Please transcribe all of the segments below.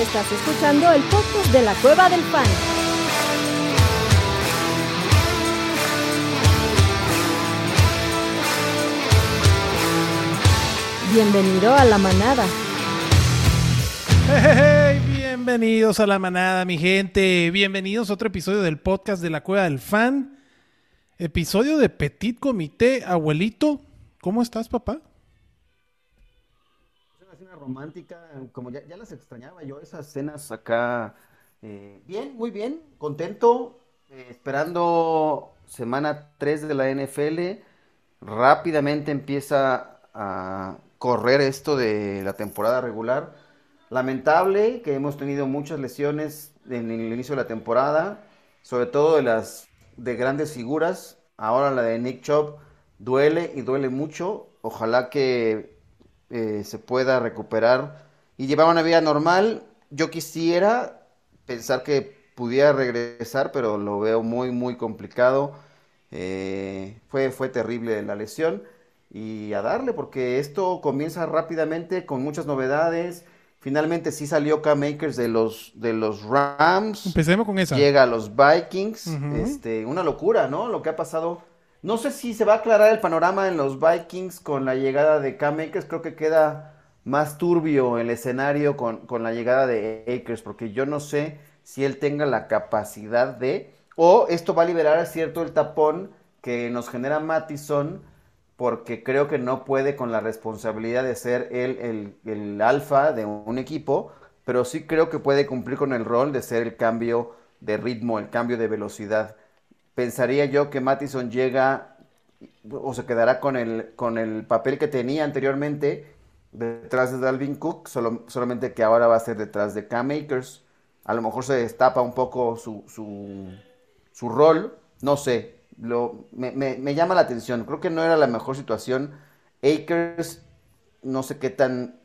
Estás escuchando el podcast de la Cueva del Fan. Bienvenido a la manada. Hey, bienvenidos a la manada, mi gente. Bienvenidos a otro episodio del podcast de la Cueva del Fan. Episodio de Petit Comité. Abuelito, ¿cómo estás, papá? Romántica, como ya, ya las extrañaba yo, esas cenas acá. eh, bien, muy bien, contento, eh, esperando semana 3 de la NFL. Rápidamente empieza a correr esto de la temporada regular. Lamentable que hemos tenido muchas lesiones en el inicio de la temporada, sobre todo de las de grandes figuras. Ahora la de Nick Chubb duele y duele mucho. Ojalá que eh, se pueda recuperar y llevar una vida normal. Yo quisiera pensar que pudiera regresar, pero lo veo muy, muy complicado. Eh, fue, fue terrible la lesión y a darle, porque esto comienza rápidamente con muchas novedades. Finalmente sí salió Cam Akers de los, de los Rams. Empecemos con esa. Llega a los Vikings. Este, una locura, ¿no? Lo que ha pasado. No sé si se va a aclarar el panorama en los Vikings con la llegada de Cam Akers. Creo que queda más turbio el escenario con, con la llegada de Akers, porque yo no sé si él tenga la capacidad de, o esto va a liberar cierto el tapón que nos genera Mattison, porque creo que no puede con la responsabilidad de ser él el, el alfa de un equipo, pero sí creo que puede cumplir con el rol de ser el cambio de ritmo, el cambio de velocidad. Pensaría yo que Mattison llega o se quedará con el, con el papel que tenía anteriormente detrás de Dalvin Cook, solo- solamente que ahora va a ser detrás de Cam Akers. A lo mejor se destapa un poco su, su, su rol, no sé, lo, me, me- me llama la atención. Creo que no era la mejor situación. Akers, no sé qué tan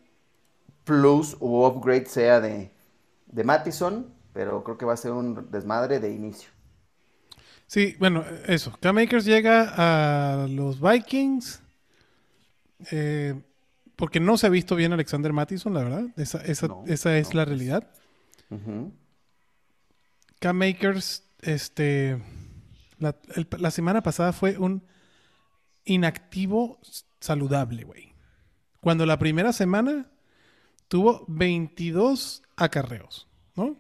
plus o upgrade sea de, de Mattison, pero creo que va a ser un desmadre de inicio. Sí, bueno, eso. Cam Akers llega a los Vikings. eh, porque no se ha visto bien Alexander Mattison, la verdad. Esa, esa- No, esa es no, la pues. realidad. Ujú. Cam Akers, este, la, el- la semana pasada fue un inactivo saludable, güey. Cuando la primera semana tuvo 22 acarreos, ¿no?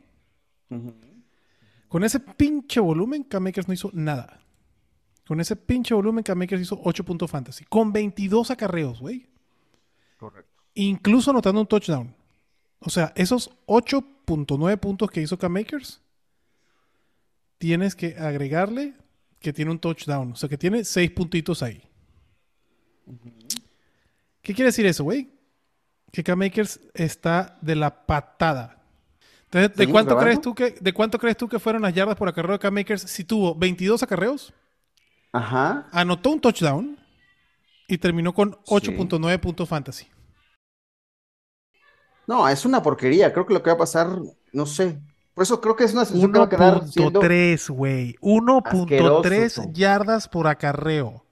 Con ese pinche volumen, Cam Akers no hizo nada. Con ese pinche volumen, Cam Akers hizo 8 puntos fantasy. Con 22 acarreos, güey. Correcto. Incluso anotando un touchdown. O sea, esos 8.9 puntos que hizo Cam Akers, tienes que agregarle que tiene un touchdown. O sea, que tiene 6 puntitos ahí. ¿Qué quiere decir eso, güey? Que Cam Akers está de la patada. Entonces, ¿de ¿Seguimos cuánto, grabando? crees tú que, ¿de cuánto crees tú que fueron las yardas por acarreo de Cam Akers si tuvo 22 acarreos, Ajá. anotó un touchdown y terminó con Sí. 8.9 puntos fantasy? No, es una porquería. Creo que lo que va a pasar, no sé. Por eso creo que es una sensación que va a quedar siendo 1.3, güey. 1.3 asqueroso. yardas por acarreo.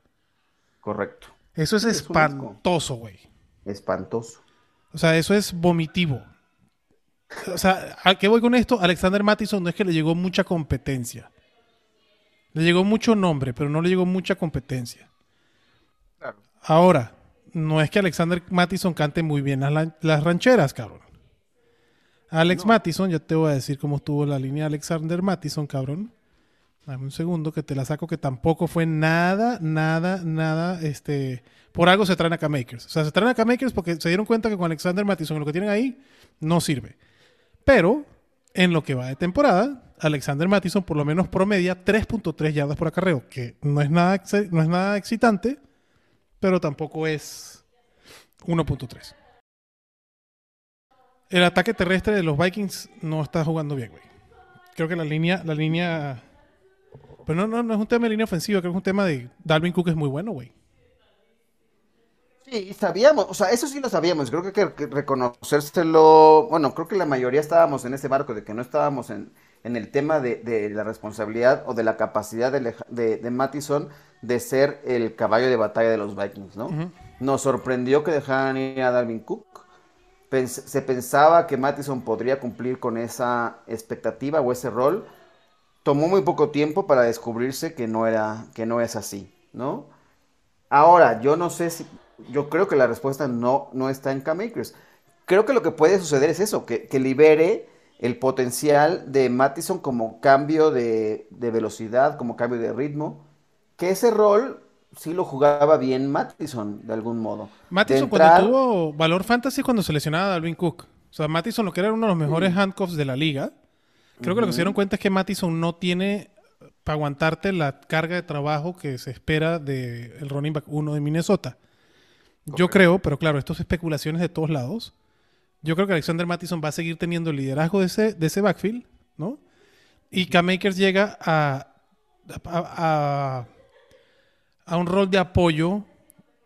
correcto. Eso es Sí, es espantoso, güey. Espantoso. O sea, eso es vomitivo. O sea, ¿a qué voy con esto? Alexander Mattison no es que le llegó mucha competencia. Le llegó mucho nombre, pero no le llegó mucha competencia. Claro. Ahora, no es que Alexander Mattison cante muy bien las, las rancheras, cabrón. Alex Mattison, ya te voy a decir cómo estuvo la línea de Alexander Mattison, cabrón. Dame un segundo que te la saco, que tampoco fue nada, nada, nada, este... Por algo se traen a K-Makers. O sea, se traen a K-Makers porque se dieron cuenta que con Alexander Mattison lo que tienen ahí no sirve. Pero, en lo que va de temporada, Alexander Mattison por lo menos promedia 3.3 yardas por acarreo, que no es nada, no es nada excitante, pero tampoco es 1.3. El ataque terrestre de los Vikings no está jugando bien, güey. Creo que la línea, la línea. Pero no, no, no es un tema de línea ofensiva, creo que es un tema de Dalvin Cook es muy bueno, güey. Sí, sabíamos, o sea, eso sí lo sabíamos, creo que hay que reconocérselo, bueno, creo que la mayoría estábamos en ese marco de que no estábamos en, en el tema de, de la responsabilidad o de la capacidad de, de, de Mattison de ser el caballo de batalla de los Vikings, ¿no? Nos sorprendió que dejaran ir a Dalvin Cook, se pensaba que Mattison podría cumplir con esa expectativa o ese rol. Tomó muy poco tiempo para descubrirse que no era, que no es así, ¿no? Ahora, yo no sé si, yo creo que la respuesta no, no está en K-Makers. Creo que lo que puede suceder es eso, que, libere el potencial de Mattison como cambio de, de velocidad, como cambio de ritmo, que ese rol sí lo jugaba bien Mattison, de algún modo. Mattison cuando tuvo valor fantasy cuando seleccionaba a Dalvin Cook. O sea, Mattison lo que era uno de los mejores handcuffs de la liga. Creo que lo que se dieron cuenta es que Mattison no tiene para aguantarte la carga de trabajo que se espera del el running back 1 de Minnesota. Yo creo, pero claro, esto es especulaciones de todos lados. Yo creo que Alexander Mattison va a seguir teniendo el liderazgo de ese, de ese backfield, ¿no? Y K-Makers llega a, a a un rol de apoyo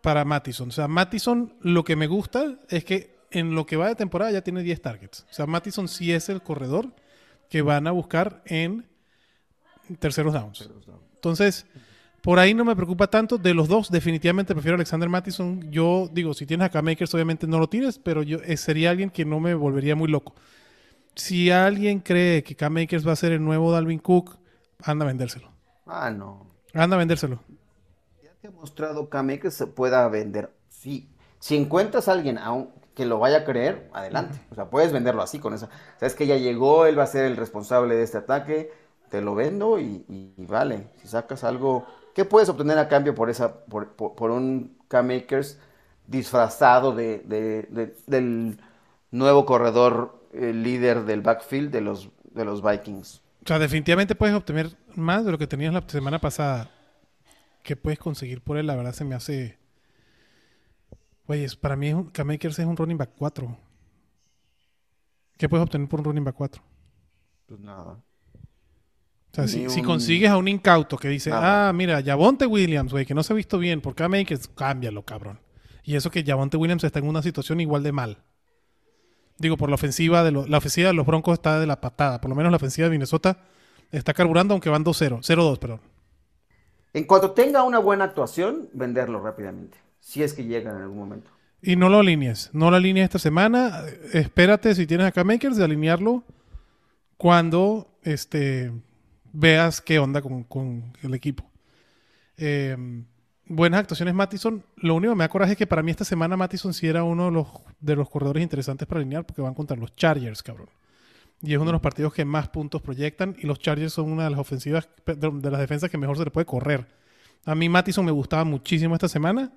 para Mattison. O sea, Mattison lo que me gusta es que en lo que va de temporada ya tiene 10 targets. O sea, Mattison sí es el corredor que van a buscar en terceros downs. Entonces, por ahí no me preocupa tanto. De los dos, definitivamente prefiero a Alexander Mattison. Yo digo, si tienes a K-Makers, obviamente no lo tienes, pero yo eh, sería alguien que no me volvería muy loco. Si alguien cree que K-Makers va a ser el nuevo Dalvin Cook, anda a vendérselo. Ah, no. Anda a vendérselo ha mostrado Kame que se pueda vender. Sí, si encuentras a alguien aún que lo vaya a creer, adelante. O sea, puedes venderlo así con esa. Sabes que ya llegó, él va a ser el responsable de este ataque, te lo vendo y, vale. Si sacas algo, ¿qué puedes obtener a cambio por esa, por, un K-Makers disfrazado de, del nuevo corredor eh, líder del backfield de los, de los Vikings? O sea, definitivamente puedes obtener más de lo que tenías la semana pasada que puedes conseguir por él, la verdad se me hace. Güey, para mí K-Makers es un running back 4. ¿Qué puedes obtener por un running back 4? Pues nada. Sea, si, consigues a un incauto que dice, ah, mira, Javonte Williams, güey, que no se ha visto bien, por K-Makers, cámbialo, cabrón. Y eso que Javonte Williams está en una situación igual de mal. Digo, por la ofensiva de la ofensiva de los Broncos está de la patada. Por lo menos la ofensiva de Minnesota está carburando, aunque van 2-0. 0-2, perdón. En cuanto tenga una buena actuación, venderlo rápidamente. Si es que llega en algún momento. Y no lo alinees. No lo alinees esta semana. Espérate si tienes acá makers de alinearlo cuando este, veas qué onda con, el equipo. Em, buenas actuaciones Mattison. Lo único que me da coraje es que para mí esta semana Mattison sí era uno de los, de los corredores interesantes para alinear porque van contra los Chargers, cabrón. Y es uno de los partidos que más puntos proyectan. Y los Chargers son una de las ofensivas, de las defensas que mejor se le puede correr. A mí Mattison me gustaba muchísimo esta semana.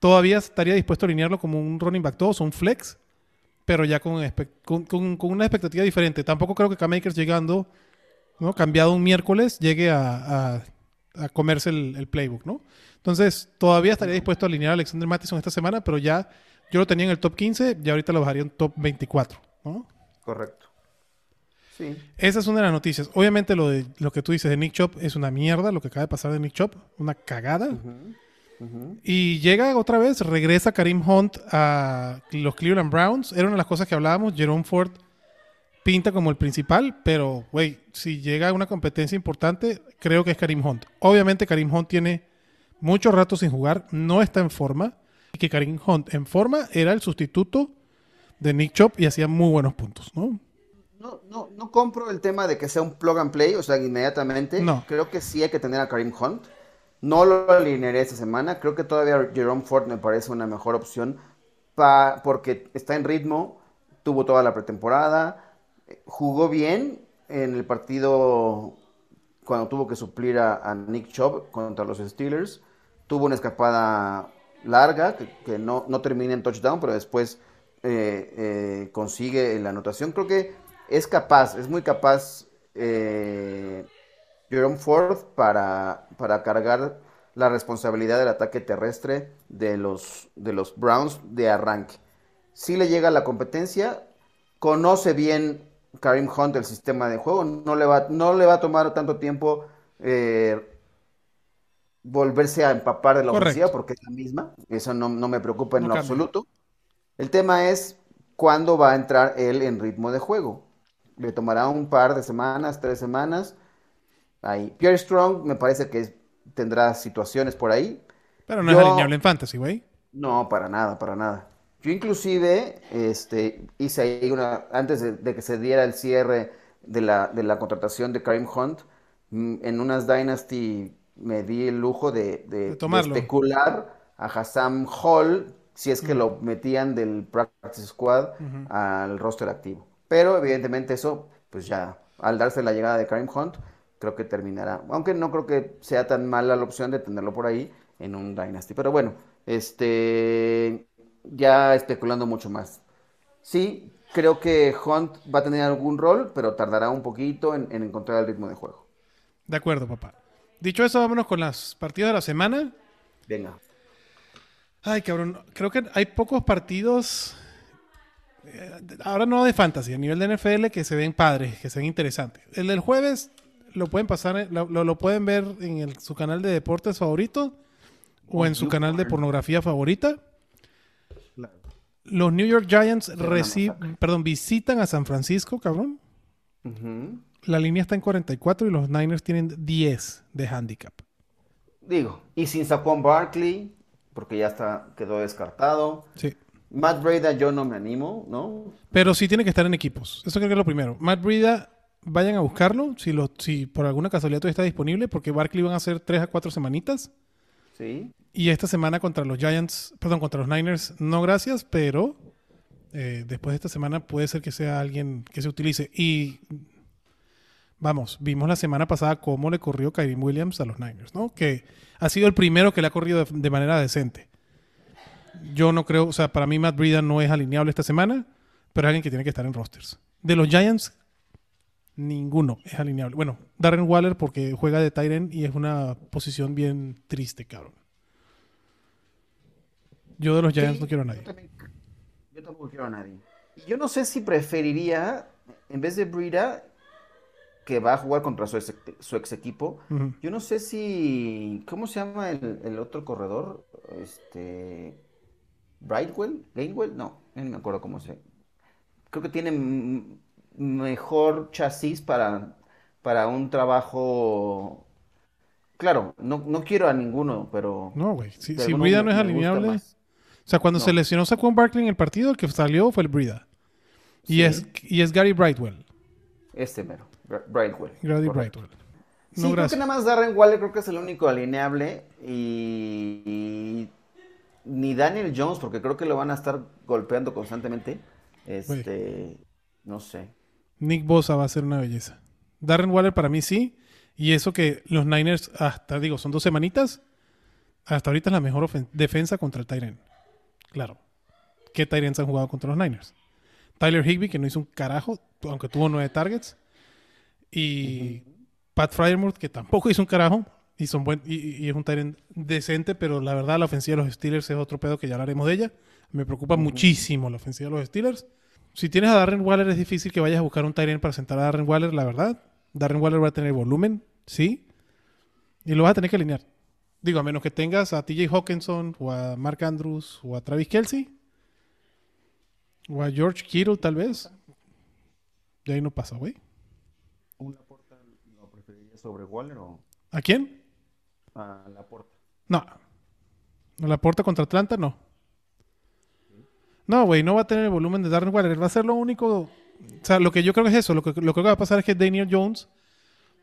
Todavía estaría dispuesto a alinearlo como un running back 2 o un flex. Pero ya con, con, una expectativa diferente. Tampoco creo que K-Makers llegando, ¿no? cambiado un miércoles, llegue a, a, comerse el, el, playbook. ¿no? Entonces, todavía estaría dispuesto a alinear a Alexander Mattison esta semana. Pero ya yo lo tenía en el top 15 y ahorita lo bajaría en top 24. ¿no? Correcto. Esa es una de las noticias. Obviamente lo de lo que tú dices de Nick Chop es una mierda, lo que acaba de pasar de Nick Chop, una cagada. Y llega otra vez, regresa Karim Hunt a los Cleveland Browns. Era una de las cosas que hablábamos. Jerome Ford pinta como el principal, pero, güey, si llega a una competencia importante, creo que es Karim Hunt. Obviamente Karim Hunt tiene mucho rato sin jugar, no está en forma. Y que Karim Hunt en forma era el sustituto de Nick Chop y hacía muy buenos puntos, ¿no? No, no, no compro el tema de que sea un plug and play, o sea, inmediatamente. No. Creo que sí hay que tener a Karim Hunt. No lo alinearé esta semana. Creo que todavía Jerome Ford me parece una mejor opción porque está en ritmo, tuvo toda la pretemporada, jugó bien en el partido cuando tuvo que suplir a, Nick Chubb contra los Steelers. Tuvo una escapada larga que, no, no, termina en touchdown, pero después eh, eh, consigue la anotación. Creo que es capaz, es muy capaz eh, Jerome Ford para, para cargar la responsabilidad del ataque terrestre de los, de los Browns de arranque. Si le llega la competencia, conoce bien Karim Hunt el sistema de juego, no le va, no le va a tomar tanto tiempo eh, volverse a empapar de la ofensiva porque es la misma, eso no, me preocupa en lo absoluto. El tema es cuándo va a entrar él en ritmo de juego le tomará un par de semanas, tres semanas. Ahí. Pierre Strong me parece que tendrá situaciones por ahí. Pero no es alineable en fantasy, güey. No, para nada, para nada. Yo inclusive este, hice ahí una, antes de, de que se diera el cierre de la, de la contratación de Karim Hunt, mm, en unas Dynasty me di el lujo de, de- especular a Hassam Hall si es que lo metían del practice squad al roster activo. Pero evidentemente eso, pues ya, al darse la llegada de Karim Hunt, creo que terminará. Aunque no creo que sea tan mala la opción de tenerlo por ahí en un Dynasty. Pero bueno, este, ya especulando mucho más. Sí, creo que Hunt va a tener algún rol, pero tardará un poquito en, en encontrar el ritmo de juego. De acuerdo, papá. Dicho eso, vámonos con las partidas de la semana. Venga. Ay, cabrón, creo que hay pocos partidos, eh, ahora no de fantasy, a nivel de NFL, que se ven padres, que se ven interesantes. El del jueves lo pueden pasar, lo, lo- lo pueden ver en el- su canal de deportes favorito o en su canal de pornografía favorita. Los New York Giants una reci- masacre. perdón, visitan a San Francisco, cabrón. La línea está en 44 y los Niners tienen 10 de handicap. Digo, y sin Saquon Barkley, porque ya está, quedó descartado. Sí. Matt Breda yo no me animo, ¿no? Pero sí tiene que estar en equipos. Eso creo que es lo primero. Matt Breida, vayan a buscarlo si, lo, si por alguna casualidad todavía está disponible, porque Barkley van a ser 3 a 4 semanitas. Sí. Y esta semana contra los Giants, perdón, contra los Niners, no gracias, pero eh, después de esta semana puede ser que sea alguien que se utilice. Y vamos, vimos la semana pasada cómo le corrió Kyrie Williams a los Niners, ¿no? Que ha sido el primero que le ha corrido de, manera decente. Yo no creo, o sea, para mí Matt Breida no es alineable esta semana, pero es alguien que tiene que estar en rosters. De los Giants, ninguno es alineable. Bueno, Darren Waller porque juega de end y es una posición bien triste, cabrón. Yo de los Giants Sí, no quiero a Yo nadie. también- yo tampoco quiero a nadie. Y Yo no sé si preferiría, en vez de Breda, que va a jugar contra su ex, su ex equipo, yo no sé si, ¿cómo se llama el, el otro corredor? Este, Brightwell, Gainwell, no, no me acuerdo cómo se. Creo que tiene mejor chasis para, para un trabajo. Claro, no, no quiero a ninguno, pero No, güey. Si, me- no es alineable. O sea, cuando No. se lesionó Saquon Barkley en el partido, el que salió fue el Breida. Y, Sí. es, y es Gary Brightwell. Este mero, Brightwell. Gary. Brightwell. Sí, No, creo que nada más Darren Waller creo que es el único alineable y, y ni Daniel Jones porque creo que lo van a estar golpeando constantemente. Este, no sé. Nick Bosa va a ser una belleza. Darren Waller para mí sí. Y eso que los Niners, hasta digo, son dos semanitas. Hasta ahorita es la mejor defensa contra el Tyrant. Claro. ¿Qué Tyrants han jugado contra los Niners? Tyler Higby, que no hizo un carajo, aunque tuvo nueve targets. Y Pat Fryermuth, que tampoco hizo un carajo. Y, son buen, y, y es un Tyrant decente, pero la verdad la ofensiva de los Steelers es otro pedo que ya hablaremos de ella. Me preocupa muchísimo la ofensiva de los Steelers. Si tienes a Darren Waller, es difícil que vayas a buscar un Tyrant para sentar a Darren Waller, la verdad. Darren Waller va a tener volumen, sí. Y lo vas a tener que alinear. Digo, a menos que tengas a TJ Hawkinson, o a Mark Andrews, o a Travis Kelsey, o a George Kittle, tal vez. De ahí no pasa, güey. ¿Un Laporta lo preferiría sobre Waller o ¿A quién? a Laporta? No. ¿No la aporta contra Atlanta? No. No, güey, no va a tener el volumen de Darren Waller. Va a ser lo único. O sea, lo que yo creo que es eso. Lo que, lo que va a pasar es que Daniel Jones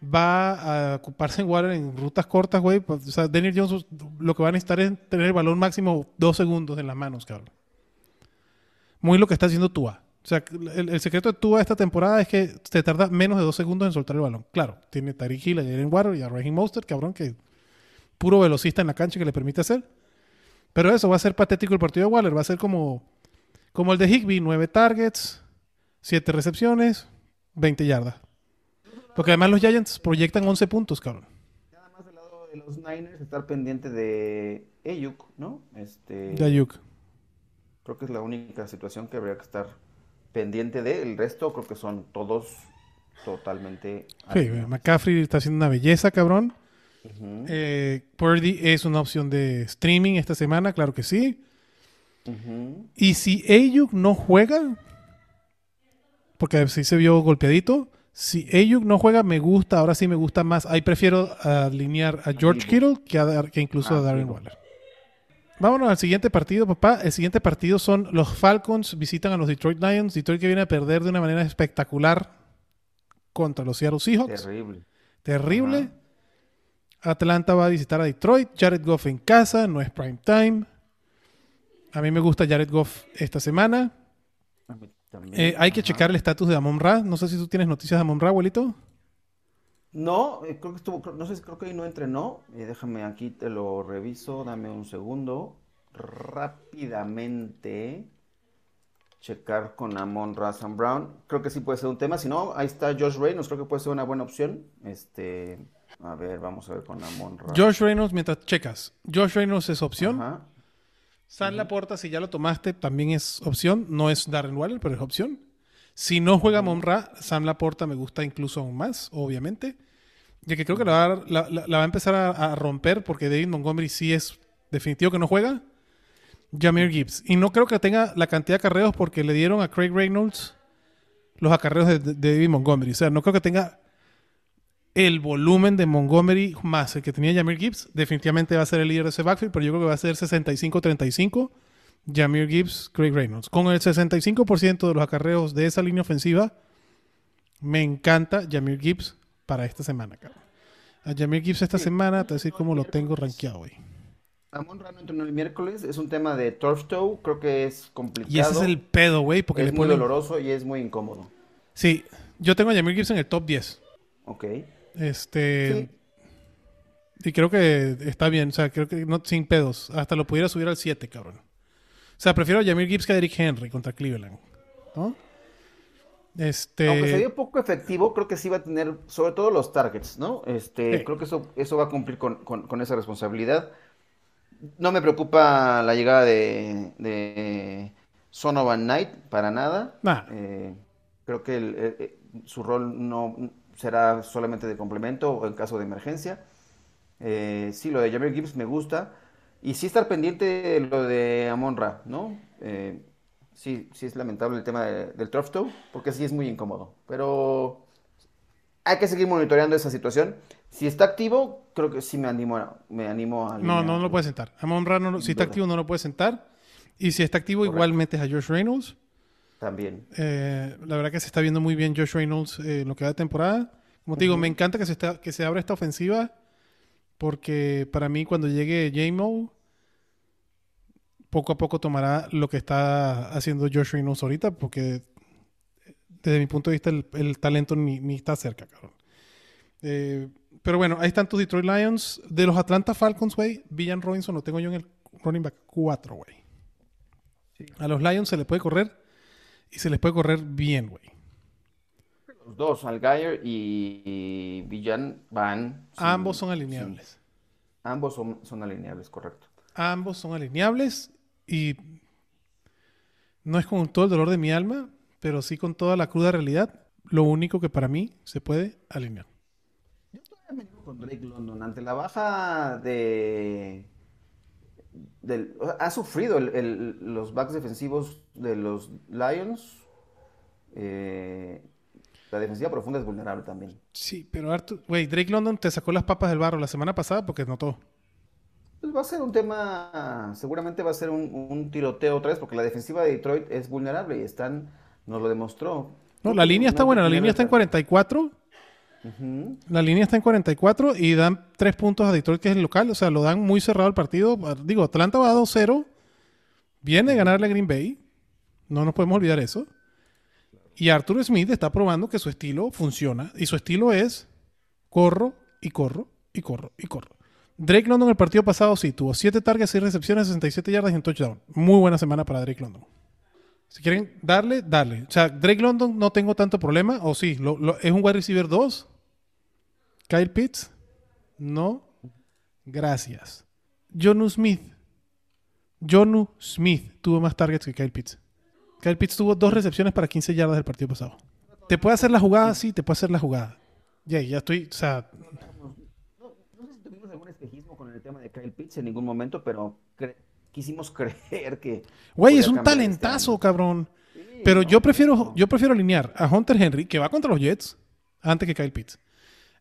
va a ocuparse en Waller en rutas cortas, güey. Pues, O sea, Daniel Jones lo que va a necesitar es tener el balón máximo dos segundos en las manos, cabrón. Muy lo que está haciendo Tua. O sea, el, el secreto de Tua esta temporada es que te tarda menos de dos segundos en soltar el balón. Claro, tiene Tariq Hill, a Jalen Water y a Raheem Mostert, cabrón, que puro velocista en la cancha que le permite hacer. Pero eso va a ser patético el partido de Waller. Va a ser como, como el de Higby: nueve targets, siete recepciones, 20 yardas. Porque además los Giants proyectan 11 puntos, cabrón. Nada más del lado de los Niners estar pendiente de Ayuk, ¿no? Este, De Ayuk. creo que es la única situación que habría que estar pendiente de. El resto creo que son todos totalmente Sí. McCaffrey está haciendo una belleza, cabrón. Ujú, Eh, Purdy es una opción de streaming esta semana, claro que sí. Y si Ayuk no juega, porque sí se vio golpeadito, si Ayuk no juega, me gusta, ahora sí me gusta más. Ahí prefiero alinear a George Kittle que, a que incluso a Ah, Darren. Waller. Vámonos al siguiente partido, papá. El siguiente partido son los Falcons visitan a los Detroit Lions. Detroit que viene a perder de una manera espectacular contra los Seattle Seahawks. Terrible. Terrible. Atlanta va a visitar a Detroit. Jared Goff en casa, no es prime time. A mí me gusta Jared Goff esta semana. Eh, hay que checar el estatus de Amon Ra. No sé si tú tienes noticias de Amon Ra, abuelito. No, eh, creo que estuvo, no sé si creo que ahí no entrenó. Eh, déjame aquí te lo reviso, dame un segundo. Rápidamente checar con Amon Razan Brown. Creo que sí puede ser un tema. Si no, ahí está Josh Reynolds, creo que puede ser una buena opción. Este, a ver, vamos a ver con Amon Ra. Josh Reynolds, mientras checas. Josh Reynolds es opción. Ajá. San Laporta, si ya lo tomaste, también es opción. No es Darren Waller, pero es opción. Si no juega Monra, Sam Laporta me gusta incluso aún más, obviamente. Ya que creo que la va a, dar- la- la- la va a empezar a, a romper porque David Montgomery sí es definitivo que no juega. Jameer Gibbs. Y no creo que tenga la cantidad de acarreos porque le dieron a Craig Reynolds los acarreos de- de David Montgomery. O sea, no creo que tenga el volumen de Montgomery más el que tenía Jameer Gibbs. Definitivamente va a ser el líder de ese backfield, pero yo creo que va a ser 65-35. Jameer Gibbs, Craig Reynolds. Con el 65% de los acarreos de esa línea ofensiva, me encanta Jameer Gibbs para esta semana, cabrón. A Jameer Gibbs esta semana, te voy a decir cómo lo tengo rankeado, güey. Amon Ra no entrenó el miércoles. Es un tema de turf toe. Creo que es complicado. Y ese es el pedo, güey, porque es le muy ponen... doloroso y es muy incómodo. Sí, yo tengo a Jameer Gibbs en el top 10. Ok. Este... Y creo que está bien, o sea, creo que no, sin pedos. Hasta lo pudiera subir al 7, cabrón. O sea, prefiero a Jameer Gibbs que a Eric Henry contra Cleveland. ¿No? Este... Aunque se vio poco efectivo, creo que sí va a tener, sobre todo los targets, ¿no? Este, Sí. creo que eso, eso va a cumplir con, con- con esa responsabilidad. No me preocupa la llegada de, de Sonovan Knight para nada. Nah. Eh, creo que el- eh, eh, su rol no será solamente de complemento o en caso de emergencia. Eh, sí, lo de Jameer Gibbs me gusta. Y sí estar pendiente de lo de Amon Ra, ¿no? Eh, sí, sí es lamentable el tema de- del turf toe, porque sí es muy incómodo. Pero hay que seguir monitoreando esa situación. Si está activo, creo que sí me animo a, me animo a No, no, no lo puede sentar. Amon Ra, no si está activo, no lo puede sentar. Y si está activo, Correcto. igual metes a Josh Reynolds. También. Eh, la verdad que se está viendo muy bien Josh Reynolds eh, en lo que va de temporada. Como te digo, me encanta que se, está, que se abra esta ofensiva. Porque para mí, cuando llegue J-Mo, poco a poco tomará lo que está haciendo Josh Reynolds ahorita. Porque desde mi punto de vista, el, el talento ni, ni está cerca, cabrón. Eh, pero bueno, ahí están tus Detroit Lions. De los Atlanta Falcons, güey, Villan Robinson lo tengo yo en el running back 4, güey. A los Lions se les puede correr y se les puede correr bien, güey. Los dos, Algayer y, y Villan, van. sin- Ambos son sin- alineables. ambos son, son alineables, correcto. Ambos son alineables y no es con todo el dolor de mi alma, pero sí con toda la cruda realidad. Lo único que para mí se puede alinear. Yo todavía me digo con Drake London. Ante la baja de. Del- ha sufrido el- el- los backs defensivos de los Lions. Eh, la defensiva profunda es vulnerable también. Sí, pero Arthur, güey, Drake London te sacó las papas del barro la semana pasada porque notó. Pues va a ser un tema, seguramente va a ser un, un tiroteo otra vez, porque la defensiva de Detroit es vulnerable y están, nos lo demostró. No, la línea está buena, la línea está en 44. La línea está en 44 y dan tres puntos a Detroit, que es el local. O sea, lo dan muy cerrado el partido. Digo, Atlanta va 2-0. Viene a ganarle a Green Bay. No nos podemos olvidar eso. Y Arthur Smith está probando que su estilo funciona. Y su estilo es corro y corro y corro y corro. Drake London el partido pasado sí tuvo 7 targets, 6 recepciones, 67 yardas y un touchdown. Muy buena semana para Drake London. Si quieren darle, darle. O sea, Drake London no tengo tanto problema. O sí, es un wide receiver 2. Kyle Pitts. No. Gracias. Jonu Smith. Jonu Smith tuvo más targets que Kyle Pitts. Kyle Pitts tuvo dos recepciones para 15 yardas del partido pasado. ¿Te puede hacer la jugada? Sí, te puede hacer la jugada. Ya, ya estoy, o sea, No, sé si tuvimos algún espejismo con el tema de Kyle Pitts en ningún momento, pero quisimos creer que güey, es un este talentazo, cabrón. Sí, Pero no, yo prefiero, no. yo prefiero alinear a Hunter Henry, que va contra los Jets, antes que Kyle Pitts.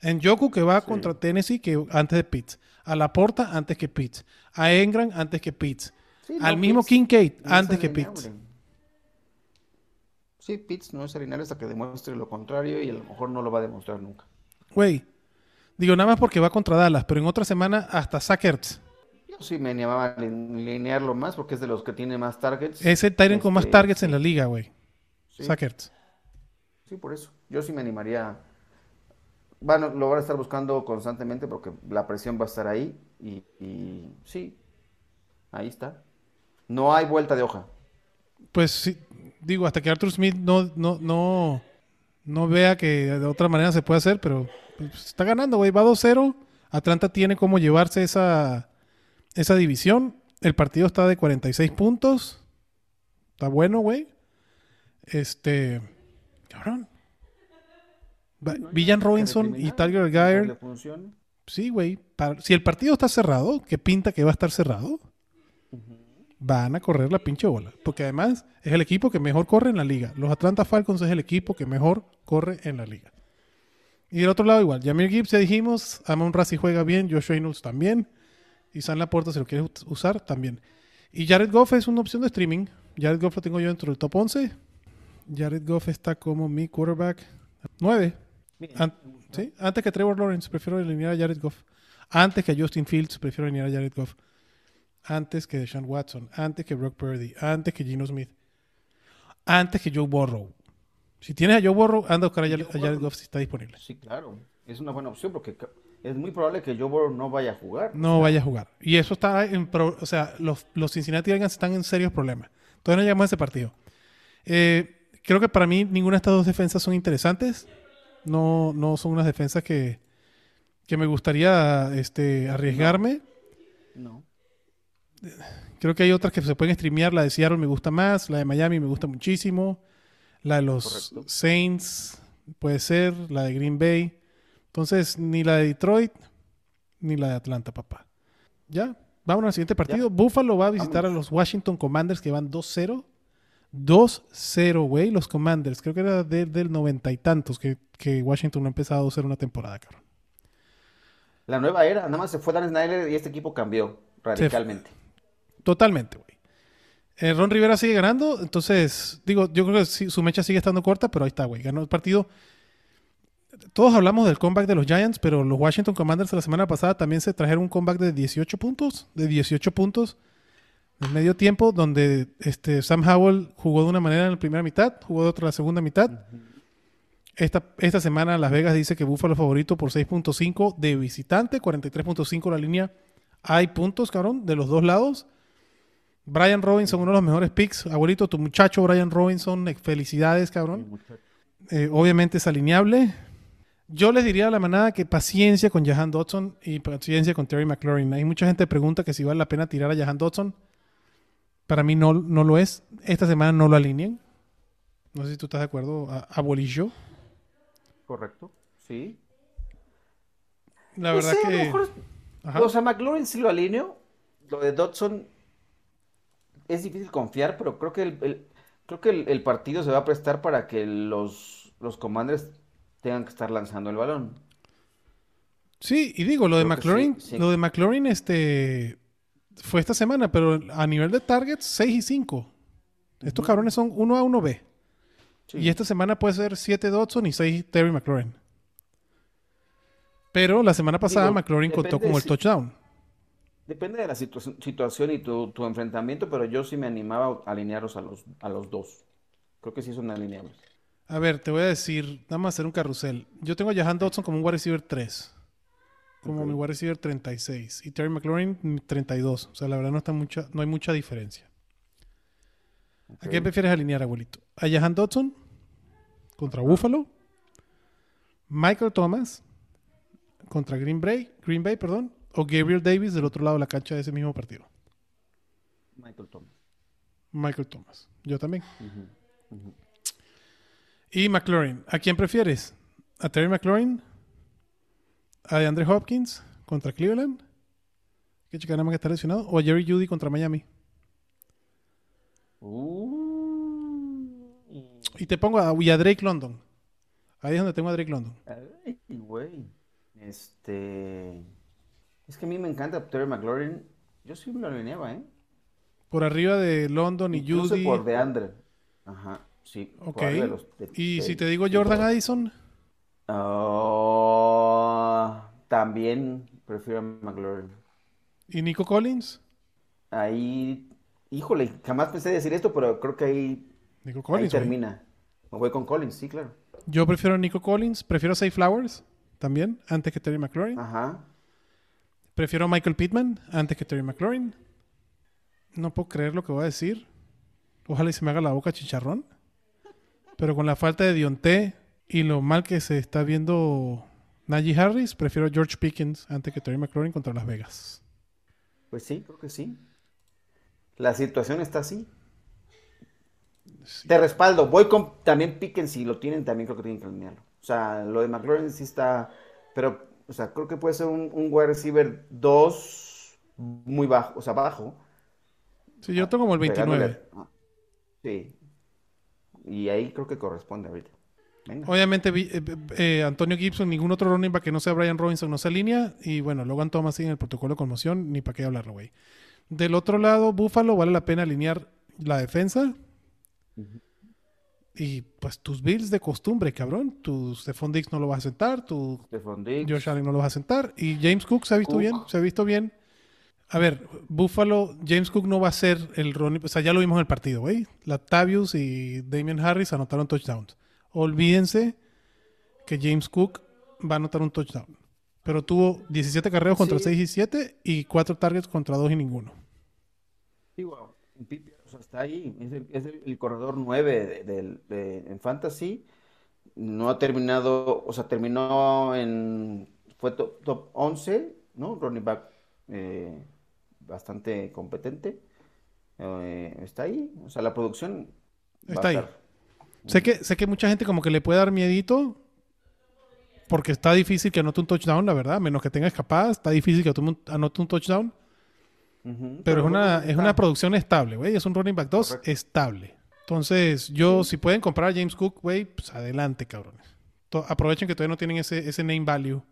En Yoku, que va contra Tennessee, que antes de Pitts. A Laporta, antes que Pitts. A Engram, antes que Pitts. Sí, al no, mismo Pitts Kincaid antes que. Pitts. Sí, Pitts no es alineable hasta que demuestre lo contrario y a lo mejor no lo va a demostrar nunca. Güey, digo nada más porque va contra Dallas, pero en otra semana hasta Sackers. Sí me animaba a alinearlo más porque es de los que tiene más targets. Es el Tyrant con más Este, targets en la liga, güey. sí, Sackers. sí, por eso. Yo sí me animaría. Bueno, lo van a estar buscando constantemente porque la presión va a estar ahí y, y sí, ahí está. No hay vuelta de hoja. Pues sí, digo, hasta que Arthur Smith no, no, no, no vea que de otra manera se puede hacer, pero pues, está ganando, güey. Va 2-0. Atlanta tiene cómo llevarse esa, esa división. El partido está de 46 puntos. Está bueno, güey. Este. Cabrón. Villan Robinson y Tiger Geyer. Sí, güey. Si el partido está cerrado, que pinta que va a estar cerrado, van a correr la pinche bola. Porque además es el equipo que mejor corre en la liga. Los Atlanta Falcons es el equipo que mejor corre en la liga. Y del otro lado igual. Jamir Gibbs ya dijimos. Amon Rassi juega bien. Josh Reynolds también. Y San Laporta si lo quieres usar también. Y Jared Goff es una opción de streaming. Jared Goff lo tengo yo dentro del top 11. Jared Goff está como mi quarterback 9. Bien, An- me gusta. ¿sí? Antes que Trevor Lawrence, prefiero alinear a Jared Goff. Antes que a Justin Fields, prefiero alinear a Jared Goff. Antes que Deshaun Watson. Antes que Brock Purdy. Antes que Gino Smith. Antes que Joe Burrow. Si tienes a Joe Burrow, anda a buscar a Jared, a. Goff si está disponible. Sí, claro. Es una buena opción porque es muy probable que Joe Burrow no vaya a jugar. No vaya a jugar. Y eso está en... pro- o sea, los, los Cincinnati Bengals están en serios problemas. Todavía no llegamos a ese partido. Eh, creo que para mí ninguna de estas dos defensas son interesantes. No, no son unas defensas que, que me gustaría este, arriesgarme. No. Creo que hay otras que se pueden streamear. La de Seattle me gusta más. La de Miami me gusta muchísimo. La de los Correcto. Saints puede ser. La de Green Bay. Entonces, ni la de Detroit ni la de Atlanta, papá. ¿Ya? Vamos al siguiente partido. Buffalo va a visitar a los Washington Commanders que van 2-0. 2-0, güey. Los Commanders. Creo que era desde el noventa y tantos que, que Washington no ha empezado a 2-0 una temporada, cabrón. La nueva era, nada más se fue Dan Snyder y este equipo cambió radicalmente. Totalmente, güey. Eh, Ron Rivera sigue ganando, entonces, digo, yo creo que su mecha sigue estando corta, pero ahí está, güey. Ganó el partido. Todos hablamos del comeback de los Giants, pero los Washington Commanders la semana pasada también se trajeron un comeback de 18 puntos, de 18 puntos en medio tiempo, donde este, Sam Howell jugó de una manera en la primera mitad, jugó de otra en la segunda mitad. Esta, esta semana Las Vegas dice que Buffalo favorito por 6.5 de visitante, 43.5 la línea. Hay puntos, cabrón, de los dos lados. Brian Robinson, uno de los mejores picks. Abuelito, tu muchacho Brian Robinson, felicidades, cabrón. Eh, obviamente es alineable. Yo les diría a la manada que paciencia con Jahan Dodson y paciencia con Terry McLaurin. Hay mucha gente que pregunta que si vale la pena tirar a Jahan Dodson. Para mí no, no lo es. Esta semana no lo alineen. No sé si tú estás de acuerdo, a-. Correcto. Sí. La No verdad sé, a lo que... mejor- Ajá. O sea, McLaurin sí lo alineo. Lo de Dodson es difícil confiar, pero creo que el, el- creo que el, el partido se va a prestar para que los, los Commanders tengan que estar lanzando el balón. Sí, y digo, lo de Creo McLaurin, sí. lo de McLaurin, este, fue esta semana, pero a nivel de targets, 6 y 5. Estos cabrones son 1 A, 1 B. Sí. Y esta semana puede ser 7 Dodson y 6 Terry McLaurin. Pero la semana pasada Digo, McLaurin contó como el si- touchdown. Depende de la situa- situación y tu, tu enfrentamiento, pero yo sí me animaba a alinearlos a los, a los dos. Creo que sí son alineables. A ver, te voy a decir, vamos a hacer un carrusel. Yo tengo a Jahan Dodson como un wide receiver 3. Como Ok. mi wide receiver 36. Y Terry McLaurin mi 32. O sea, la verdad no, está mucha, no hay mucha diferencia. ¿A quién prefieres alinear, abuelito? ¿A Jahan Dodson contra Buffalo? ¿Michael Thomas contra Green Bay, Green Bay perdón, o Gabriel Davis del otro lado de la cancha de ese mismo partido? Michael Thomas. Michael Thomas. Yo también. Ujú. Y McLaurin. ¿A quién prefieres? ¿A Terry McLaurin? ¿A DeAndre Hopkins contra Cleveland? Que chica nada más que está lesionado. ¿O a Jerry Judy contra Miami? Uh, Y te pongo a, a Drake London. Ahí es donde tengo a Drake London. ay, güey. Este. Es que a mí me encanta Terry McLaurin. Yo sí me lo alineaba, ¿eh? Por arriba de London y Incluso Judy. por DeAndre. Ajá, sí. Ok. los- de- Y de- si te digo Jordan. Addison, Oh, también prefiero a McLaurin. y Nico Collins. Ahí, híjole, jamás pensé decir esto, pero creo que ahí, Nico ahí Collins. termina. Me voy con Collins, sí, claro. Yo prefiero a Nico Collins. Prefiero a Say Flowers también, antes que Terry McLaurin. Ajá. Prefiero a Michael Pittman antes que Terry McLaurin. No puedo creer lo que voy a decir. Ojalá y se me haga la boca chicharrón. Pero con la falta de Dionte y lo mal que se está viendo Najee Harris, prefiero George Pickens antes que Terry McLaurin contra Las Vegas. Pues sí, creo que sí. La situación está así. Sí. Te respaldo. Voy con también Pickens, si lo tienen, también creo que tienen que alinearlo. O sea, lo de McLaurin sí está. Pero, o sea, creo que puede ser un, un wide receiver 2 muy bajo, o sea, bajo. Sí, yo tengo como el 29. pegándole- ah, Sí. Y ahí creo que corresponde ahorita. Venga. Obviamente, vi- eh, eh, Antonio Gibson, ningún otro running back que no sea Brian Robinson no se alinea. Y bueno, Logan Thomas sigue en el protocolo de conmoción, ni para qué hablarlo, güey. Del otro lado, Buffalo, vale la pena alinear la defensa. Y pues tus Bills de costumbre, cabrón. Tu Stephon Diggs no lo vas a sentar, tu. Josh Allen no lo vas a sentar. Y James Cook se ha visto Cook. bien, se ha visto bien. A ver, Buffalo, James Cook no va a ser el running, o sea, ya lo vimos en el partido, güey. Latavius y Damian Harris anotaron touchdowns. Olvídense que James Cook va a anotar un touchdown. Pero tuvo 17 carreras contra Sí. 6 y 7 y 4 targets contra 2 y ninguno. Sí, wow. O sea, está ahí. Es el, es el- el corredor 9 de- del- de- en Fantasy. No ha terminado, o sea, terminó en. Fue top, top 11, ¿no? Running back eh, bastante competente. Eh, está ahí. O sea, la producción. Está ahí. estar. Sé que, sé que mucha gente como que le puede dar miedito porque está difícil que anote un touchdown, la verdad. Menos que tenga escapadas, está difícil que anote un- touchdown. Pero es una, es una producción estable, güey. Es un running back 2 Correcto. estable. Entonces, yo, si pueden comprar a James Cook, güey, pues adelante, cabrones. To- aprovechen que todavía no tienen ese, ese name value.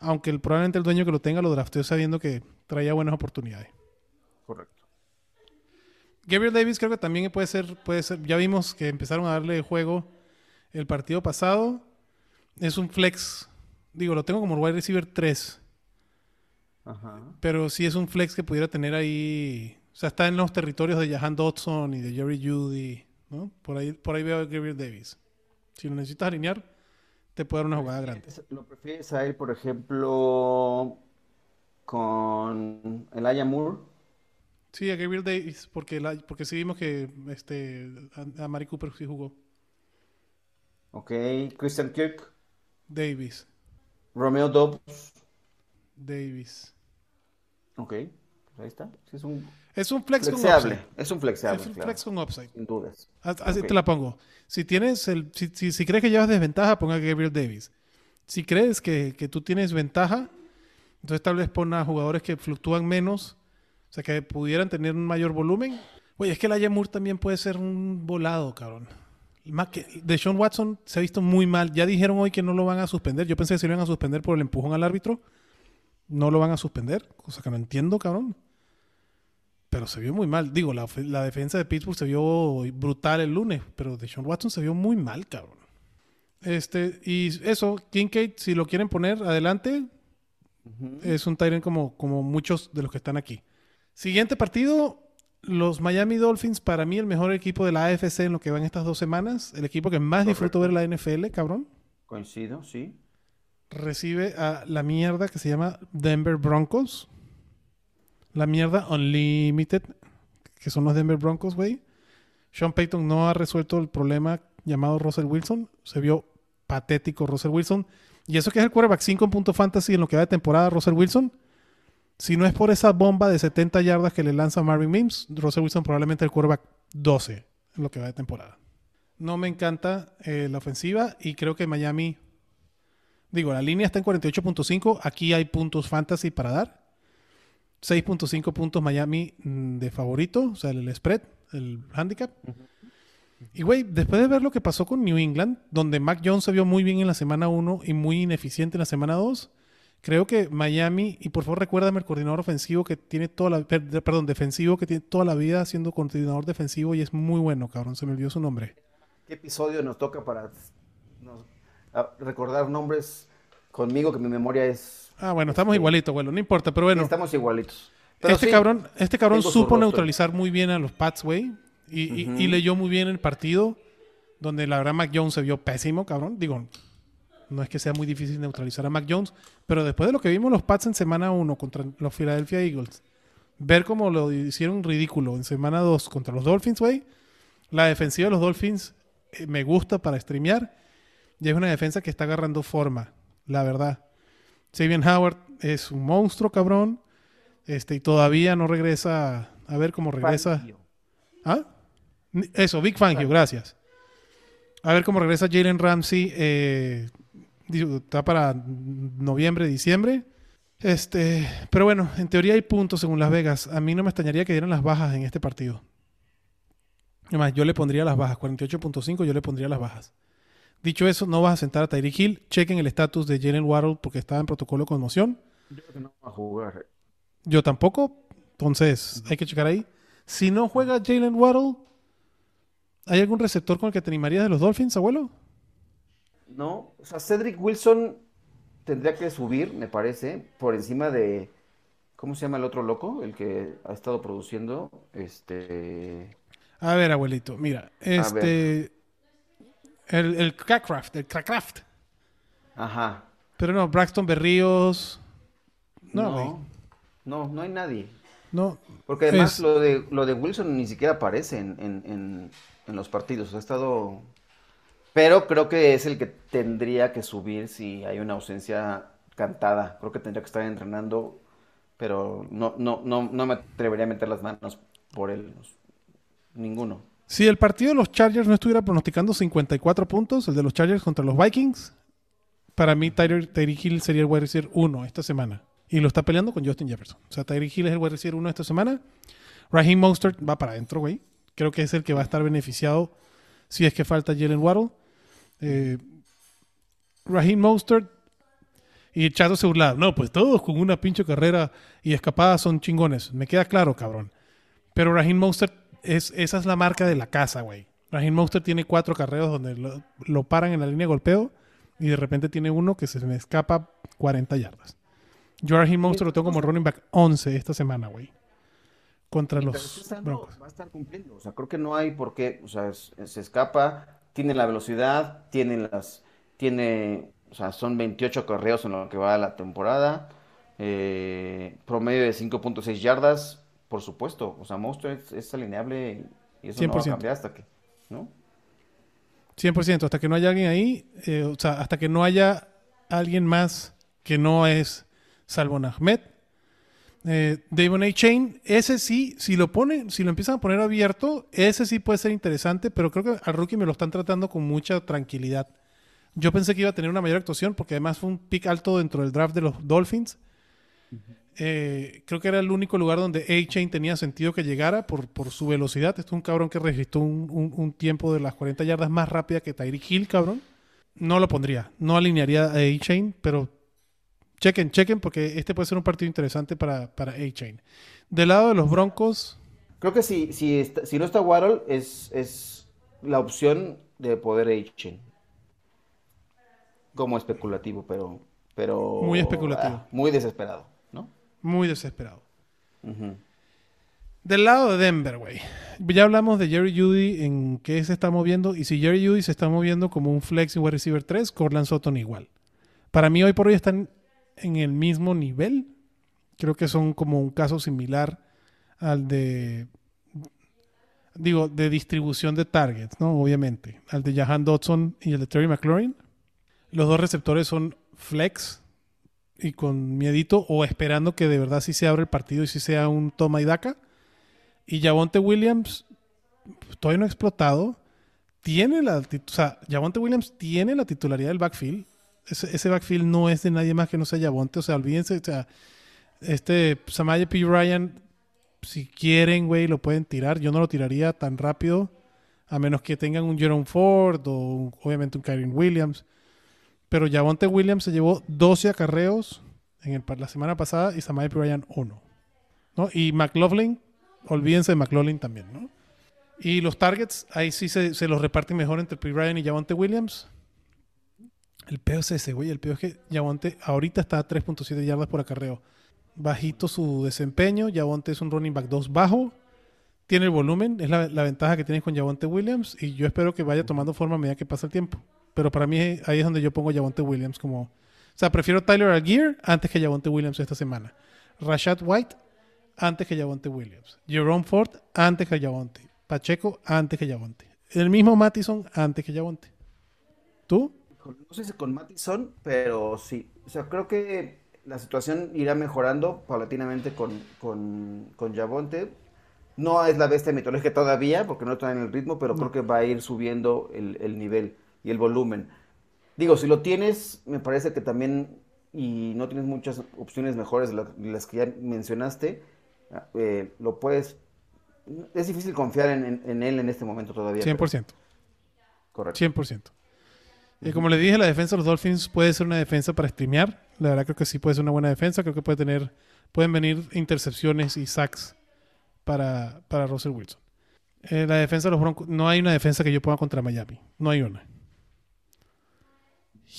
Aunque el, probablemente el dueño que lo tenga lo drafteó sabiendo que traía buenas oportunidades. Correcto. Gabriel Davis creo que también puede ser, puede ser. Ya vimos que empezaron a darle juego el partido pasado. Es un flex. Digo, lo tengo como wide receiver 3. Ajá. Pero sí es un flex que pudiera tener ahí. O sea, está en los territorios de Jahan Dodson y de Jerry Judy. ¿no? Por ahí, por ahí veo a Gabriel Davis. Si lo necesitas alinear, te puede dar una jugada grande. ¿Lo prefieres a él, por ejemplo, con Elijah Moore? Sí, a Gabriel Davis, porque, la- porque sí vimos que este, a, a Mari Cooper sí jugó. Ok. Christian Kirk, Davis, Romeo Dobbs. Davis. Ok. Ahí está. Es un Es un flex con flexeable. upside. Es un flexeable, Es un claro, flex con upside. sin dudas. As- Así Ok. te la pongo. Si tienes el, si, si- si crees que llevas desventaja, ponga a Gabriel Davis. Si crees que, que tú tienes ventaja, entonces tal vez pon a jugadores que fluctúan menos, o sea, que pudieran tener un mayor volumen. Oye, es que el Moore también puede ser un volado, cabrón. Más que de Sean Watson se ha visto muy mal. Ya dijeron hoy que no lo van a suspender. Yo pensé que se lo iban a suspender por el empujón al árbitro. No lo van a suspender, cosa que no entiendo, cabrón. Pero se vio muy mal. Digo, la, la defensa de Pittsburgh se vio brutal el lunes, pero de Sean Watson se vio muy mal, cabrón. Este, y eso, Kincaid, si lo quieren poner adelante, es un Tyrant como, como muchos de los que están aquí. Siguiente partido, los Miami Dolphins, para mí el mejor equipo de la AFC en lo que van estas dos semanas. El equipo que más disfruto ver la NFL, cabrón. Coincido, sí. Recibe a la mierda que se llama Denver Broncos. La mierda Unlimited, que son los Denver Broncos, güey. Sean Payton no ha resuelto el problema llamado Russell Wilson. Se vio patético Russell Wilson. Y eso que es el quarterback 5 en punto fantasy en lo que va de temporada Russell Wilson. Si no es por esa bomba de 70 yardas que le lanza Marvin Mims, Russell Wilson probablemente el quarterback 12 en lo que va de temporada. No me encanta eh, la ofensiva y creo que Miami Digo, la línea está en 48.5. Aquí hay puntos fantasy para dar. 6.5 puntos Miami mm, de favorito, o sea, el spread, el handicap. Y güey, después de ver lo que pasó con New England, donde Mac Jones se vio muy bien en la semana 1 y muy ineficiente en la semana 2, Creo que Miami, y por favor recuérdame el coordinador ofensivo que tiene toda la, per- perdón, defensivo que tiene toda la vida siendo coordinador defensivo y es muy bueno, cabrón, se me olvidó su nombre. ¿Qué episodio nos toca para nos- recordar nombres conmigo que mi memoria es... Ah, bueno, estamos Este, igualitos, bueno, no importa, pero bueno. Estamos igualitos. Pero este sí, cabrón, este cabrón supo neutralizar muy bien a los Pats, güey. Y, y- Ujú. y leyó muy bien el partido. Donde la verdad Mac Jones se vio pésimo, cabrón. Digo, no es que sea muy difícil neutralizar a Mac Jones. Pero después de lo que vimos los Pats en semana 1 contra los Philadelphia Eagles. Ver cómo lo hicieron ridículo en semana 2 contra los Dolphins, güey. La defensiva de los Dolphins eh, me gusta para streamear. Y es una defensa que está agarrando forma, la verdad. Xavier Howard es un monstruo, cabrón. Este, y todavía no regresa. A ver cómo regresa. Fangio. ¿Ah? Eso, Big Fangio, gracias. A ver cómo regresa Jalen Ramsey. eh, está para noviembre, diciembre. Este, pero bueno, en teoría hay puntos según Las Vegas. A mí no me extrañaría que dieran las bajas en este partido. Además, yo le pondría las bajas. 48.5, yo le pondría las bajas. Dicho eso, no vas a sentar a Tyreek Hill. Chequen el estatus de Jalen Waddle porque estaba en protocolo de conmoción. Yo creo que no va a jugar. Yo tampoco. Entonces, hay que checar ahí. Si no juega Jalen Waddle, ¿hay algún receptor con el que te animarías de los Dolphins, abuelo? No, o sea, Cedric Wilson tendría que subir, me parece, por encima de, ¿cómo se llama el otro loco? El que ha estado produciendo, este, A ver, abuelito, mira. Este. El, el Crackcraft, el Crackcraft. ajá. Pero no, Braxton Berríos. No. No, no, no hay nadie. No. Porque además Es- lo de lo de Wilson ni siquiera aparece en, en, en, en los partidos. Ha estado. Pero creo que es el que tendría que subir si hay una ausencia cantada. Creo que tendría que estar entrenando. Pero no, no, no, no me atrevería a meter las manos por él. Ninguno. Si el partido de los Chargers no estuviera pronosticando 54 puntos, el de los Chargers contra los Vikings, para mí Tyreek Hill sería el wide receiver 1 esta semana. Y lo está peleando con Justin Jefferson. O sea, Tyreek Hill es el wide receiver 1 esta semana. Raheem Mostert va para adentro, güey. Creo que es el que va a estar beneficiado si es que falta Jalen Waddle. Eh, Raheem Mostert y Chato se burlaba. No, pues todos con una pinche carrera y escapada son chingones. Me queda claro, cabrón. Pero Raheem Mostert, es, esa es la marca de la casa, güey. Raheem Mostert tiene cuatro carreras donde lo, lo paran en la línea de golpeo y de repente tiene uno que se me escapa 40 yardas. Yo a Raheem Mostert lo tengo como running back 11 esta semana, güey. Contra los Broncos. va a estar cumpliendo. O sea, creo que no hay por qué. O sea, es- se escapa, tiene la velocidad, tiene las. Tiene. O sea, son 28 correos en lo que va la temporada. eh, promedio de 5.6 yardas, por supuesto. O sea, Monster es, es alineable y eso no va a 100%. cambiar hasta que. ¿No? 100%, hasta que no haya alguien ahí, eh, o sea, hasta que no haya alguien más que no es Salvo Ahmed. Eh, Davon A. Chain, ese sí, si lo ponen, si lo empiezan a poner abierto, ese sí puede ser interesante, pero creo que al rookie me lo están tratando con mucha tranquilidad. Yo pensé que iba a tener una mayor actuación porque además fue un pick alto dentro del draft de los Dolphins. Eh, creo que era el único lugar donde A-Chain tenía sentido que llegara por, por su velocidad. Esto es un cabrón que registró un, un- un tiempo de las 40 yardas más rápida que Tyreek Hill, cabrón. No lo pondría. No alinearía a A-Chain, pero chequen, chequen, porque este puede ser un partido interesante para, para A-Chain. Del lado de los Broncos, Creo que si, si, está- si no está Waddle, es, es la opción de poder H. Como especulativo, pero. pero Muy especulativo. ah, muy desesperado. Muy desesperado. Del lado de Denver, güey. Ya hablamos de Jerry Judy en qué se está moviendo. Y si Jerry Judy se está moviendo como un flex y wide receiver 3, Cortland Sutton igual. Para mí, hoy por hoy están en el mismo nivel. Creo que son como un caso similar al de. Digo, de distribución de targets, ¿no? Obviamente. Al de Jahan Dodson y el de Terry McLaurin. Los dos receptores son flex y con miedito o esperando que de verdad sí se abra el partido y sí sea un toma y daca. Y Javonte Williams todavía no ha explotado. Tiene la, o sea, Williams tiene la titularidad del backfield. Ese, backfield no es de nadie más que no sea Javonte. O sea, olvídense, o sea, este Samaje P. Ryan, si quieren, güey, lo pueden tirar. Yo no lo tiraría tan rápido, a menos que tengan un Jerome Ford o obviamente un Kyron Williams. Pero Javonte Williams se llevó 12 acarreos en la semana pasada y Samaje Ryan 1. ¿no? Y McLaughlin, olvídense de McLaughlin también, ¿no? Y los targets, ahí sí se, los reparten mejor entre P. Y Javonte Williams. El peor es ese, güey. El peor es que Javonte ahorita está a 3.7 yardas por acarreo. Bajito su desempeño. Javonte es un running back 2 bajo. Tiene el volumen. Es la, la ventaja que tienes con Javonte Williams. Y yo espero que vaya tomando forma a medida que pasa el tiempo. Pero para mí ahí es donde yo pongo Javonte Williams como... O sea, prefiero Tyler Algier antes que Javonte Williams esta semana. Rashad White antes que Javonte Williams. Jerome Ford antes que Javonte. Pacheco antes que Javonte. El mismo Mattison antes que Javonte. ¿Tú? No sé si con Mattison, pero sí. O sea, creo que la situación irá mejorando paulatinamente con, con, con Javonte. No es la bestia mitológica todavía, porque no está en el ritmo, pero creo que va a ir subiendo el, el nivel y el volumen. Digo, si lo tienes, me parece que también, y no tienes muchas opciones mejores de la- de las que ya mencionaste, eh, lo puedes... Es difícil confiar en, en- en él en este momento todavía. pero- 100%. Correcto. 100%. Y como les dije, la defensa de los Dolphins puede ser una defensa para streamear. La verdad creo que sí puede ser una buena defensa. Creo que puede tener, pueden venir intercepciones y sacks para, para Russell Wilson. Eh, la defensa de los Broncos, no hay una defensa que yo ponga contra Miami. No hay una.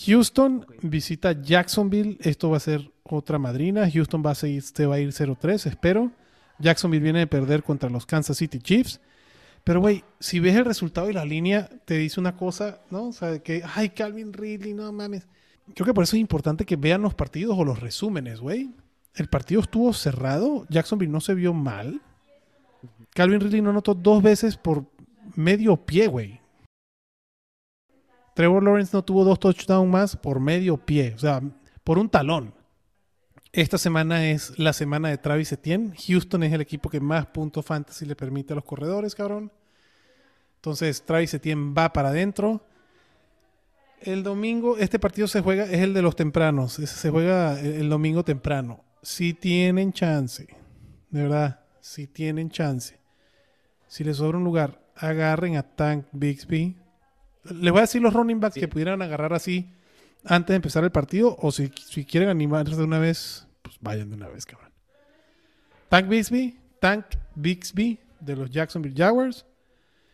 Houston visita Jacksonville. Esto va a ser otra madrina. Houston va a seguir, se va a ir 0-3, espero. Jacksonville viene de perder contra los Kansas City Chiefs. Pero, güey, si ves el resultado y la línea, te dice una cosa, ¿no? O sea, que, ay, Calvin Ridley, no mames. Creo que por eso es importante que vean los partidos o los resúmenes, güey. El partido estuvo cerrado. Jacksonville no se vio mal. Calvin Ridley no anotó dos veces por medio pie, güey. Trevor Lawrence no tuvo dos touchdowns más por medio pie. O sea, por un talón. Esta semana es la semana de Travis Etienne. Houston es el equipo que más puntos fantasy le permite a los corredores, cabrón. Entonces, Travis Etienne va para adentro. El domingo, este partido se juega, es el de los tempranos. Se juega el domingo temprano. Si tienen chance, de verdad, si tienen chance. Si les sobra un lugar, agarren a Tank Bixby. Les voy a decir los running backs Sí. que pudieran agarrar así antes de empezar el partido. O si, si quieren animarse de una vez, pues vayan de una vez, cabrón. Tank Bixby, Tank Bixby de los Jacksonville Jaguars.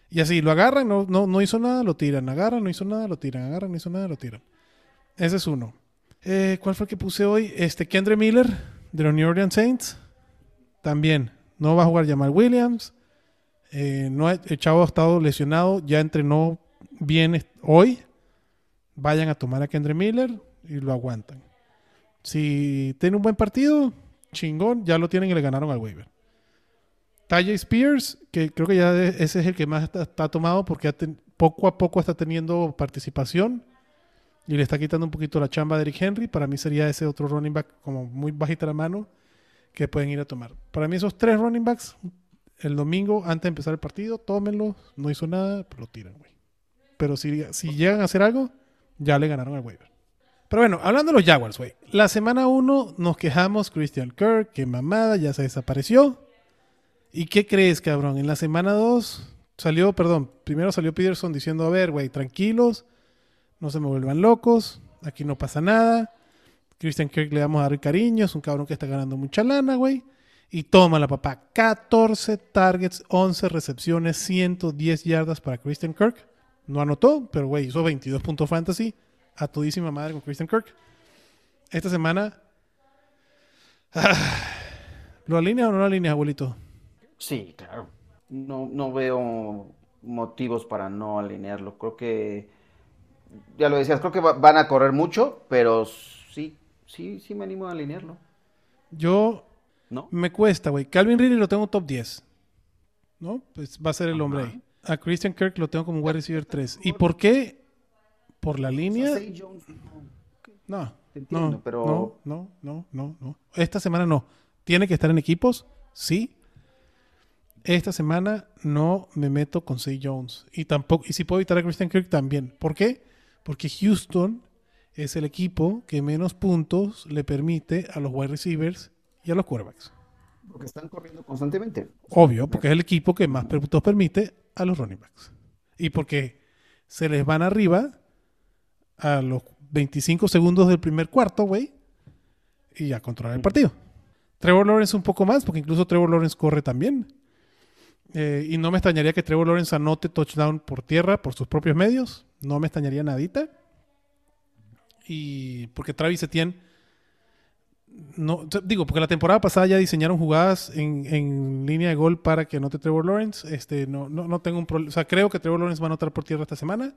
Y así, lo agarran, no, no, no hizo nada, lo tiran. Agarran, no hizo nada, lo tiran. Agarran, no hizo nada, lo tiran. Ese es uno. Eh, ¿Cuál fue el que puse hoy? Este, Kendre Miller, de los New Orleans Saints. También. No va a jugar Jamal Williams. Eh, no, el chavo ha estado lesionado. Ya entrenó bien hoy. Vayan a tomar a Kendre Miller y lo aguantan. Si tiene un buen partido, chingón, ya lo tienen y le ganaron al waiver. Tajay Spears, que creo que ya ese es el que más está, tomado porque poco a poco está teniendo participación y le está quitando un poquito la chamba de Eric Henry. Para mí sería ese otro running back como muy bajita la mano que pueden ir a tomar. Para mí esos tres running backs, el domingo antes de empezar el partido, tómenlos, no hizo nada, pero lo tiran, güey. Pero si, si llegan a hacer algo, ya le ganaron al waiver. Pero bueno, hablando de los Jaguars, güey. La semana 1 nos quejamos, Christian Kirk, que mamada, ya se desapareció. ¿Y qué crees, cabrón? En la semana 2 salió, perdón, primero salió Peterson diciendo, a ver, güey, tranquilos, no se me vuelvan locos, aquí no pasa nada. Christian Kirk le vamos a dar cariño, es un cabrón que está ganando mucha lana, güey. Y toma la papá, 14 targets, 11 recepciones, 110 yardas para Christian Kirk. No anotó, pero güey, hizo 22 puntos fantasy. A todísima madre con Christian Kirk. Esta semana. ¿Lo alinea o no lo alinea, abuelito? Sí, claro. No, no veo motivos para no alinearlo. Creo que, ya lo decías, creo que va- van a correr mucho, pero sí, sí, sí me animo a alinearlo. Yo ¿No? me cuesta, güey. Calvin Ridley lo tengo top 10. ¿No? Pues va a ser el hombre ahí. A Christian Kirk lo tengo como wide receiver 3. ¿Y por qué? Por la línea. No. No. No, no, no, no, no. Esta semana no. Tiene que estar en equipos, sí. Esta semana no me meto con Say Jones. Y tampoco, y si puedo evitar a Christian Kirk también. ¿Por qué? Porque Houston es el equipo que menos puntos le permite a los wide receivers y a los quarterbacks. Porque están corriendo constantemente. Obvio, porque es el equipo que más puntos permite a los running backs. Y porque se les van arriba a los 25 segundos del primer cuarto, güey. y a controlar el partido. Trevor Lawrence un poco más, porque incluso Trevor Lawrence corre también. Eh, y no me extrañaría que Trevor Lawrence anote touchdown por tierra por sus propios medios. No me extrañaría nadita. Y porque Travis Etienne. No, digo, porque la temporada pasada ya diseñaron jugadas en, en línea de gol para que anote Trevor Lawrence. Este, no, no, no tengo un problema. O sea, creo que Trevor Lawrence va a anotar por tierra esta semana.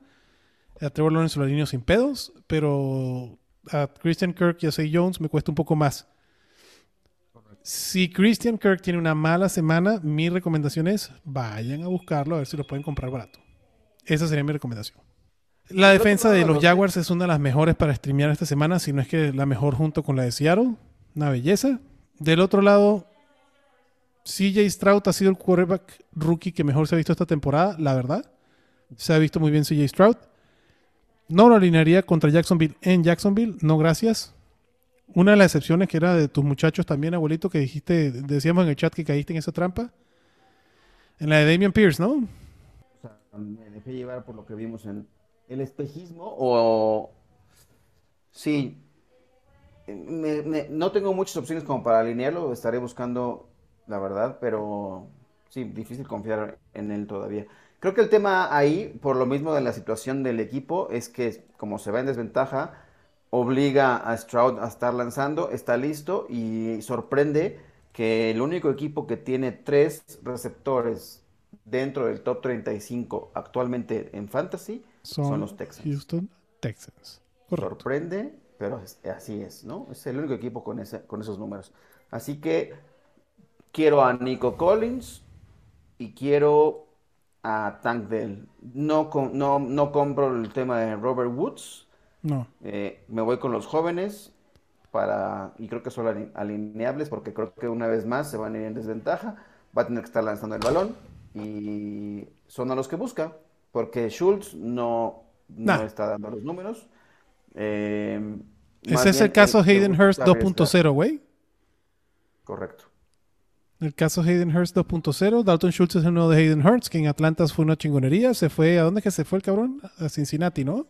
A Trevor Lawrence lo alineo sin pedos. Pero a Christian Kirk y a Zay Jones me cuesta un poco más. Si Christian Kirk tiene una mala semana, mi recomendación es vayan a buscarlo a ver si lo pueden comprar barato. Esa sería mi recomendación. La defensa de los Jaguars es una de las mejores para streamear esta semana, si no es que la mejor junto con la de Seattle. Una belleza. Del otro lado, CJ Stroud ha sido el quarterback rookie que mejor se ha visto esta temporada, la verdad. Se ha visto muy bien CJ Stroud. No lo alinearía contra Jacksonville en Jacksonville, no gracias. Una de las excepciones que era de tus muchachos también, abuelito, que dijiste, decíamos en el chat que caíste en esa trampa. En la de Damian Pierce, ¿no? O sea, me dejé llevar por lo que vimos en el espejismo o... Sí, me- me- no tengo muchas opciones como para alinearlo, estaré buscando la verdad, pero sí, difícil confiar en él todavía. Creo que el tema ahí, por lo mismo de la situación del equipo, es que como se va en desventaja, obliga a Stroud a estar lanzando, está listo y sorprende que el único equipo que tiene tres receptores dentro del top 35 actualmente en Fantasy son, los Texans. Houston Texans. Correcto. Sorprende, pero es- así es, ¿no? Es el único equipo con, ese, con esos números. Así que quiero a Nico Collins y quiero a Tank Dell. No, no, no compro el tema de Robert Woods. No. Eh, me voy con los jóvenes para, y creo que son aline- alineables porque creo que una vez más se van a ir en desventaja. Va a tener que estar lanzando el balón y son a los que busca porque Schultz no, no Nah. está dando los números. Eh, Ese es el caso que Hayden Hurst arriesgar. 2.0, güey. Correcto. El caso Hayden Hurst 2.0. Dalton Schultz es el nuevo de Hayden Hurst, que en Atlanta fue una chingonería. Se fue, ¿a dónde que se fue el cabrón? A Cincinnati, ¿no?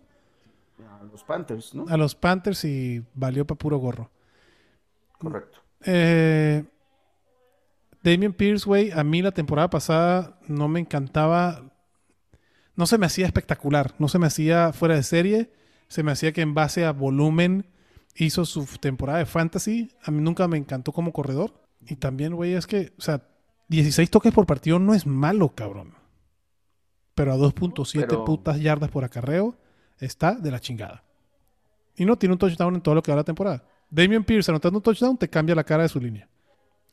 A los Panthers, ¿no? A los Panthers y valió para puro gorro. Correcto. Eh, Damian Pierce, güey, a mí la temporada pasada no me encantaba. No se me hacía espectacular, no se me hacía fuera de serie. Se me hacía que en base a volumen hizo su temporada de fantasy. A mí nunca me encantó como corredor. Y también, güey, es que, o sea, 16 toques por partido no es malo, cabrón. Pero a 2.7 Pero- putas yardas por acarreo está de la chingada. Y no tiene un touchdown en todo lo que va la temporada. Damian Pierce anotando un touchdown te cambia la cara de su línea.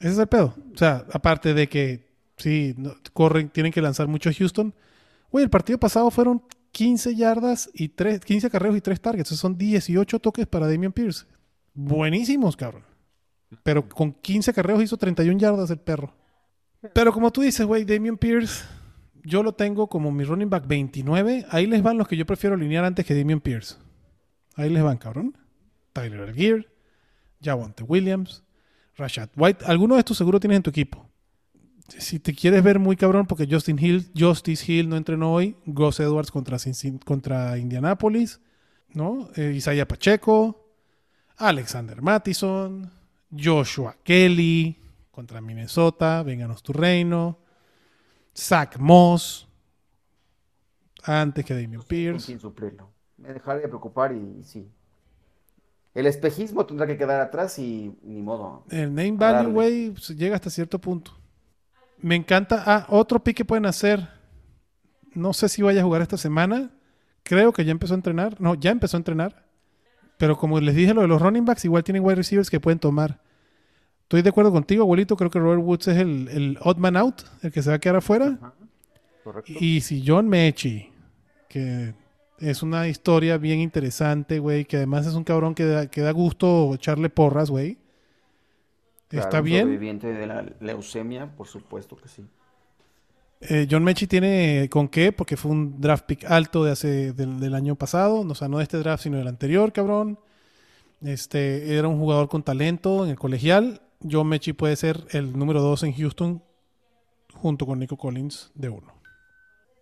Ese es el pedo. O sea, aparte de que sí, no- corren, tienen que lanzar mucho a Houston. Güey, el partido pasado fueron 15 yardas y 3, 15 carreos y 3 targets. Esos son 18 toques para Damian Pierce. Buenísimos, cabrón. Pero con 15 carreos hizo 31 yardas el perro. Pero como tú dices, güey, Damian Pierce, yo lo tengo como mi running back 29. Ahí les van los que yo prefiero alinear antes que Damian Pierce. Ahí les van, cabrón. Tyler Algier, Javonte Williams, Rashad White. Alguno de estos seguro tienes en tu equipo. Si te quieres ver muy cabrón, porque Justin Hill, Justice Hill no entrenó hoy, Gus Edwards contra, Indianapolis, ¿no? Eh, Isaiah Pacheco, Alexander Mattison, Joshua Kelly contra Minnesota, Vénganos tu reino, Zach Moss, antes que Damian Pierce. Sin suplirlo. Me dejaría de preocupar y, sí. El espejismo tendrá que quedar atrás y ni modo. El name value, güey, pues, llega hasta cierto punto. Me encanta. Ah, otro pick que pueden hacer. No sé si vaya a jugar esta semana. Creo que ya empezó a entrenar. No, ya empezó a entrenar. Pero como les dije lo de los running backs, igual tienen wide receivers que pueden tomar. Estoy de acuerdo contigo, abuelito. Creo que Robert Woods es el, el odd man out, el que se va a quedar afuera. Ajá. Correcto. Y si John Mechi, que es una historia bien interesante, güey, que además es un cabrón que da, que da gusto echarle porras, güey. Claro, Está un bien. sobreviviente de la leucemia, por supuesto que sí. Eh, John Mechi tiene con qué, porque fue un draft pick alto de hace, del, del año pasado, o sea, no de este draft, sino del anterior, cabrón. Este, era un jugador con talento en el colegial. John Mechi puede ser el número 2 en Houston, junto con Nico Collins de uno.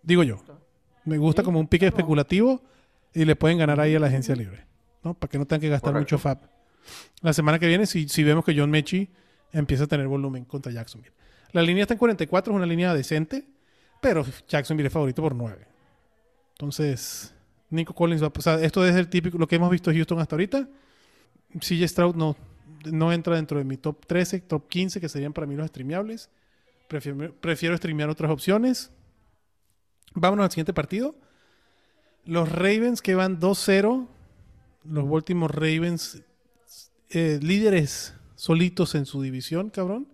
Digo yo. Me gusta como un pique especulativo y le pueden ganar ahí a la agencia libre, ¿no? Para que no tengan que gastar Correcto. mucho FAB. La semana que viene si, vemos que John Mechie empieza a tener volumen contra Jacksonville. La línea está en 44, es una línea decente, pero Jacksonville es favorito por 9. Entonces, Nico Collins va a pasar. Esto es el típico, lo que hemos visto Houston hasta ahorita. CJ Stroud no, no entra dentro de mi top 13, top 15, que serían para mí los streameables. Prefiero, prefiero streamear otras opciones. Vámonos al siguiente partido. Los Ravens que van 2-0. Los Baltimore Ravens, eh, líderes solitos en su división, cabrón.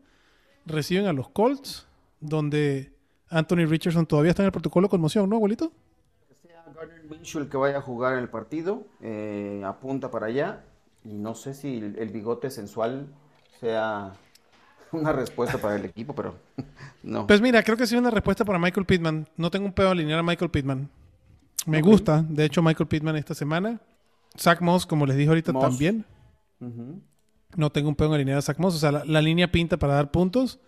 Reciben a los Colts, donde Anthony Richardson todavía está en el protocolo de conmoción, ¿no, abuelito? Que sea Gardner Minshew el que vaya a jugar en el partido, eh, apunta para allá. Y no sé si el, el bigote sensual sea una respuesta para el equipo, pero no. Pues mira, creo que sí una respuesta para Michael Pittman. No tengo un pedo alinear a Michael Pittman. Me gusta, de hecho, Michael Pittman esta semana. Zach Moss, como les dije ahorita, Moss. también. No tengo un pedo en alinear a Zach Moss. O sea, la, línea pinta para dar puntos.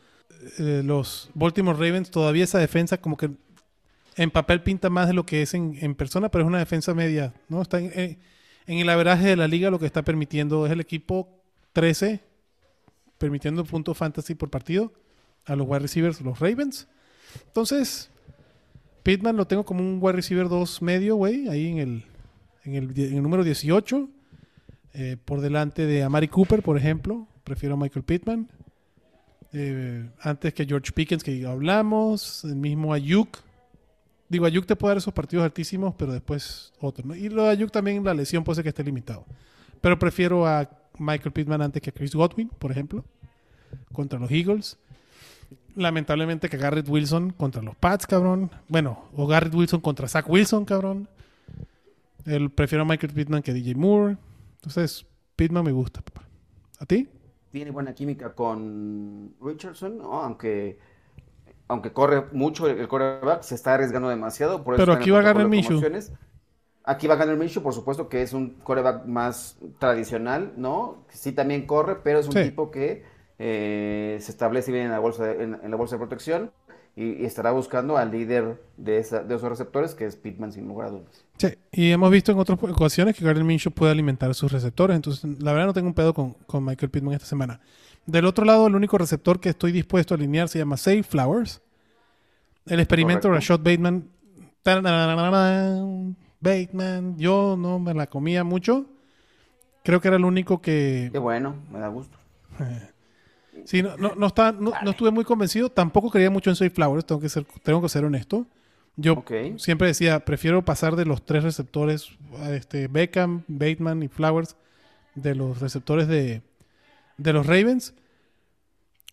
Eh, los Baltimore Ravens, todavía esa defensa como que en papel pinta más de lo que es en, persona, pero es una defensa media, ¿no? Está en, en- el averaje de la liga lo que está permitiendo es el equipo 13, permitiendo puntos fantasy por partido a los wide receivers, los Ravens. Entonces, Pittman lo tengo como un wide receiver 2 medio, güey, ahí en el, en el número 18. Eh, por delante de Amari Cooper, por ejemplo. Prefiero a Michael Pittman. Eh, antes que George Pickens, que hablamos. El mismo Ayuk. Digo, Ayuk te puede dar esos partidos altísimos, pero después otro. Y lo de Ayuk también, la lesión puede ser que esté limitado. Pero prefiero a Michael Pittman antes que Chris Godwin, por ejemplo, contra los Eagles. Lamentablemente que Garrett Wilson contra los Pats, cabrón. Bueno, o Garrett Wilson contra Zach Wilson, cabrón. El, prefiero a Michael Pittman que DJ Moore. Entonces, Pittman me gusta, papá. ¿A ti? Tiene buena química con Richardson, ¿no? aunque, aunque corre mucho el, quarterback, se está arriesgando demasiado. Por eso Pero aquí va Garner de Minshew. Aquí va Garner Minshew, por supuesto que es un quarterback más tradicional, ¿no? Sí también corre, pero es un Sí. tipo que eh, se establece bien en la bolsa de, en, en la bolsa de protección y, y estará buscando al líder de, esa, de esos receptores, que es Pittman, sin lugar a dudas. Sí. Y hemos visto en otras ocasiones que Gardner Minshew puede alimentar sus receptores. Entonces, la verdad no tengo un pedo con, con Michael Pittman esta semana. Del otro lado, el único receptor que estoy dispuesto a alinear se llama Save Flowers. El experimento Correcto. Rashad Bateman. Bateman. Yo no me la comía mucho. Creo que era el único que... Qué bueno, me da gusto. Sí, no, no, no, estaba- no- no estuve muy convencido. Tampoco creía mucho en Save Flowers, tengo que ser, tengo que ser honesto. Yo siempre decía, prefiero pasar de los tres receptores, este, Beckham, Bateman y Flowers, de los receptores de, de los Ravens.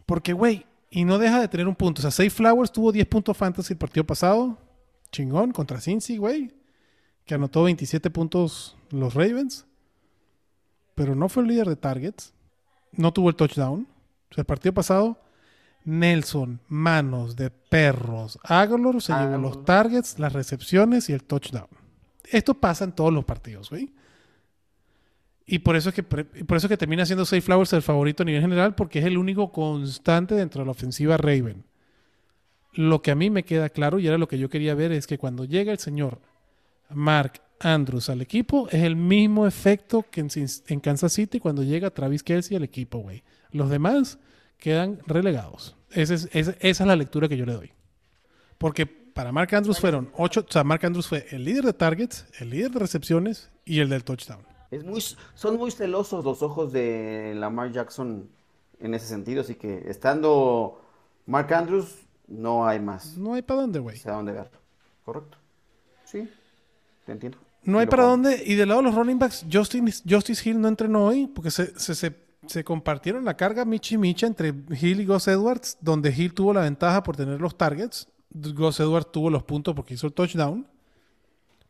Porque, güey, y no deja de tener un punto. O sea, Save Flowers tuvo 10 puntos fantasy el partido pasado. Chingón, contra Cincy, güey. Que anotó 27 puntos los Ravens. Pero no fue el líder de targets. No tuvo el touchdown. O sea, el partido pasado, Nelson, manos de perros. Aguilar se llevó los targets, las recepciones y el touchdown. Esto pasa en todos los partidos, güey. Y por eso es que por eso es que termina siendo Safe Flowers el favorito a nivel general, porque es el único constante dentro de la ofensiva Raven. Lo que a mí me queda claro, y era lo que yo quería ver, es que cuando llega el señor Mark Andrews al equipo, es el mismo efecto que en, en Kansas City cuando llega Travis Kelsey al equipo, güey. Los demás quedan relegados. Esa es, esa- esa es la lectura que yo le doy. Porque para Mark Andrews fueron ocho, o sea, Mark Andrews fue el líder de targets, el líder de recepciones y el del touchdown. Es muy, son muy celosos los ojos de Lamar Jackson en ese sentido, así que estando Mark Andrews, no hay más. No hay para dónde, güey. No sé a dónde ver. Correcto. Sí, te entiendo. No hay para dónde. Y del lado de los running backs, Justin, Justice Hill no entrenó hoy porque se, se, se, se compartieron la carga Michi Micha entre Hill y Gus Edwards, donde Hill tuvo la ventaja por tener los targets. Gus Edwards tuvo los puntos porque hizo el touchdown.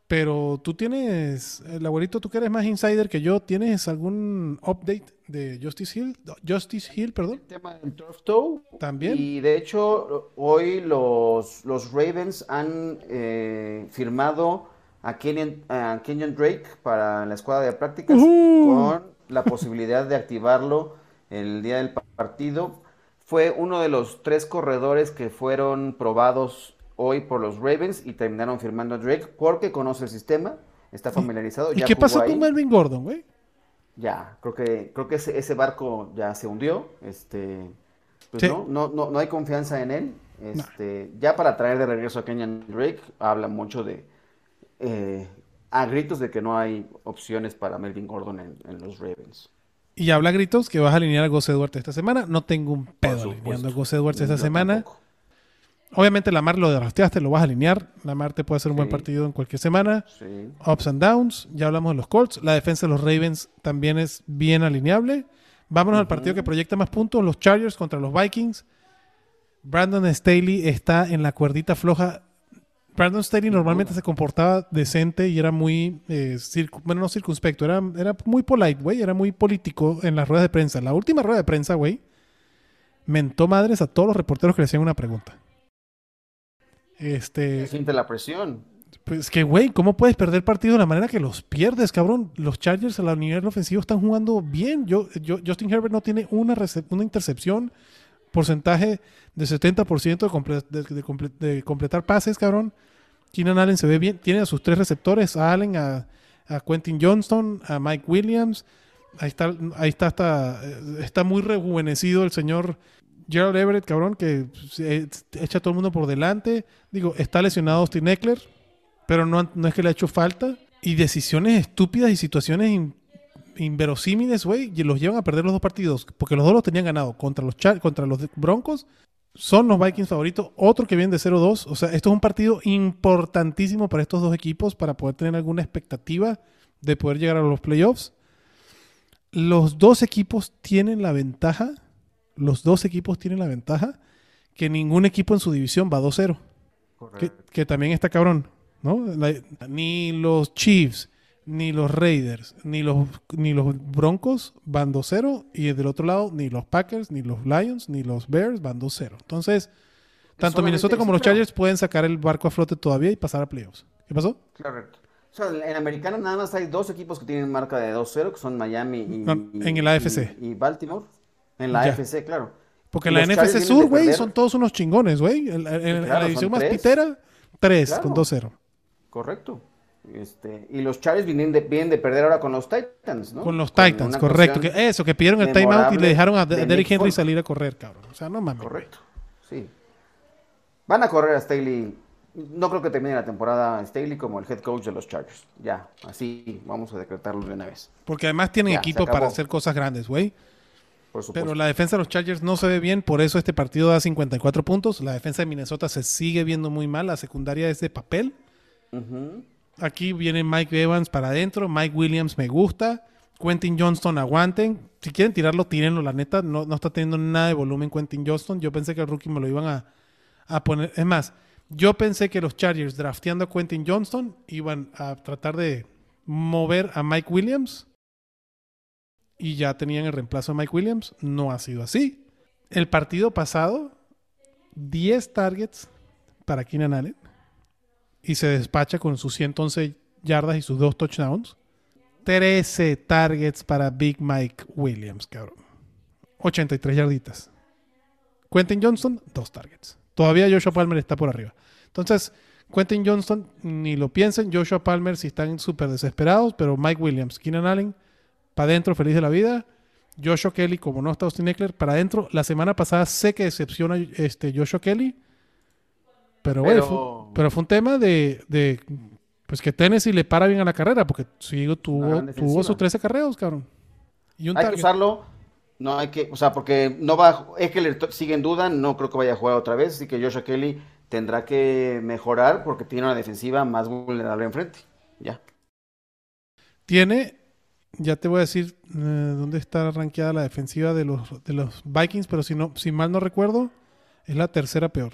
Pero tú tienes, el abuelito, tú que eres más insider que yo, ¿tienes algún update de Justice Hill? Justice Hill, perdón. El tema del turf toe. También. Y de hecho, hoy los, los Ravens han eh, firmado a Kenyon, a Kenyon Drake para la escuadra de prácticas Ujú. con la posibilidad de activarlo el día del pa- partido. Fue uno de los tres corredores que fueron probados hoy por los Ravens y terminaron firmando a Drake porque conoce el sistema, está familiarizado. ¿Y ya qué pasó ahí. con Melvin Gordon, güey? ya, creo que, creo que ese, ese barco ya se hundió. Este, pues Sí. no, no, no, no hay confianza en él. Este, ya para traer de regreso a Kenyan Drake, habla mucho de eh, a gritos de que no hay opciones para Melvin Gordon en, en los Ravens. Y habla gritos que vas a alinear a Gus Edwards esta semana. No tengo un pedo alineando a Gus Edwards esta Yo semana. tampoco. Obviamente Lamar lo drafteaste, lo vas a alinear. Lamar te puede hacer un buen partido en cualquier semana. Sí. Ups and downs. Ya hablamos de los Colts. La defensa de los Ravens también es bien alineable. Vámonos al partido que proyecta más puntos. Los Chargers contra los Vikings. Brandon Staley está en la cuerdita floja. Brandon Staley normalmente se comportaba decente y era muy, eh, bueno, no circunspecto, era, era muy polite, güey, era muy político en las ruedas de prensa. La última rueda de prensa, güey, mentó madres a todos los reporteros que le hacían una pregunta. Este, Siente la presión. pues que, güey, ¿cómo puedes perder partido de la manera que los pierdes, cabrón? Los Chargers a la nivel ofensivo están jugando bien. Yo, yo- Justin Herbert no tiene una, una intercepción, porcentaje de 70% de, de- de de completar pases, cabrón. Keenan Allen se ve bien. Tiene a sus tres receptores, a Allen, a, Quentin Johnston, a Mike Williams. Ahí está, ahí está, hasta, eh, está muy rejuvenecido el señor Gerald Everett, cabrón, que eh, echa a todo el mundo por delante. Digo, está lesionado Austin Eckler, pero no, no es que le ha hecho falta. Y decisiones estúpidas y situaciones inverosímiles, güey, y los llevan a perder los dos partidos, porque los dos los tenían ganado contra los, Char- contra los Broncos. Son los Vikings favoritos, otro que viene de 0-2. O sea, esto es un partido importantísimo para estos dos equipos para poder tener alguna expectativa de poder llegar a los playoffs. Los dos equipos tienen la ventaja, los dos equipos tienen la ventaja que ningún equipo en su división va 2-0 que, que también está cabrón, ¿no? La- ni los Chiefs, ni los Raiders, ni los, ni los Broncos van 2-0 y del otro lado ni los Packers, ni los Lions, ni los Bears van 2-0. Entonces, tanto Minnesota como los Chargers pueden sacar el barco a flote todavía y pasar a playoffs. ¿Qué pasó? Correcto. O sea, en americano nada más hay dos equipos que tienen marca de 2-0, que son Miami y, No, en el AFC. y, y Baltimore. En la Ya. AFC, claro. Porque en la NFC Sur, güey, son todos unos chingones, güey. En, en- en claro, la división más tres. pitera, 3 Claro. con 2-0. Correcto. Este, y los Chargers vienen de, vienen de perder ahora con los Titans, ¿no? Con los Titans, correcto. Que eso, que pidieron el timeout y le dejaron a de De- Derrick Henry salir a correr, cabrón. O sea, no mames. Correcto. Sí. Van a correr a Staley. No creo que termine la temporada Staley como el head coach de los Chargers. Ya, así vamos a decretarlo de una vez. Porque además tienen Ya, equipo para hacer cosas grandes, güey. Pero la defensa de los Chargers no se ve bien, por eso este partido da 54 puntos. La defensa de Minnesota se sigue viendo muy mal, la secundaria es de papel. Ujú. Aquí viene Mike Evans para adentro, Mike Williams me gusta, Quentin Johnston aguanten. Si quieren tirarlo, tírenlo, la neta. No, no está teniendo nada de volumen Quentin Johnston. Yo pensé que el rookie me lo iban a, a poner. Es más, yo pensé que los Chargers drafteando a Quentin Johnston iban a tratar de mover a Mike Williams y ya tenían el reemplazo a Mike Williams. No ha sido así. El partido pasado, 10 targets para Keenan Allen y se despacha con sus 111 yardas y sus dos touchdowns. 13 targets para Big Mike Williams, cabrón. 83 yarditas. Quentin Johnston, dos targets. Todavía Joshua Palmer está por arriba. Entonces, Quentin Johnston, ni lo piensen. Joshua Palmer, si están súper desesperados, pero Mike Williams, Keenan Allen, para adentro, feliz de la vida. Joshua Kelly, como no está Austin Eckler, para adentro. La semana pasada sé que decepciona este Joshua Kelly. Pero, güey, Pero- fue, pero fue un tema de, de, pues que Tennessee le para bien a la carrera, porque sí, tuvo, tuvo sus 13 carreos, cabrón. Y un Hay que usarlo. No hay que, o sea, porque no va, es que sigue en duda, no creo que vaya a jugar otra vez, así que Joshua Kelly tendrá que mejorar porque tiene una defensiva más vulnerable enfrente. Ya. Tiene, ya te voy a decir eh, dónde está rankeada la defensiva de los, de los Vikings, pero si, no, si mal no recuerdo, es la tercera peor.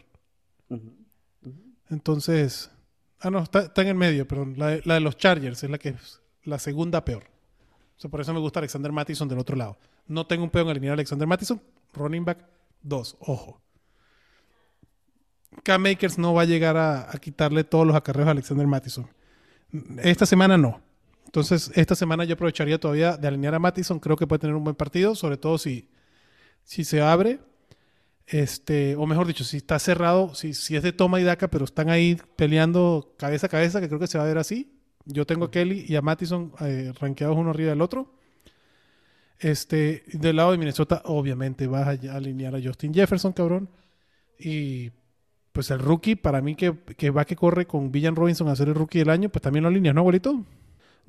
Entonces, ah, no, está, en el medio, perdón. La, de- los Chargers es la que es la segunda peor. O por eso me gusta Alexander Mattison del otro lado. No tengo un pedo en alinear a Alexander Mattison. Running back 2, ojo. K-Makers no va a llegar a, a quitarle todos los acarreos a Alexander Mattison. Esta semana no. Entonces, esta semana yo aprovecharía todavía de alinear a Mattison. Creo que puede tener un buen partido, sobre todo si, si se abre. Este, o mejor dicho, si está cerrado, si, si es de toma y daca, pero están ahí peleando cabeza a cabeza, que creo que se va a ver así. Yo tengo a Kelly y a Mattison eh, rankeados uno arriba del otro. Este, del lado de Minnesota, obviamente vas a alinear a Justin Jefferson, cabrón. Y pues el rookie, para mí que, que va que corre con Villan Robinson a ser el rookie del año, pues también lo alineas, ¿no, abuelito?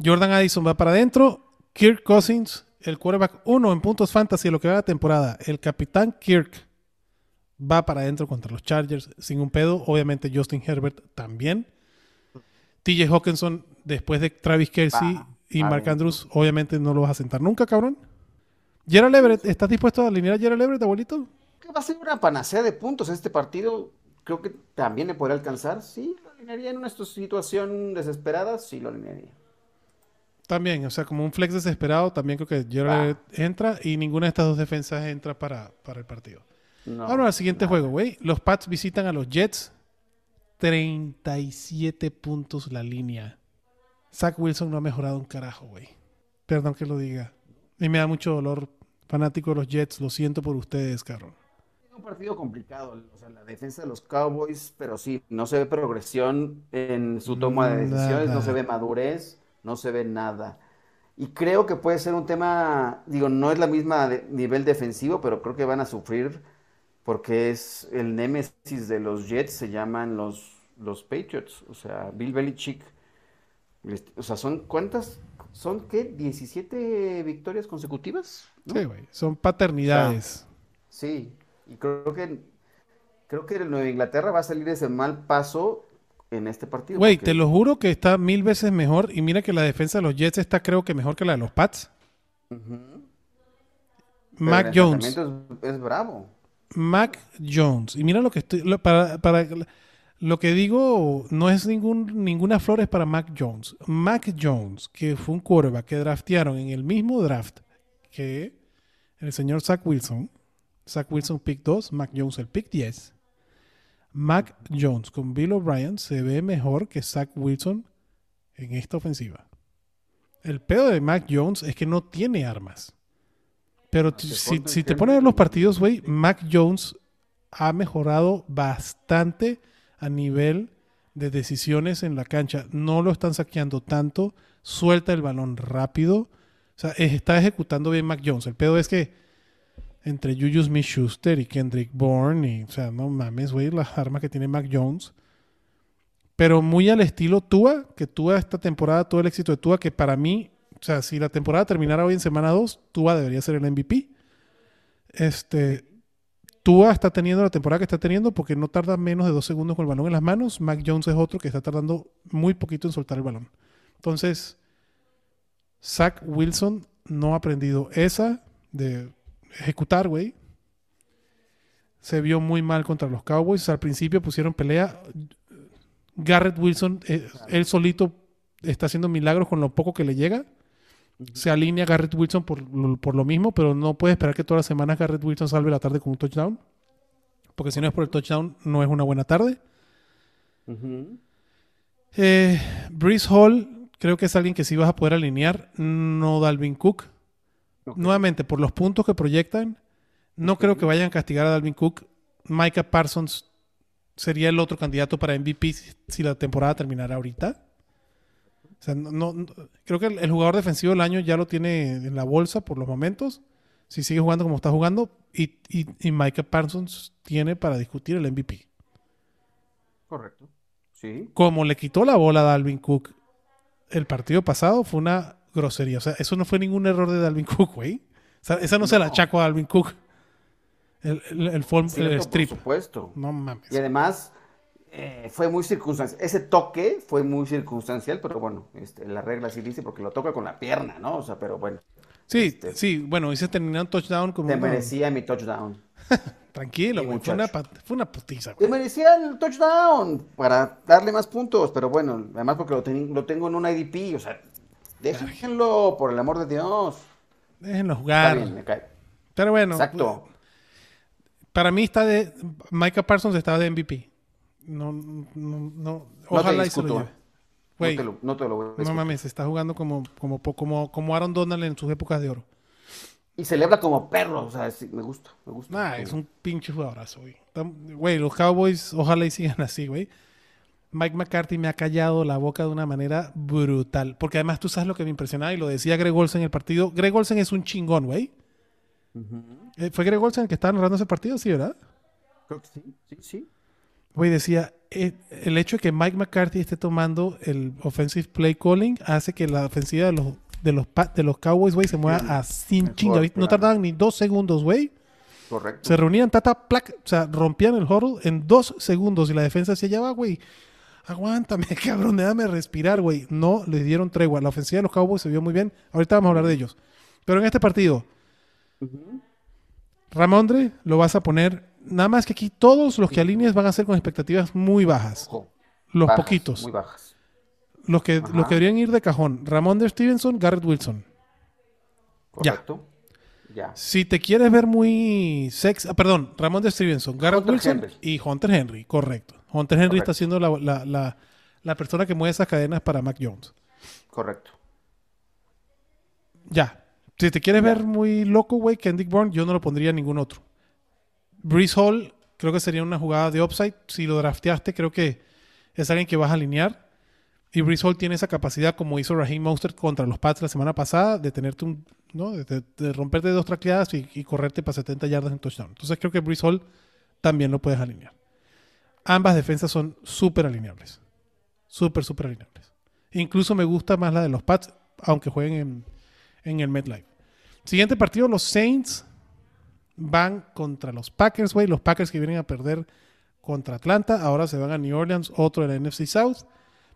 Jordan Addison va para adentro. Kirk Cousins, el quarterback 1 en puntos fantasy de lo que va la temporada. El capitán Kirk va para adentro contra los Chargers sin un pedo. Obviamente Justin Herbert también. TJ Hawkinson, después de Travis Kelsey y Mark Andrews, obviamente no lo vas a sentar nunca, cabrón. Gerald Everett, ¿estás dispuesto a alinear a Gerald Everett, abuelito? Que va a ser una panacea de puntos este partido. Creo que también le podría alcanzar. Sí, lo alinearía en una situación desesperada. Sí, lo alinearía. También, o sea, como un flex desesperado, también creo que Gerald entra y ninguna de estas dos defensas entra para, para el partido. Ahora al siguiente juego, güey. Los Pats visitan a los Jets. 37 puntos la línea. Zach Wilson no ha mejorado un carajo, güey. Perdón que lo diga. Y me da mucho dolor. Fanático de los Jets, lo siento por ustedes, cabrón. Es un partido complicado. O sea, la defensa de los Cowboys, pero sí, no se ve progresión en su toma de decisiones, no se ve madurez, no se ve nada. Y creo que puede ser un tema, digo, no es la misma nivel defensivo, pero creo que van a sufrir porque es el némesis de los Jets, se llaman los, los Patriots, o sea, Bill Belichick, o sea, son cuántas, son qué, 17 victorias consecutivas. Sí, güey, son paternidades. sí, y creo que creo que el Nueva Inglaterra va a salir ese mal paso en este partido. Güey, te lo juro que está mil veces mejor y mira que la defensa de los Jets está creo que mejor que la de los Pats. Mac Jones. es bravo. Mac Jones. Y mira lo que estoy. para, para, lo que digo no es ningún, ninguna flores para Mac Jones. Mac Jones, que fue un quarterback que draftearon en el mismo draft que el señor Zach Wilson. Zach Wilson pick 2, Mac Jones el pick 10. Mac Jones con Bill O'Brien se ve mejor que Zach Wilson en esta ofensiva. El pedo de Mac Jones es que no tiene armas. Pero si, te pones a ver los partidos, güey, Mac Jones ha mejorado bastante a nivel de decisiones en la cancha. No lo están saqueando tanto, suelta el balón rápido. O sea, está ejecutando bien Mac Jones. El pedo es que entre Juju Smith-Schuster y Kendrick Bourne, y, o sea, no mames, güey, las armas que tiene Mac Jones. Pero muy al estilo Tua, que Tua esta temporada, todo el éxito de Tua, que para mí sea, si la temporada terminara hoy en semana 2, Tua debería ser el MVP. Este, Tua está teniendo la temporada que está teniendo porque no tarda menos de dos segundos con el balón en las manos. Mac Jones es otro que está tardando muy poquito en soltar el balón. Entonces, Zach Wilson no ha aprendido esa de ejecutar, güey. Se vio muy mal contra los Cowboys. Al principio pusieron pelea. Garrett Wilson, eh, él solito está haciendo milagros con lo poco que le llega se alinea Garrett Wilson por, por, lo mismo, pero no puede esperar que todas las semanas Garrett Wilson salve la tarde con un touchdown. Porque si no es por el touchdown, no es una buena tarde. Eh, Breeze Hall, creo que es alguien que sí vas a poder alinear, no Dalvin Cook. Nuevamente, por los puntos que proyectan, no creo que vayan a castigar a Dalvin Cook. Micah Parsons sería el otro candidato para MVP si la temporada terminara ahorita no, creo que el, jugador defensivo del año ya lo tiene en la bolsa por los momentos. Si sigue jugando como está jugando. Y, y, Micah Parsons tiene para discutir el MVP. Correcto. Sí. Como le quitó la bola a Dalvin Cook el partido pasado, fue una grosería. O sea, eso no fue ningún error de Dalvin Cook, güey. O sea, esa no, se la achaco a Dalvin Cook. El, el, el, strip. Por supuesto. No mames. Y además, eh, fue muy circunstancial. Ese toque fue muy circunstancial, pero bueno, este, la regla sí dice porque lo toca con la pierna, ¿no? O sea, pero bueno. Sí, este, sí, bueno, hice terminar un touchdown como. Te merecía mi touchdown. Tranquilo, güey. Fue una, fue una putiza, güey. Te merecía el touchdown para darle más puntos, pero bueno, además porque lo, lo tengo en un IDP, o sea, déjenlo, por el amor de Dios. Déjenlo jugar. Está bien, me cae. Pero bueno. Exacto. Para mí está de. Micah Parsons está de MVP. No, no, no. Ojalá y se lo lleve. no, te lo, voy a No mames, está jugando como, como, como, como Aaron Donald en sus épocas de oro. Y celebra como perro, o sea, me gusta, me gusta. Nah, es un pinche jugadorazo, güey. Güey, los Cowboys, ojalá y sigan así, güey. Mike McCarthy me ha callado la boca de una manera brutal. Porque además tú sabes lo que me impresionaba y lo decía Greg Olsen en el partido. Greg Olsen es un chingón, güey. Eh, ¿Fue Greg Olsen el que estaba narrando ese partido? Sí, ¿verdad? Creo que sí, sí, sí. Güey, decía, eh, el hecho de que Mike McCarthy esté tomando el offensive play calling hace que la ofensiva de los, de los, de los Cowboys, güey, se mueva Sí, así mejor, chinga. No tardaban ni dos segundos, güey. Correcto. Se reunían, tata, plac, o sea, rompían el huddle en dos segundos y la defensa decía, ya va, güey, aguántame, cabrón, déjame respirar, güey. No les dieron tregua. La ofensiva de los Cowboys se vio muy bien. Ahorita vamos a hablar de ellos. Pero en este partido. Ramondre lo vas a poner, nada más que aquí todos los que alinees van a ser con expectativas muy bajas. Ojo, Los bajas, poquitos. Muy bajas. Los que, Ajá. los que deberían ir de cajón. Ramondre Stevenson, Garrett Wilson. Correcto. Ya. Si te quieres ver muy sex, ah, perdón, Ramondre Stevenson, Garrett Hunter Wilson Henry. y Hunter Henry, correcto. Hunter Henry Correcto. está siendo la, la- la- la persona que mueve esas cadenas para Mac Jones. Correcto. Ya. Si te quieres Ya. ver muy loco, güey, Kendrick Bourne, yo no lo pondría en ningún otro. Breeze Hall, creo que sería una jugada de upside. Si lo drafteaste, creo que es alguien que vas a alinear. Y Breeze Hall tiene esa capacidad, como hizo Raheem Mostert contra los Pats la semana pasada, de tenerte un, ¿no? De, romperte dos tracleadas y, y correrte para 70 yardas en touchdown. Entonces creo que Breeze Hall también lo puedes alinear. Ambas defensas son súper alineables. Súper, súper alineables. Incluso me gusta más la de los Pats, aunque jueguen en, en el MetLife. Siguiente partido, los Saints van contra los Packers, güey. Los Packers que vienen a perder contra Atlanta. Ahora se van a New Orleans, otro de la NFC South.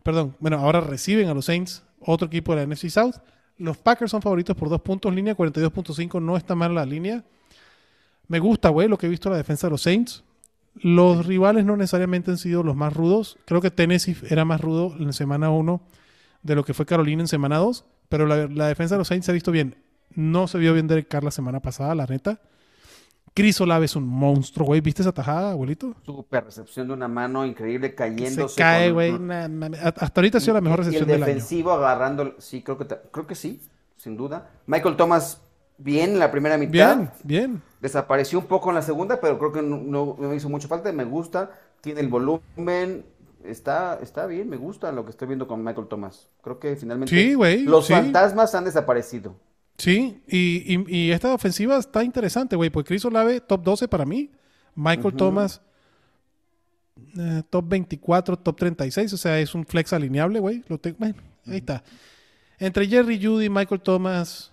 Perdón, bueno, ahora reciben a los Saints, otro equipo de la NFC South. Los Packers son favoritos por dos puntos, línea 42.5, no está mal la línea. Me gusta, güey, lo que he visto la defensa de los Saints. Los rivales no necesariamente han sido los más rudos. Creo que Tennessee era más rudo en semana 1 de lo que fue Carolina en semana 2. Pero la, la defensa de los Saints se ha visto bien. No se vio bien Derek Carr la semana pasada, la neta. Chris Olave es un monstruo, güey. ¿Viste esa tajada, abuelito? Super recepción de una mano increíble Se cayéndose. cae, con- güey. A- Hasta ahorita ha sido la mejor recepción y el del año. defensivo agarrando, sí, creo que, creo que sí, sin duda. Michael Thomas, bien en la primera mitad. Bien, bien. Desapareció un poco en la segunda, pero creo que no, no- no me hizo mucha falta. Me gusta, tiene el volumen, está, está bien, me gusta lo que estoy viendo con Michael Thomas. Creo que finalmente Sí, güey, los sí. fantasmas han desaparecido. Sí, y, y- y esta ofensiva está interesante, güey. Pues Chris Olave, top 12 para mí. Michael Ujú. Thomas, eh, top 24, top 36. O sea, es un flex alineable, güey. Lo tengo- Bueno, ahí está. Entre Jerry Judy, Michael Thomas,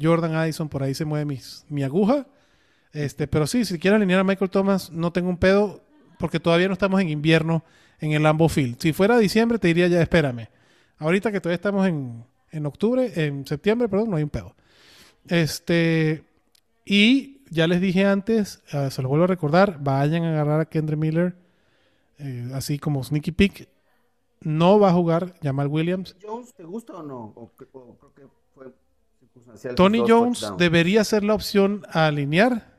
Jordan Addison, por ahí se mueve mis- mi aguja. Este, pero sí, si quiero alinear a Michael Thomas, no tengo un pedo, porque todavía no estamos en invierno en el Lambeau Field. Si fuera diciembre, te diría ya, espérame. Ahorita que todavía estamos en, en octubre, en septiembre, perdón, no hay un pedo. Este, y ya les dije antes, eh, se los vuelvo a recordar, vayan a agarrar a Kendra Miller, eh, así como sneaky pick. No va a jugar Jamal Williams. ¿Jones te gusta o no? O, cre- o creo que fue circunstancial sus Tony Jones touchdowns. debería ser la opción a alinear.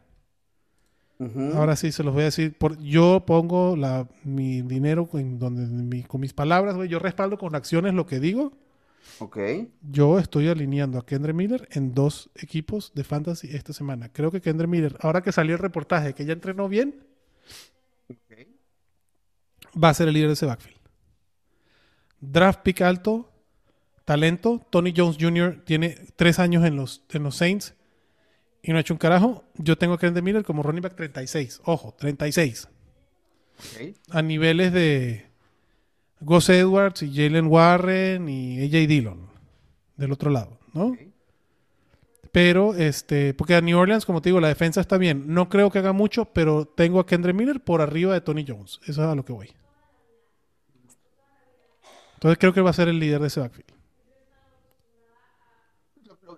Ahora sí se los voy a decir. Por, yo pongo la, mi dinero en donde, mi- con mis palabras, güey. Yo respaldo con acciones lo que digo. Ok. Yo estoy alineando a Kendra Miller en dos equipos de fantasy esta semana. Creo que Kendra Miller, ahora que salió el reportaje que ya entrenó bien, va a ser el líder de ese backfield. Draft pick alto, talento. Tony Jones Jr. tiene tres años en los, en los Saints y no ha hecho un carajo. Yo tengo a Kendra Miller como running back 36. Ojo, 36. Ok. a niveles de Gus Edwards y Jalen Warren y AJ Dillon del otro lado, ¿no? Pero, este, porque a New Orleans, como te digo, la defensa está bien. No creo que haga mucho, pero tengo a Kendra Miller por arriba de Tony Jones. Eso es a lo que voy. Entonces creo que va a ser el líder de ese backfield.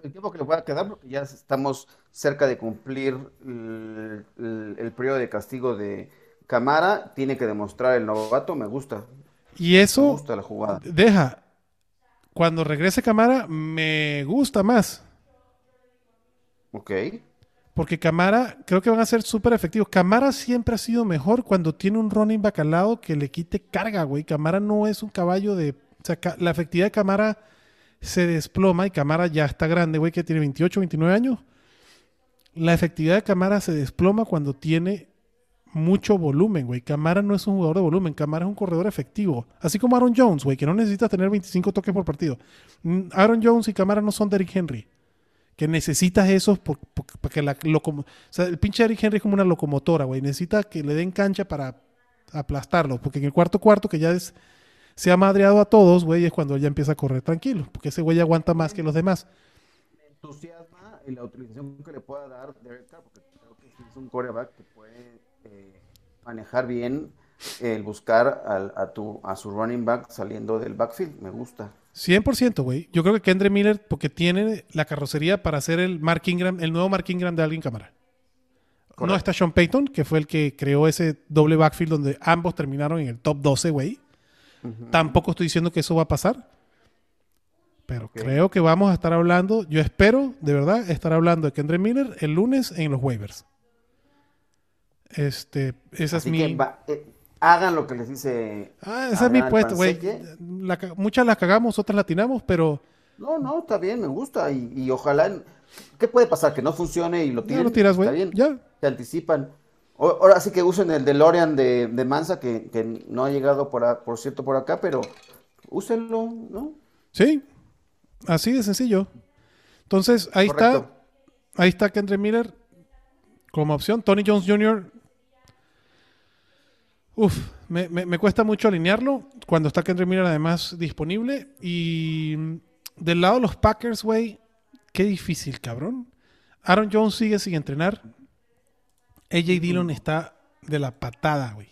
El tiempo que le voy a quedar, porque ya estamos cerca de cumplir el, el- el periodo de castigo de Camara, tiene que demostrar el novato, me gusta, Y me eso gusta la jugada. deja, cuando regrese Camara, me gusta más. Ok, Porque Camara, creo que van a ser súper efectivos. Camara siempre ha sido mejor cuando tiene un running back al lado que le quite carga, güey. Camara no es un caballo de. O sea, la efectividad de Camara se desploma y Camara ya está grande, güey, que tiene 28, 29 años. La efectividad de Camara se desploma cuando tiene mucho volumen, güey. Camara no es un jugador de volumen, Camara es un corredor efectivo. Así como Aaron Jones, güey, que no necesitas tener 25 toques por partido. Mm, Aaron Jones y Camara no son Derrick Henry. Que necesitas esos para que la locomo- O sea, el pinche Derrick Henry es como una locomotora, güey. Necesita que le den cancha para aplastarlo. Porque en el cuarto cuarto, que ya es, se ha madreado a todos, güey, es cuando ya empieza a correr tranquilo. Porque ese güey aguanta más que los demás. Me entusiasma la utilización que le pueda dar Derek Carr, porque creo que es un coreback que puede eh, manejar bien el buscar al- a, tu, a su running back saliendo del backfield. Me gusta. 100%, güey. Yo creo que Kendre Miller, porque tiene la carrocería para ser el Mark Ingram, el nuevo Mark Ingram de alguien cámara. No está Sean Payton, que fue el que creó ese doble backfield donde ambos terminaron en el top 12, güey. Tampoco estoy diciendo que eso va a pasar. Pero creo que vamos a estar hablando, yo espero, de verdad, estar hablando de Kendre Miller el lunes en los waivers. Este, esa Así es mi... va- eh, hagan lo que les dice. Ah, esa es mi puesto, güey. La Muchas las cagamos, otras latinamos, pero No, no, está bien, me gusta. Y, y ojalá. ¿Qué puede pasar? Que no funcione y lo ya tiren. lo tiras, güey. Ya. Se anticipan. O- Ahora sí que usen el DeLorean de, de Mansa, que, que no ha llegado por, a- por cierto por acá, pero úsenlo, ¿no? Sí, así de sencillo. Entonces, ahí está, ahí está Kendre Miller como opción. Tony Jones Jr. Uf, me, me- me cuesta mucho alinearlo cuando está Kendre Miller además disponible. Y del lado de los Packers, güey, qué difícil, cabrón. Aaron Jones sigue sin entrenar. AJ Dillon está de la patada, güey.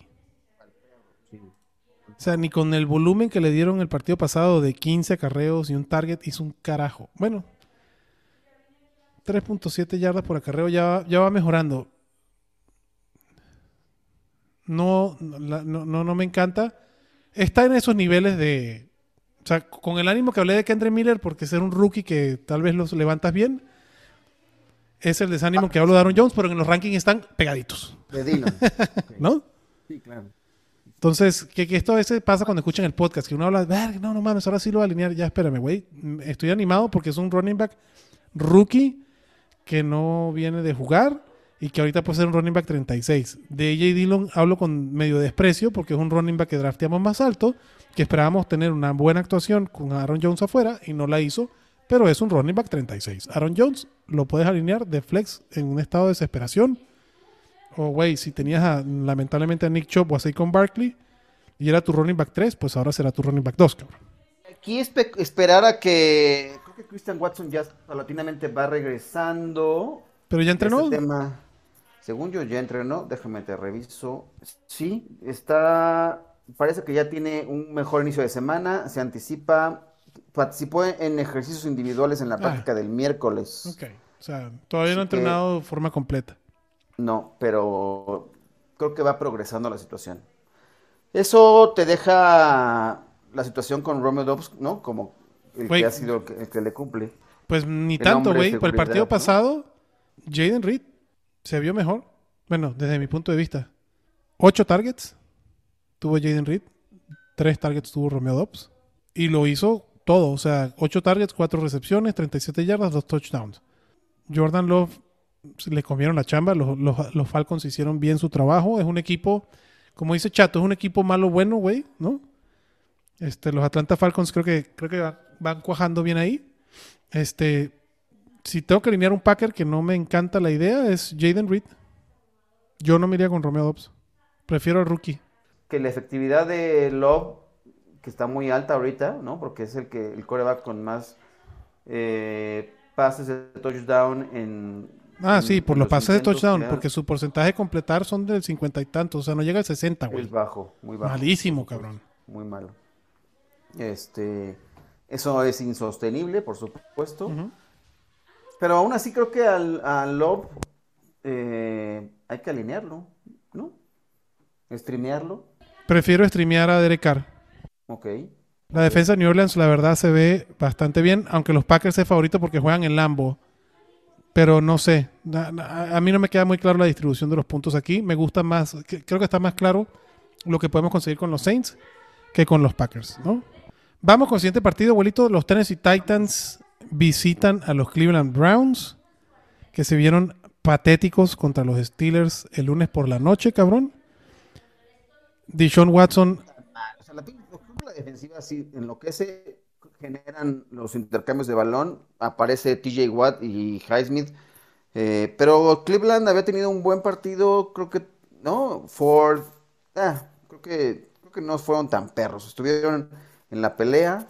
O sea, ni con el volumen que le dieron el partido pasado de 15 acarreos y un target hizo un carajo. Bueno, 3.7 yardas por acarreo ya, ya va mejorando. No, la- no, no, no me encanta. Está en esos niveles de... O sea, con el ánimo que hablé de Kendre Miller, porque ser un rookie que tal vez los levantas bien, es el desánimo que hablo de Aaron Jones, pero en los rankings están pegaditos, De Dillon. ¿no? Sí, claro. Entonces, que, que esto a veces pasa cuando escuchan el podcast, que uno habla, "Verga, no, no mames, ahora sí lo voy a alinear, ya espérame, güey. Estoy animado porque es un running back rookie que no viene de jugar y que ahorita puede ser un running back 36. De AJ Dillon hablo con medio desprecio porque es un running back que drafteamos más alto, que esperábamos tener una buena actuación con Aaron Jones afuera y no la hizo, pero es un running back 36. Aaron Jones lo puedes alinear de flex en un estado de desesperación. O, güey, si tenías a- lamentablemente a Nick Chubb o a Saquon Barkley y era tu running back 3, pues ahora será tu running back 2, cabrón. Aquí espe- esperar a que. Creo que Christian Watson ya paulatinamente va regresando. Pero ya entrenó. Tema, según yo, ya entrenó. Déjame te reviso. Sí, está. Parece que ya tiene un mejor inicio de semana. Se anticipa. Participó en ejercicios individuales en la Ah. práctica del miércoles. Ok. O sea, todavía no ha entrenado de forma completa. No, pero creo que va progresando la situación. Eso te deja la situación con Romeo Dobbs, ¿no? Como el que ha sido el que, el que le cumple. Pues ni El tanto, güey. Por el partido ¿no? pasado, Jaden Reed se vio mejor. Bueno, desde mi punto de vista. Ocho targets tuvo Jaden Reed. Tres targets tuvo Romeo Dobbs. Y lo hizo todo. O sea, ocho targets, cuatro recepciones, 37 yardas, dos touchdowns. Jordan Love le comieron la chamba. Los, los- los Falcons hicieron bien su trabajo. Es un equipo, como dice Chato, es un equipo malo bueno, güey, ¿no? Este, los Atlanta Falcons creo que, creo que va- van cuajando bien ahí. Este, si tengo que alinear un Packer que no me encanta la idea, es Jaden Reed. Yo no me iría con Romeo Dobbs. Prefiero al rookie. Que la efectividad de Love, que está muy alta ahorita, ¿no? Porque es el que el coreback con más eh, pases de touchdown en. Ah, en- sí, por los pases de touchdown, porque su porcentaje de completar son del 50 y tantos, o sea, no llega al 60, güey. Es bajo, muy bajo. Malísimo, cabrón. Muy malo. Este, eso es insostenible, por supuesto. Ujú. Pero aún así creo que al, al Love eh, hay que alinearlo, ¿no? Streamearlo. Prefiero streamear a Derek Carr. Ok. La defensa de New Orleans, la verdad, se ve bastante bien, aunque los Packers es favorito porque juegan en Lambo. Pero no sé, na- a mí no me queda muy claro la distribución de los puntos aquí. Me gusta más, creo que está más claro lo que podemos conseguir con los Saints que con los Packers, ¿no? Vamos con el siguiente partido, abuelito. Los Tennessee Titans visitan a los Cleveland Browns, que se vieron patéticos contra los Steelers el lunes por la noche, cabrón. Dishon Watson. O sea, la, la defensiva que se generan los intercambios de balón. Aparece TJ Watt y Highsmith. Eh, pero Cleveland había tenido un buen partido, creo que, ¿no? Ford, ah, creo que, que no fueron tan perros. Estuvieron en la pelea,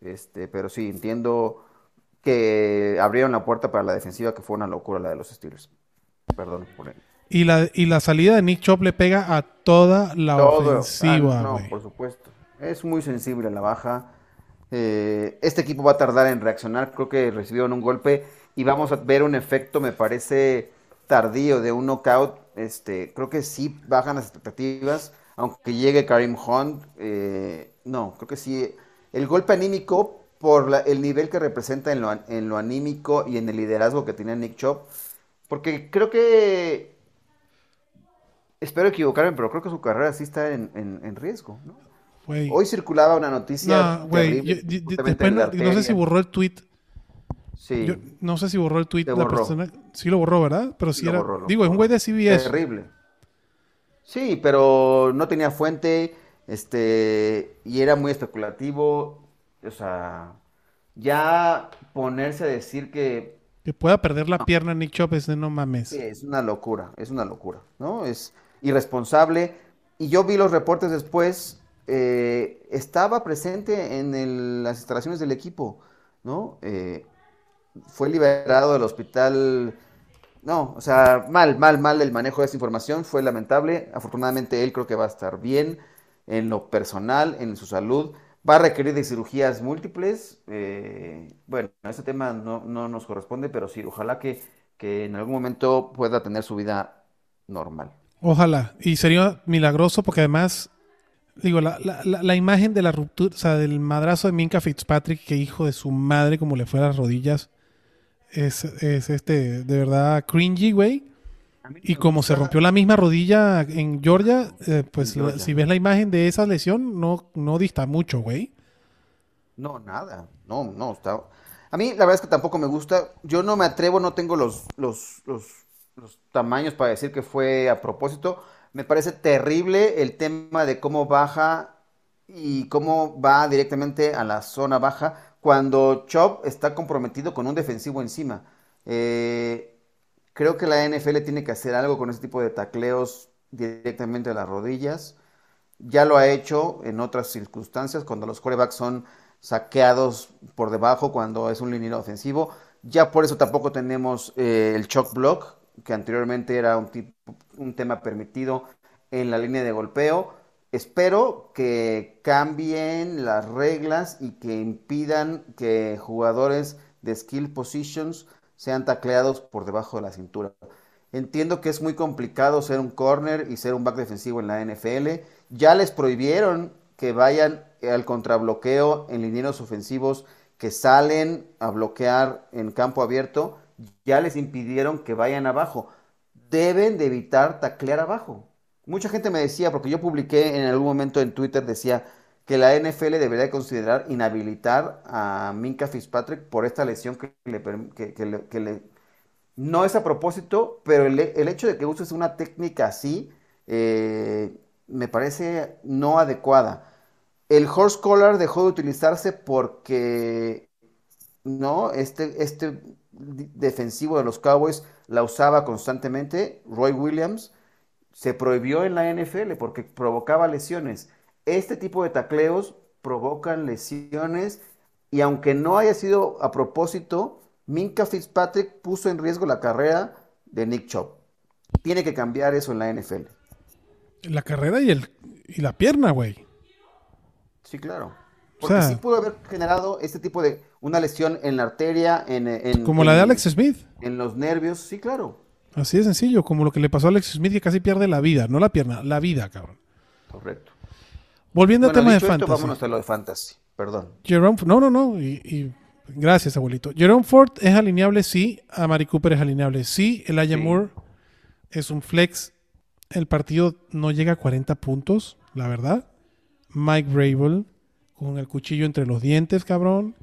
este, pero sí, entiendo que abrieron la puerta para la defensiva, que fue una locura la de los Steelers. Perdón por él. Y la, y la salida de Nick Chop le pega a toda la ofensiva. Ah, no, por supuesto. Es muy sensible la baja. Eh, este equipo va a tardar en reaccionar. Creo que recibieron un golpe y vamos a ver un efecto, me parece, tardío de un knockout. Este, creo que sí bajan las expectativas. Aunque llegue Karim Hunt, eh, no, creo que sí. El golpe anímico, por el nivel que representa en lo, en lo anímico y en el liderazgo que tiene Nick Chop, porque creo que espero equivocarme, pero creo que su carrera sí está en, riesgo, ¿no? Hoy circulaba una noticia. No, no, sé si borró el tweet. Sí. no sé si borró el tweet de la persona. Sí lo borró, ¿verdad? Pero sí, era. digo, es un güey de CBS. Terrible. Sí, pero no tenía fuente. Este. Y era muy especulativo. O sea. Ya ponerse a decir que. Que pueda perder la pierna Nick Chop es de no mames. Sí, es una locura. Es una locura. ¿No? Es irresponsable. Y yo vi los reportes después, eh, estaba presente en las instalaciones del equipo, ¿no? Eh, fue liberado del hospital. No, o sea, mal, mal, mal el manejo de esa información, fue lamentable. Afortunadamente él creo que va a estar bien en lo personal, en su salud. Va a requerir de cirugías múltiples. Eh, bueno, ese tema no, no, nos corresponde, pero sí, ojalá que, que en algún momento pueda tener su vida normal. Ojalá. Y sería milagroso porque además, digo, la, la, imagen de la ruptura, o sea, del madrazo de Minka Fitzpatrick, que hijo de su madre, como le fue a las rodillas, es, este, de verdad, cringy, güey. Y como se rompió la misma rodilla en Georgia, eh, pues si ves la imagen de esa lesión, no, no dista mucho, güey. No, nada. No, no. Está... A mí la verdad es que tampoco me gusta. Yo no me atrevo, no tengo los, los, los los tamaños para decir que fue a propósito. Me parece terrible el tema de cómo baja y cómo va directamente a la zona baja cuando Chop está comprometido con un defensivo encima. Eh, creo que la NFL tiene que hacer algo con ese tipo de tacleos directamente a las rodillas. Ya lo ha hecho en otras circunstancias, cuando los corebacks son saqueados por debajo, cuando es un liniero ofensivo. Ya por eso tampoco tenemos eh, el shock block, que anteriormente era un, tema permitido en la línea de golpeo. Espero que cambien las reglas y que impidan que jugadores de skill positions sean tacleados por debajo de la cintura. Entiendo que es muy complicado ser un corner y ser un back defensivo en la NFL. Ya les prohibieron que vayan al contrabloqueo en linieros ofensivos que salen a bloquear en campo abierto ya les impidieron que vayan abajo. Deben de evitar taclear abajo. Mucha gente me decía, porque yo publiqué en algún momento en Twitter, decía que la NFL debería considerar inhabilitar a Minka Fitzpatrick por esta lesión que le, que, le, no es a propósito, pero el, hecho de que uses una técnica así eh, me parece no adecuada. El horse collar dejó de utilizarse porque no, este, este defensivo de los Cowboys la usaba constantemente, Roy Williams, se prohibió en la NFL porque provocaba lesiones. Este tipo de tacleos provocan lesiones y aunque no haya sido a propósito, Minka Fitzpatrick puso en riesgo la carrera de Nick Chop. Tiene que cambiar eso en la NFL. La carrera y, el, y la pierna, güey. Sí, claro. Porque sí pudo haber generado este tipo de una lesión en la arteria, en... como la de Alex Smith. En los nervios, sí, claro. Así de sencillo, como lo que le pasó a Alex Smith que casi pierde la vida, no la pierna, la vida, cabrón. Correcto. Volviendo al tema de fantasy. vámonos a lo de fantasy, perdón. Jerome, no, no, no, y, gracias, abuelito. Jerome Ford es alineable, sí. A Mari Cooper es alineable, sí. El sí. Moore es un flex. El partido no llega a 40 puntos, la verdad. Mike Vrabel con el cuchillo entre los dientes, cabrón.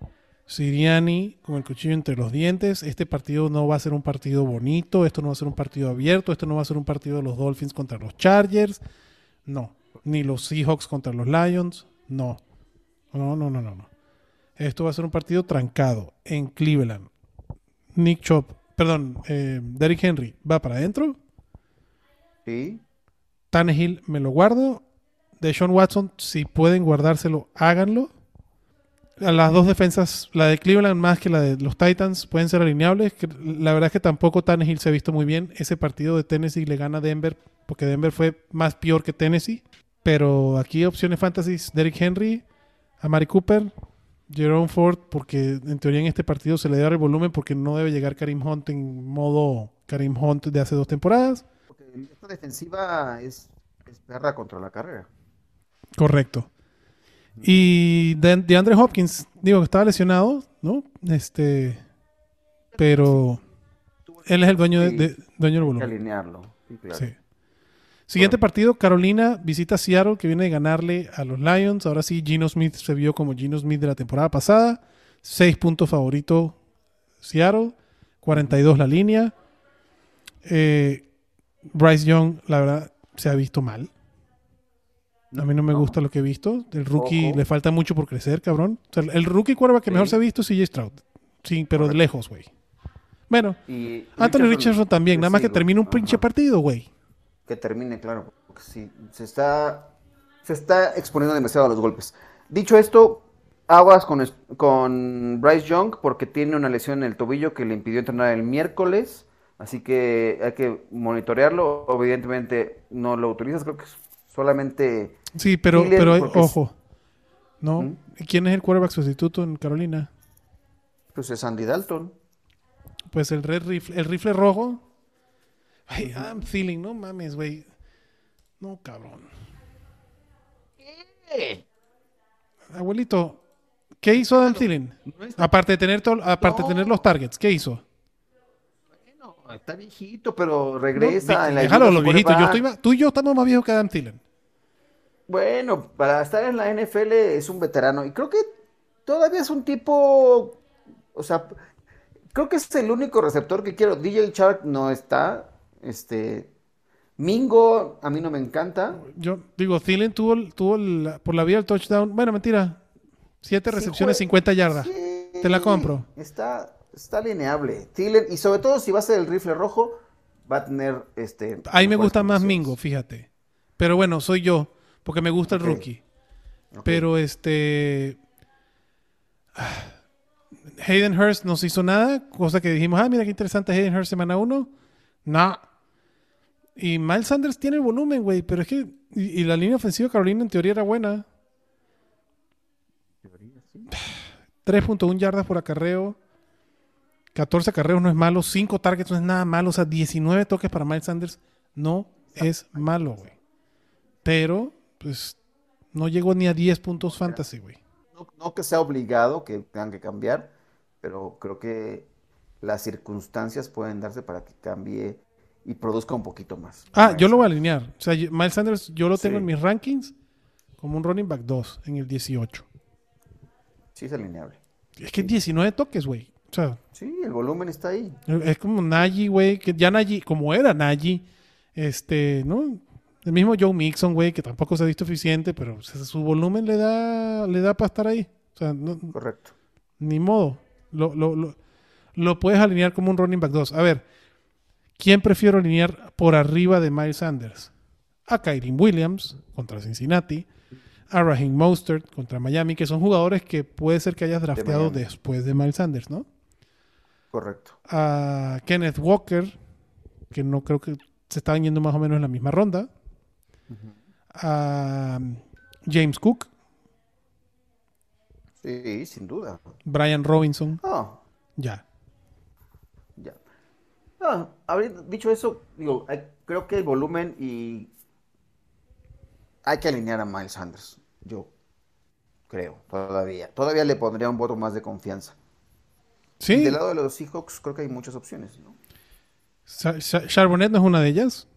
Siriani con el cuchillo entre los dientes. Este partido no va a ser un partido bonito, esto no va a ser un partido abierto, esto no va a ser un partido de los Dolphins contra los Chargers. No, ni los Seahawks contra los Lions. No. No, no, no, no, no. Esto va a ser un partido trancado en Cleveland. Nick Chop, perdón, eh, Derrick Henry va para adentro. Sí. Tannehill me lo guardo. De Sean Watson, si pueden guardárselo, háganlo. A Las dos defensas, la de Cleveland más que la de los Titans, pueden ser alineables. La verdad es que tampoco Tannehill se ha visto muy bien. Ese partido de Tennessee le gana a Denver porque Denver fue más peor que Tennessee. Pero aquí opciones fantasies, Derrick Henry, Amari Cooper, Jerome Ford, porque en teoría en este partido se le debe dar el volumen porque no debe llegar Karim Hunt en modo Karim Hunt de hace dos temporadas. Porque esta defensiva es, es perra contra la carrera. Correcto. Y de, de Andre Hopkins, digo que estaba lesionado, ¿no? Este, pero él es el dueño, de, de- dueño del Hay que volumen. alinearlo. Sí, claro. Sí. Siguiente partido, Carolina visita Seattle, que viene de ganarle a los Lions. Ahora sí, Gino Smith se vio como Gino Smith de la temporada pasada. Seis puntos favorito Seattle, 42 la línea. Eh, Bryce Young, la verdad, se ha visto mal. A mí no me No. gusta lo que he visto. El rookie Ojo. le falta mucho por crecer, cabrón. O sea, el rookie quarterback que Sí. mejor se ha visto es CJ Stroud. Sí, pero de lejos, güey. Bueno, Y Anthony Richardson también, nada más que sí, termine un pinche partido, güey. Que termine, claro. Porque sí, se está, se está exponiendo demasiado a los golpes. Dicho esto, aguas con, con Bryce Young porque tiene una lesión en el tobillo que le impidió entrenar el miércoles. Así que hay que monitorearlo. Evidentemente no lo utilizas, creo que es solamente... Sí, pero, pero hay- ojo. ¿No? ¿Mm? ¿Y ¿Quién es el quarterback sustituto en Carolina? Pues es Andy Dalton. Pues el red rifle, el rifle rojo. Ay, I'm feeling, no mames, güey. No, cabrón. Abuelito, ¿qué hizo Adam Thielen? Aparte de tener todo, aparte de tener los targets, ¿qué hizo? bueno, está viejito, pero regresa No, en la déjalo los viejitos. Yo estoy, ma- tú y yo estamos más viejos que Adam Thielen. Bueno, para estar en la NFL es un veterano y creo que todavía es un tipo, o sea, creo que es el único receptor que quiero. DJ Shark no está, este, Mingo a mí no me encanta. Yo digo, Thielen tuvo, el- tuvo el- por la vía del touchdown. Bueno, mentira. Siete Sí recepciones, jue- 50 yardas. Sí, Te la compro. Está, está alineable. Thielen, y sobre todo si va a ser el rifle rojo, va a tener este. Ahí me mejores gusta más. Mingo, fíjate. Pero bueno, soy yo, porque me gusta el rookie. Ok. Pero este. Hayden Hurst nos hizo nada, cosa que dijimos, ah, mira qué interesante Hayden Hurst semana 1. No. Y Miles Sanders tiene el volumen, güey, pero es que. Y, y la línea ofensiva de Carolina en teoría era buena. 3.1 yardas por acarreo. 14 acarreos no es malo. 5 targets no es nada malo. O sea, 19 toques para Miles Sanders no es malo, güey. Pero, pues, no llegó ni a 10 puntos fantasy, güey. No, no que sea obligado que tengan que cambiar, pero creo que las circunstancias pueden darse para que cambie y produzca un poquito más. Ah, yo lo voy a alinear. O sea, Miles Sanders yo lo tengo Sí. en mis rankings como un running back 2 en el 18. Sí, es alineable. Es que 19 toques, güey. O sea, Sí, el volumen está ahí. es como Najee, güey, que ya Najee, como era Najee, este, ¿no? El mismo Joe Mixon, güey, que tampoco se ha visto eficiente, pero o sea, su volumen le da, le da para estar ahí. O sea, no- Correcto. ni modo. Lo, lo, lo, lo puedes alinear como un running back 2. A ver, ¿quién prefiero alinear por arriba de Miles Sanders? A Kyrie Williams contra Cincinnati, a Raheem Mostert contra Miami, que son jugadores que puede ser que hayas drafteado después de Miles Sanders, ¿no? Correcto. A Kenneth Walker, que no creo que se estaban yendo más o menos en la misma ronda. A James Cook, Sí, sin duda. Brian Robinson, ya. ya. Ah, dicho eso, digo, creo que el volumen y hay que alinear a Miles Sanders. Yo creo, todavía. Todavía le pondría un voto más de confianza. Y del lado de los Seahawks creo que hay muchas opciones, ¿no? Charbonnet no es una de ellas.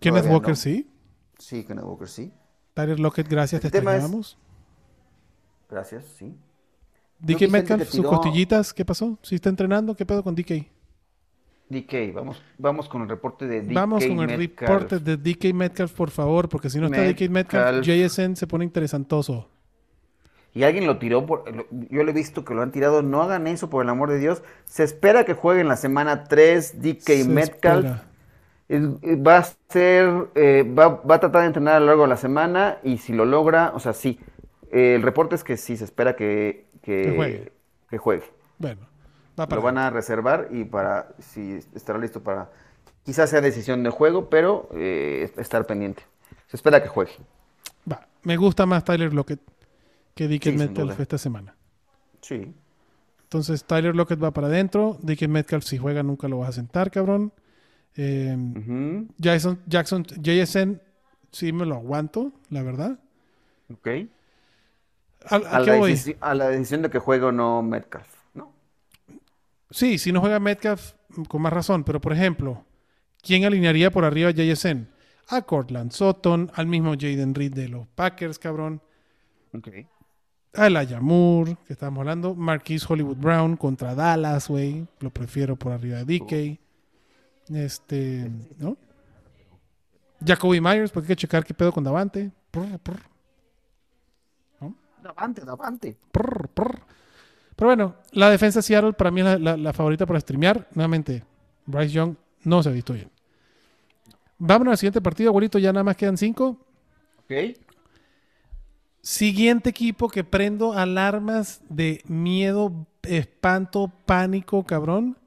Kenneth Walker no. sí. Sí, Kenneth Walker sí. Tyler Lockett, gracias, te tema es- extrañamos. Gracias, sí. DK Metcalf, sus costillitas, ¿qué pasó? ¿Sí está entrenando? ¿Qué pedo con DK? DK, vamos, vamos con el reporte de DK Vamos con el Metcalf. reporte de DK Metcalf, por favor, porque si no está DK Metcalf, Metcalf. JSN se pone interesantoso. Y alguien lo tiró, por, yo lo he visto que lo han tirado, no hagan eso por el amor de Dios. Se espera que juegue en la semana 3 DK Se Metcalf. espera. Eh, va a ser, eh, va, va a tratar de entrenar a lo largo de la semana y si lo logra, o sea, sí. Eh, el reporte es que sí, se espera que, que, Que juegue. que juegue. Bueno, va para Lo van a reservar y para, si estará listo para, quizás sea decisión de juego, pero eh, estar pendiente. Se espera que juegue. Va. Me gusta más Tyler Lockett que DK Sí, Metcalf esta semana. Sí. Entonces Tyler Lockett va para adentro. DK Metcalf si juega nunca lo vas a sentar, cabrón. Eh. Jason, Jackson, JSN sí me lo aguanto, la verdad. Ok. ¿A, a A qué la, voy? decisi- a la decisión de que juegue o no Metcalf. Sí, si no juega Metcalf, con más razón. Pero, por ejemplo, ¿quién alinearía por arriba a JSN? A Cortland Sutton, al mismo Jaden Reed de los Packers, cabrón. Ok. A Elijah Moore, que estábamos hablando. Marquise Hollywood Brown contra Dallas, güey. Lo prefiero por arriba de DK. Este, ¿no? Jacoby Myers, porque hay que checar qué pedo con Davante. Prr, prr, Davante, Davante. prr, prr. Pero bueno, la defensa de Seattle para mí es la, la- la favorita para streamear. Nuevamente, Bryce Young no se ha visto bien. Vámonos al siguiente partido, abuelito. Ya nada más quedan cinco. Ok. Siguiente equipo que prendo alarmas de miedo, espanto, pánico, cabrón.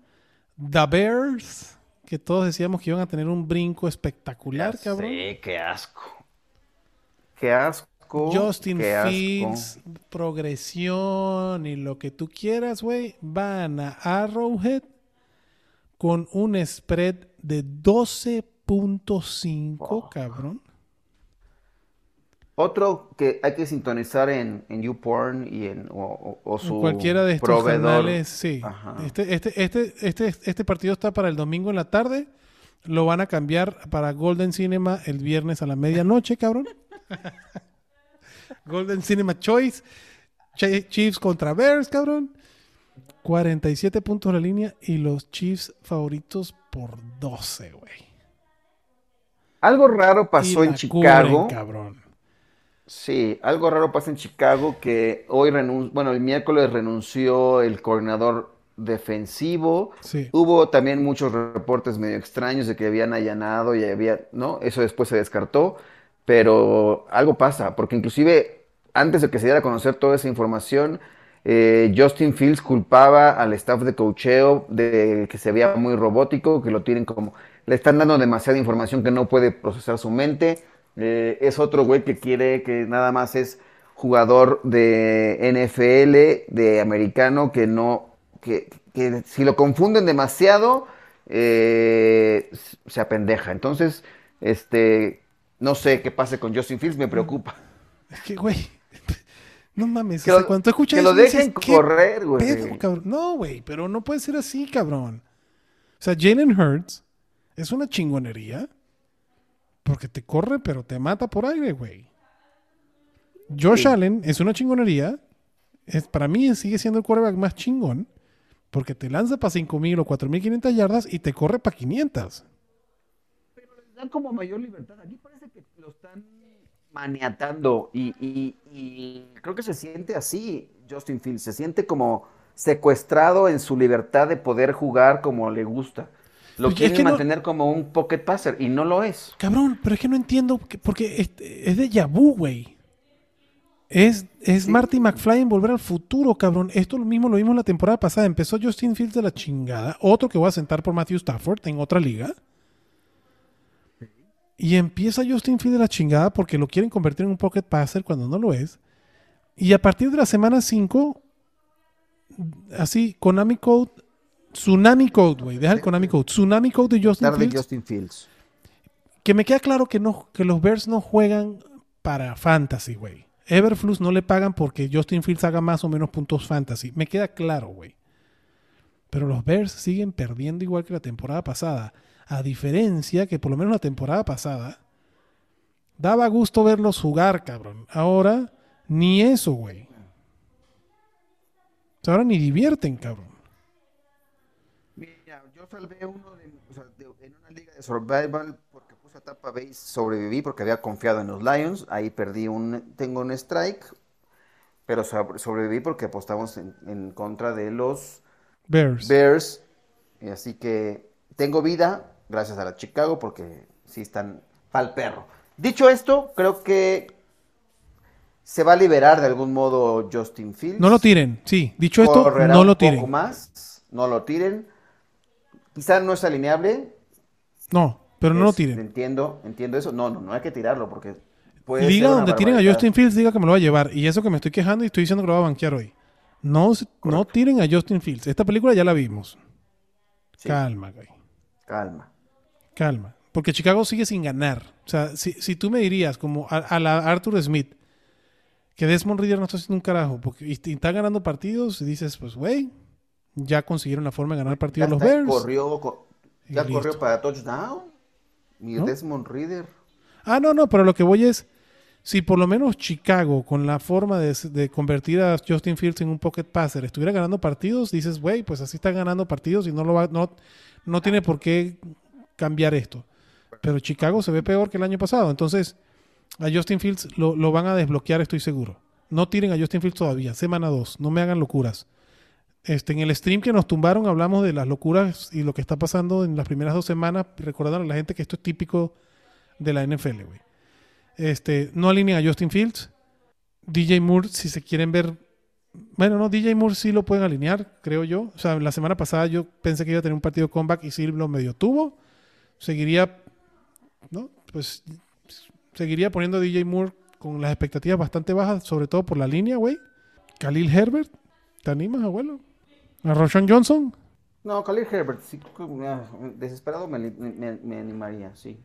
The Bears, que todos decíamos que iban a tener un brinco espectacular, Ya cabrón. sé, qué asco. Qué asco. Justin qué asco. Fields, progresión y lo que tú quieras, güey, van a Arrowhead con un spread de 12.5, Oh. cabrón. Otro que hay que sintonizar en, en YouPorn y en o, o- o En su cualquiera de estos proveedor. canales, sí. Este, este, este, este, este partido está para el domingo en la tarde. Lo van a cambiar para Golden Cinema el viernes a la medianoche, cabrón. Golden Cinema Choice. Ch- Chiefs contra Bears, cabrón. 47 puntos la línea y los Chiefs favoritos por 12, güey. Algo raro pasó en Chicago. cubren, cabrón. Sí, algo raro pasa en Chicago que hoy renunció, bueno, el miércoles renunció el coordinador defensivo. Sí. Hubo también muchos reportes medio extraños de que habían allanado y había, ¿no? Eso después se descartó, pero algo pasa, porque inclusive antes de que se diera a conocer toda esa información, eh, Justin Fields culpaba al staff de cocheo de que se veía muy robótico, que lo tienen como, le están dando demasiada información que no puede procesar su mente. Eh, es otro güey que quiere que nada más es jugador de NFL, de americano, que no, que, que si lo confunden demasiado, eh, se apendeja. Entonces, este, no sé qué pase con Justin Fields, me preocupa. Es que, güey. No mames. Que o sea, lo- cuando tú escuchas que lo eso, dejen ¿qué correr, güey. No, güey, pero no puede ser así, cabrón. O sea, Jalen Hurts es una chingonería porque te corre, pero te mata por aire, güey. Josh Sí. Allen es una chingonería. Es, para mí sigue siendo el quarterback más chingón porque te lanza para 5.000 o 4.500 yardas y te corre para 500. Dan como mayor libertad. Aquí parece que lo están maniatando y, y- y creo que se siente así, Justin Fields. Se siente como secuestrado en su libertad de poder jugar como le gusta. Lo Pues, es quieren que no- mantener como un pocket passer y no lo es. Cabrón, pero es que no entiendo que- porque es, es de Yabu, güey. Es, es Sí. Marty McFly en Volver al Futuro, cabrón. Esto lo mismo lo vimos la temporada pasada. Empezó Justin Fields de la chingada. Otro que voy a sentar por Matthew Stafford en otra liga. Y empieza Justin Fields de la chingada porque lo quieren convertir en un pocket passer cuando no lo es. Y a partir de la semana 5, así, Konami Code, Tsunami Code, güey. Deja el Konami Code. Tsunami Code de Justin Fields Justin Fields. que me queda claro que, no, que los Bears no juegan para fantasy, güey. Everflux no le pagan porque Justin Fields haga más o menos puntos fantasy. Me queda claro, güey. Pero los Bears siguen perdiendo igual que la temporada pasada. A diferencia que por lo menos la temporada pasada daba gusto verlos jugar, cabrón. Ahora ni eso, güey. Ahora ni divierten, cabrón. Mira, salvé uno de, o sea, de- en una liga de survival porque puse a Tampa Bay, sobreviví porque había confiado en los Lions, ahí perdí un, tengo un strike, pero sobre- sobreviví porque apostamos en, en contra de los Bears. Bears, así que tengo vida gracias a la Chicago porque sí están pa'l perro. Dicho esto, creo que se va a liberar de algún modo Justin Fields. No lo tiren, sí. Dicho esto, Correrá no un lo poco tiren. más, no lo tiren. Quizá no es alineable. No, pero no lo tiren. Entiendo, entiendo eso. No, no, no hay que tirarlo porque puede una donde tiren a. Justin Fields, diga que me lo va a llevar. Y eso que me estoy quejando y estoy diciendo que lo va a banquear hoy. No, no tiren a Justin Fields. Esta película ya la vimos. Sí, Calma, güey. calma. Calma. Porque Chicago sigue sin ganar. O sea, si, si tú me dirías, como a, a la Arthur Smith, que Desmond Reader no está haciendo un carajo, porque y, y está ganando partidos, y dices, pues, güey, ya consiguieron la forma de ganar Ya partidos los Bears. corrió, ya listo. corrió para touchdown. ¿No? Desmond Reader. Ah, no, no, pero lo que voy es, si por lo menos Chicago, con la forma de, de convertir a Justin Fields en un pocket passer, estuviera ganando partidos, dices, güey, pues así está ganando partidos y no lo va, no, no tiene por qué cambiar esto. Pero Chicago se ve peor que el año pasado, entonces a Justin Fields lo, van a desbloquear, estoy seguro. No tiren a Justin Fields todavía, semana 2, no me hagan locuras. Este, en el stream que nos tumbaron hablamos de las locuras y lo que está pasando en las primeras dos semanas, recordando a la gente que esto es típico de la NFL, güey. Este, no alinean a Justin Fields. DJ Moore, si se quieren ver. Bueno, no, DJ Moore sí lo pueden alinear, creo yo. O sea, la semana pasada yo pensé que iba a tener un partido comeback y sí lo medio tuvo. Seguiría, ¿no? Pues seguiría poniendo a DJ Moore con las expectativas bastante bajas, sobre todo por la línea, güey. Khalil Herbert, ¿te animas, abuelo? ¿A Roshan Johnson? No, Khalil Herbert, sí, ah, desesperado me, me- me animaría, sí.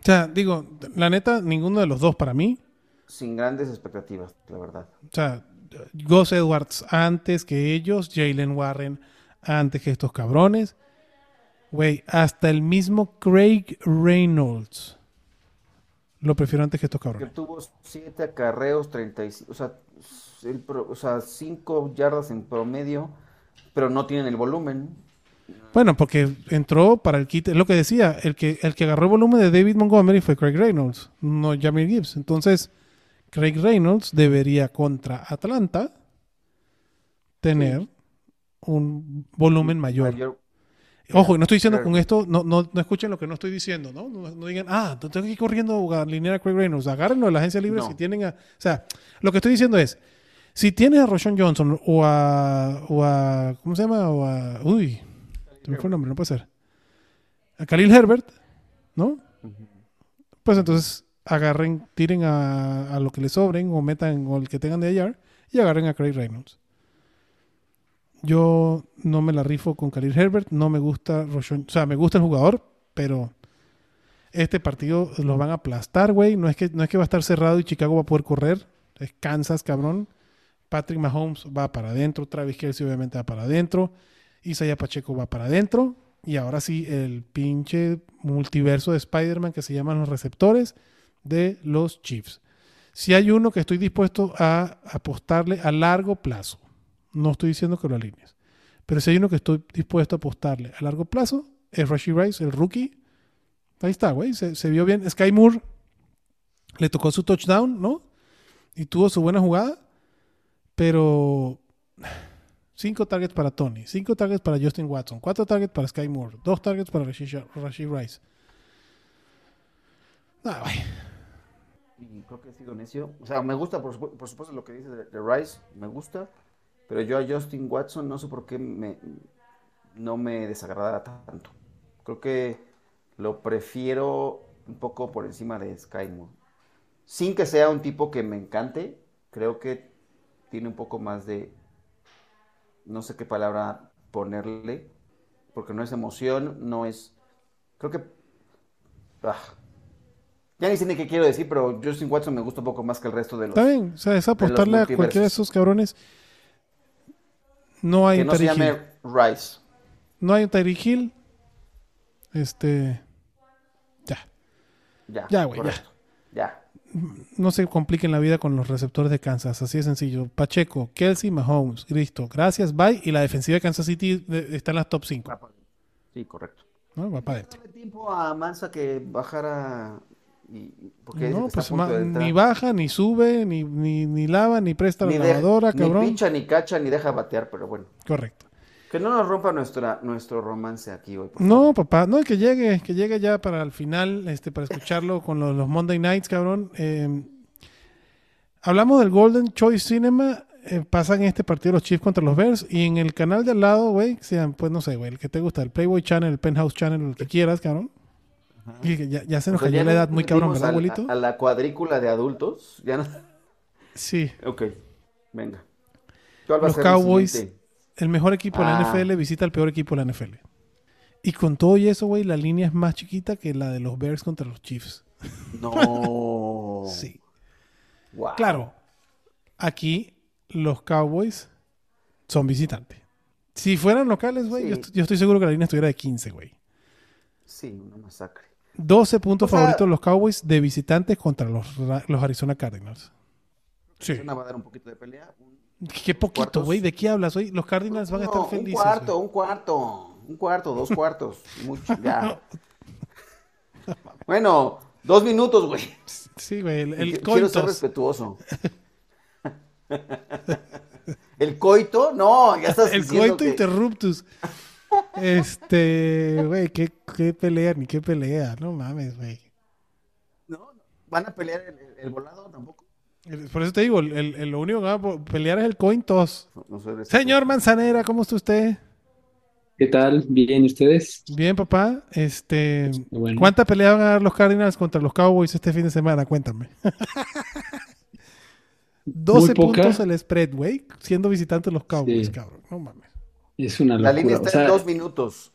O sea, digo, la neta, ninguno de los dos para mí. Sin grandes expectativas, la verdad. O sea, Gus Edwards antes que ellos, Jalen Warren antes que estos cabrones. Güey, hasta el mismo Craig Reynolds lo prefiero antes que estos Que cabrones. tuvo 7 acarreos, 35, o sea, el pro- o sea, 5 yardas en promedio, pero no tienen el volumen. Bueno, porque entró para el kit, lo que decía, el que, el que agarró el volumen de David Montgomery fue Craig Reynolds, no Jamir Gibbs. Entonces, Craig Reynolds debería contra Atlanta tener un volumen mayor. Mayor- Ojo, no estoy diciendo con esto, no, no, no escuchen lo que no estoy diciendo, ¿no? No, no digan, ah, tengo que ir corriendo a alinear a Craig Reynolds. Agárrenlo de la agencia libre No. si tienen a. O sea, lo que estoy diciendo es, si tienes a Roshan Johnson o a, o a. ¿Cómo se llama? O a. Uy, se me fue el nombre, no puede ser. A Khalil Herbert, ¿no? Pues entonces agarren, tiren a, a lo que les sobren o metan o el que tengan de hallar y agarren a Craig Reynolds. Yo no me la rifo con Khalil Herbert, no me gusta o sea, me gusta el jugador, pero este partido los van a aplastar, güey. No es que no es que va a estar cerrado y Chicago va a poder correr, es Kansas, cabrón. Patrick Mahomes va para adentro, Travis Kelsey obviamente va para adentro, Isaiah Pacheco va para adentro y ahora sí el pinche multiverso de Spider-Man que se llaman los receptores de los Chiefs. Si hay uno que estoy dispuesto a apostarle a largo plazo, no estoy diciendo que lo alinees, pero si hay uno que estoy dispuesto a apostarle a largo plazo, es Rashi Rice, el rookie. Ahí está, güey, se, vio bien. Sky Moore le tocó su touchdown, ¿no? Y tuvo su buena jugada, pero cinco targets para Tony, cinco targets para Justin Watson, cuatro targets para Sky Moore, dos targets para Rashid Rice. Ah, güey. Y creo que he sido necio. O sea, me gusta, por, supu- por supuesto, lo que dice de, de Rice, me gusta. Pero yo a Justin Watson no sé por qué me, no me desagrada tanto. Creo que lo prefiero un poco por encima de Sky Moore. Sin que sea un tipo que me encante, creo que tiene un poco más de, no sé qué palabra ponerle, porque no es emoción, no es, creo que, ah, ya ni sé ni qué quiero decir, pero Justin Watson me gusta un poco más que el resto de los, Está bien, o sea, es apostarle a cualquiera de esos cabrones. No hay que un no se Tyreek Hill. llame Rice. No hay un Tyreek Hill. Este. Ya. Ya, Ya, güey, ya. correcto. Ya. No se compliquen la vida con los receptores de Kansas. Así de sencillo. Pacheco, Kelsey, Mahomes. Listo. Gracias, bye. Y la defensiva de Kansas City de- está en las top 5. Sí, correcto. ¿no? Va para adentro. Tiempo a Mansa que bajara y, porque No, pues ni baja, ni sube, ni, ni, ni lava, ni presta la Ni de- lavadora, ni cabrón. pincha, ni cacha, ni deja batear, pero bueno. Correcto. Que no nos rompa nuestra, nuestro romance aquí hoy. por No, papá, no, que llegue, que llegue ya para el final, este, para escucharlo con los, los Monday Nights, cabrón. Eh, hablamos del Golden Choice Cinema, eh, pasan este partido los Chiefs contra los Bears, y en el canal de al lado, güey, sean, pues no sé, güey, el que te gusta, el Playboy Channel, el Penthouse Channel, el que quieras, cabrón. Y ya, ya se nos O sea, cayó la edad muy cabrón, ¿verdad, abuelito? A, a la cuadrícula de adultos. Ya no. Sí. Ok, venga. ¿Cuál va a Los el Cowboys, el mejor equipo de la Ah. NFL visita al peor equipo de la NFL. Y con todo y eso, güey, la línea es más chiquita que la de los Bears contra los Chiefs. No. Sí. Wow. Claro, aquí los Cowboys son visitantes. Si fueran locales, güey, Sí. yo, yo estoy seguro que la línea estuviera de 15, güey. Sí, una masacre. 12 puntos O sea- favoritos los Cowboys de visitantes contra los, los Arizona Cardinals. Sí. Arizona va a dar un poquito de pelea. Qué poquito, güey. ¿De qué hablas hoy? Los Cardinals van a estar felices. un cuarto, un cuarto. Un cuarto, dos cuartos. Mucho, ya. bueno, dos minutos, güey. Sí, güey. El, el Qu- Quiero ser respetuoso. ¿El coito? No, ya estás El diciendo coito que- interruptus. Este, güey, qué, qué pelea, ni qué pelea. No mames, güey. No, ¿Van a pelear el, el- el volado tampoco? Por eso te digo, el, el- lo único que va a pelear es el coin toss. No, no. Señor Manzanera, ¿cómo está usted? ¿Qué tal? ¿Bien ¿y ustedes? Bien, papá. Este, Bueno. ¿cuánta pelea van a dar los Cardinals contra los Cowboys este fin de semana? Cuéntame. 12 poca. puntos el spread, güey, siendo visitantes los Cowboys, Sí. cabrón. No mames. Es una La locura. línea O está sea, en dos minutos.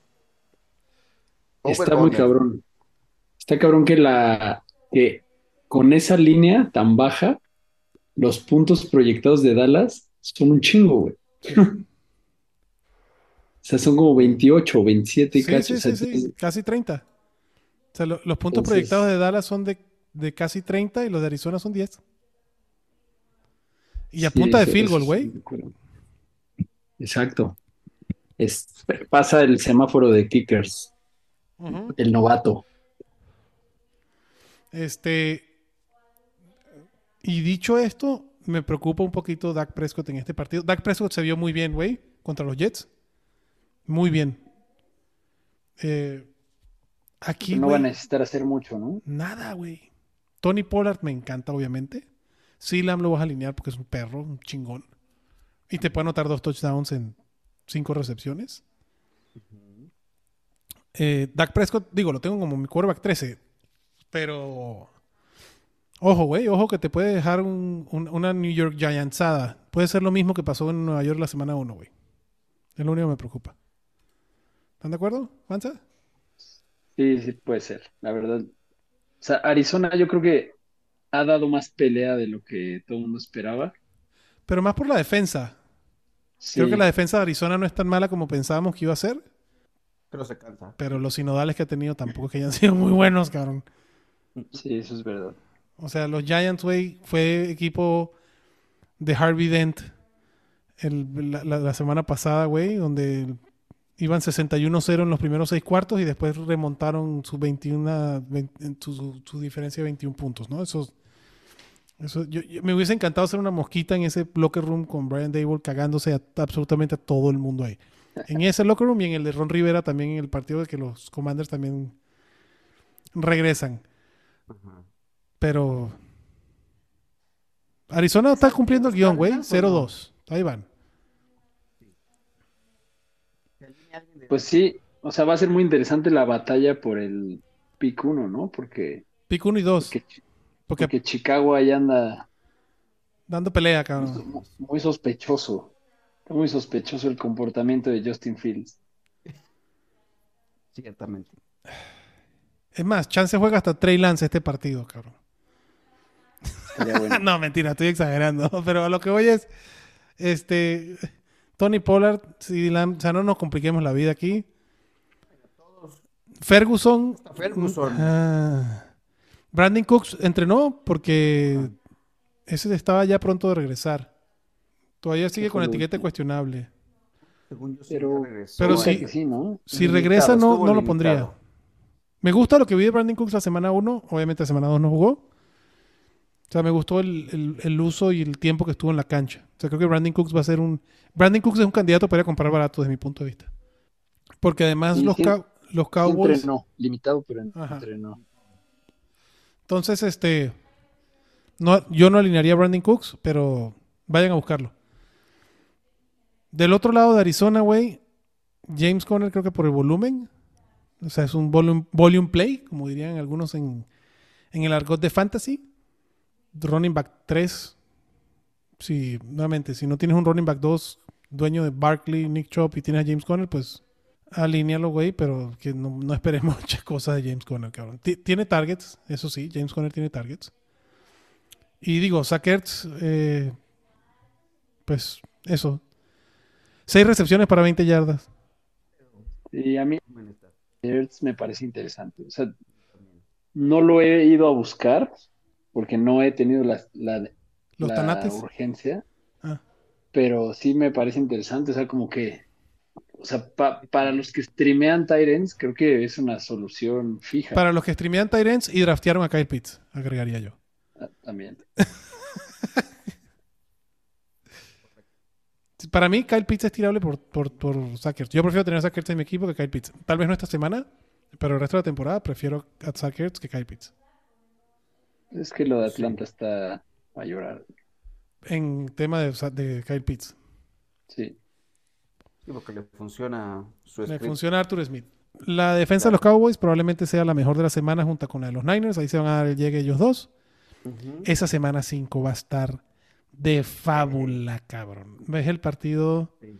está muy under. cabrón. Está cabrón que la que con esa línea tan baja, los puntos proyectados de Dallas son un chingo, güey. O sea, son como 28, 27 y Sí, cacho. sí, O sea, sí, sí, casi 30. O sea, lo- los puntos Entonces- proyectados de Dallas son de, de casi 30 y los de Arizona son 10. Y a sí, punta de field goal, güey. Exacto. Es, pasa el semáforo de kickers, el novato. Este. Y dicho esto, me preocupa un poquito Dak Prescott en este partido. Dak Prescott se vio muy bien, güey, contra los Jets. Muy bien. Eh, aquí, no va a necesitar hacer mucho, ¿no? nada, güey. Tony Pollard me encanta, obviamente. Lam lo vas a alinear porque es un perro, un chingón. Y te puede anotar dos touchdowns en cinco recepciones. Eh, Dak Prescott, digo, lo tengo como mi quarterback 13. Pero. Ojo, güey, ojo que te puede dejar un- un- una New York Giantsada. Puede ser lo mismo que pasó en Nueva York la semana 1, güey. Es lo único que me preocupa. ¿Están de acuerdo, Mansa? Sí, sí, puede ser, la verdad. O sea, Arizona yo creo que ha dado más pelea de lo que todo el mundo esperaba. Pero más por la defensa. Sí, Creo que la defensa de Arizona no es tan mala como pensábamos que iba a ser. Pero se cansa. Pero los sinodales que ha tenido tampoco es que hayan sido muy buenos, cabrón. sí, eso es verdad. O sea, los Giants, güey, fue equipo de Harvey Dent el- la, la- la semana pasada, güey, donde iban 61-0 en los primeros seis cuartos y después remontaron su 21, 20 su, su- su diferencia de 21 puntos, ¿no? Eso, eso yo, yo- me hubiese encantado hacer una mosquita en ese locker room con Brian Dable cagándose a, absolutamente a todo el mundo ahí. En ese locker room y en el de Ron Rivera también en el partido de que los Commanders también regresan. Ajá. Pero. Arizona está cumpliendo el guion, güey. Cardinals o no? 0-2. Ahí van. Pues sí, o sea, va a ser muy interesante la batalla por el pick 1, ¿no? Porque, Pick 1 y 2. porque, Porque porque Chicago ahí anda dando pelea, cabrón. muy, muy sospechoso. Está muy sospechoso el comportamiento de Justin Fields. Ciertamente. Es más, Chance juega hasta Trey Lance este partido, cabrón. Bueno. no, mentira, estoy exagerando. Pero a lo que voy es. Este. Tony Pollard, Lamb, o sea, no nos compliquemos la vida aquí. Ferguson. Hasta Ferguson. Ah. Brandon Cooks entrenó porque ese estaba ya pronto de regresar. Todavía sigue con lo etiqueta cuestionable. Según yo, sí, Pero-. Pero Parece sí. que sí, ¿no? Si regresa, no, no lo pondría. Me gusta lo que vi de Brandon Cooks la semana 1. Obviamente la semana 2 no jugó. O sea, me gustó el, el- el uso y el tiempo que estuvo en la cancha. O sea, creo que Brandon Cooks va a ser un... Brandon Cooks es un candidato para ir a comprar barato desde mi punto de vista. Porque además Sí, los, sí. Cow- los Cowboys... entrenó, limitado, pero Ajá. entrenó. Entonces, este... No, yo no alinearía a Brandon Cooks, pero vayan a buscarlo. Del otro lado de Arizona, güey, James Conner creo que por el volumen. O sea, es un volume, volume play, como dirían algunos en, en el argot de fantasy. Running back 3. Si, nuevamente, si no tienes un running back 2, dueño de Barkley, Nick Chop y tienes a James Conner, pues alínealo, güey, pero que no, no esperemos muchas cosas de James Conner, cabrón. Ti- Tiene targets, eso sí, James Conner tiene targets. Y digo, Sackers, eh, pues eso. Seis recepciones para 20 yardas. Y a mí me parece interesante. O sea, no lo he ido a buscar porque no he tenido la, la- Los la urgencia, Ah. pero sí me parece interesante. O sea, como que, o sea, pa- para los que streamean Tyrants, creo que es una solución fija Para los que streamean Tyrants y draftearon a Kyle Pitts, agregaría yo. ah, también. Para mí, Kyle Pitts es tirable por, por, por Sackers. Yo prefiero tener a Sackers en mi equipo que Kyle Pitts. Tal vez no esta semana, pero el resto de la temporada prefiero a Sackers que Kyle Pitts. Es que lo de Atlanta está a llorar. En tema de, de Kyle Pitts. Sí. Sí, porque le funciona su Le script. funciona Arthur Smith. La defensa de los Cowboys probablemente sea la mejor de la semana junto con la de los Niners. Ahí se van a dar el llegue ellos dos. Esa semana 5 va a estar de fábula, cabrón. ¿Ves el partido Sí.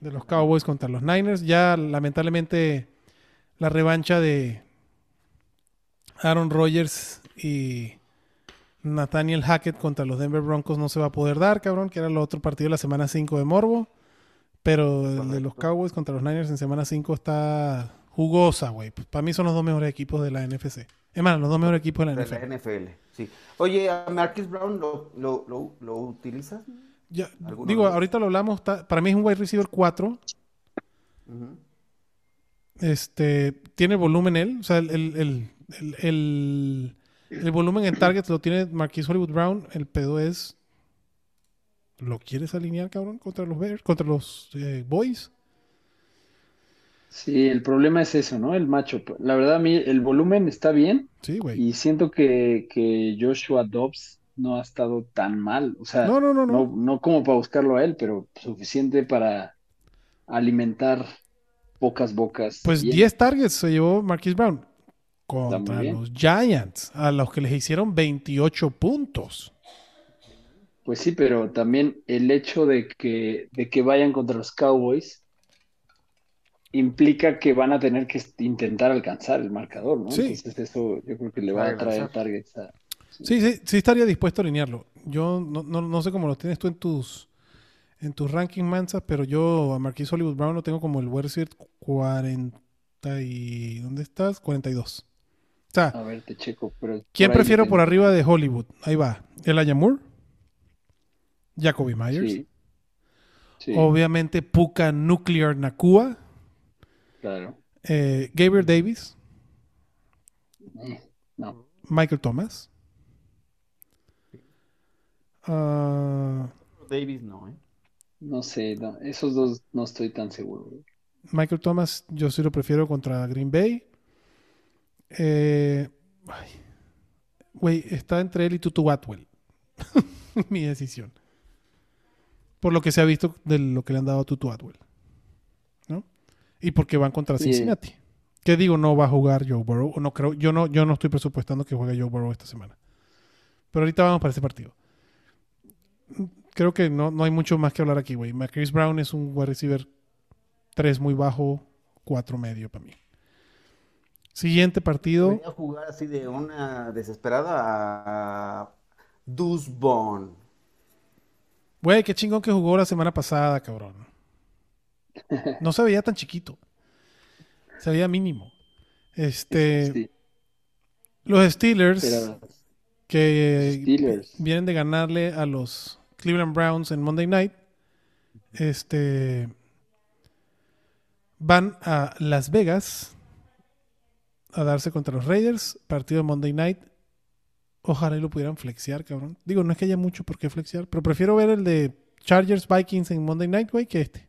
de los Cowboys contra los Niners? Ya lamentablemente la revancha de Aaron Rodgers y Nathaniel Hackett contra los Denver Broncos no se va a poder dar, cabrón, que era el otro partido de la semana 5 de Morbo. Pero el de los Correcto. Cowboys contra los Niners en semana 5 está jugosa, güey. Para mí son los dos mejores equipos de la NFC. Es más, los dos mejores equipos de la De NFL. la NFL, sí. Oye, ¿a Marquis Brown lo, lo, lo, lo utilizas? Ya, ¿Alguno digo, de ahorita lo hablamos. está- para mí es un wide receiver 4. Ujú. Este, tiene volumen él. O sea, el, el- el- el volumen en targets lo tiene Marquis Hollywood Brown. El pedo es. ¿Lo quieres alinear, cabrón? Contra los Bears, contra los eh, Boys. Sí, el problema es eso, ¿no? El matchup. La verdad, a mí el volumen está bien Sí, güey. y siento que, que Joshua Dobbs no ha estado tan mal. O sea, No, no, no, no, no. como para buscarlo a él, pero suficiente para alimentar pocas bocas. Pues bien. 10 targets se llevó Marquis Brown. Contra los Giants, a los que les hicieron 28 puntos. Pues sí, pero también el hecho de que, de que vayan contra los Cowboys implica que van a tener que intentar alcanzar el marcador, ¿no? Sí. Entonces eso yo creo que le va a traer targets a... Sí, sí, sí estaría dispuesto a alinearlo. Yo no, no, no sé cómo lo tienes tú en tus en tus ranking mansas, pero yo a Marquis Hollywood Brown lo tengo como el wide receiver 40 y ¿dónde estás? 42. O sea, A ver, te checo, pero ¿quién prefiero por arriba de Hollywood? Ahí va. Elijah Moore, Jacoby Myers, Sí. Sí, obviamente Puka Nuclear Nakua, claro. eh, Gabriel Davis, Eh, No, Michael Thomas. ah, Davis no, ¿eh? no sé, no, esos dos no estoy tan seguro. güey. Michael Thomas, yo sí lo prefiero contra Green Bay. Eh, ay, Güey, está entre él y Tutu Atwell. Mi decisión. Por lo que se ha visto de lo que le han dado a Tutu Atwell. ¿No? Y porque van contra. Cincinnati. Que digo, no va a jugar Joe Burrow. o No creo, yo, no, yo no estoy presupuestando que juegue Joe Burrow esta semana. Pero ahorita vamos para ese partido. Creo que no, no hay mucho más que hablar aquí, güey. Chris Brown es un wide receiver 3 muy bajo, 4 medio para mí. Siguiente partido. Voy a jugar así de una desesperada a Deuce Bond. Güey, qué chingón que jugó la semana pasada, cabrón. No se veía tan chiquito. Se veía mínimo. Este, Sí, los Steelers, pero que Steelers. vienen de ganarle a los Cleveland Browns en Monday Night. Este, Van a Las Vegas a darse contra los Raiders. Partido de Monday Night. Ojalá y lo pudieran flexear, cabrón. Digo, no es que haya mucho por qué flexear, pero prefiero ver el de Chargers Vikings en Monday Night, güey, que este.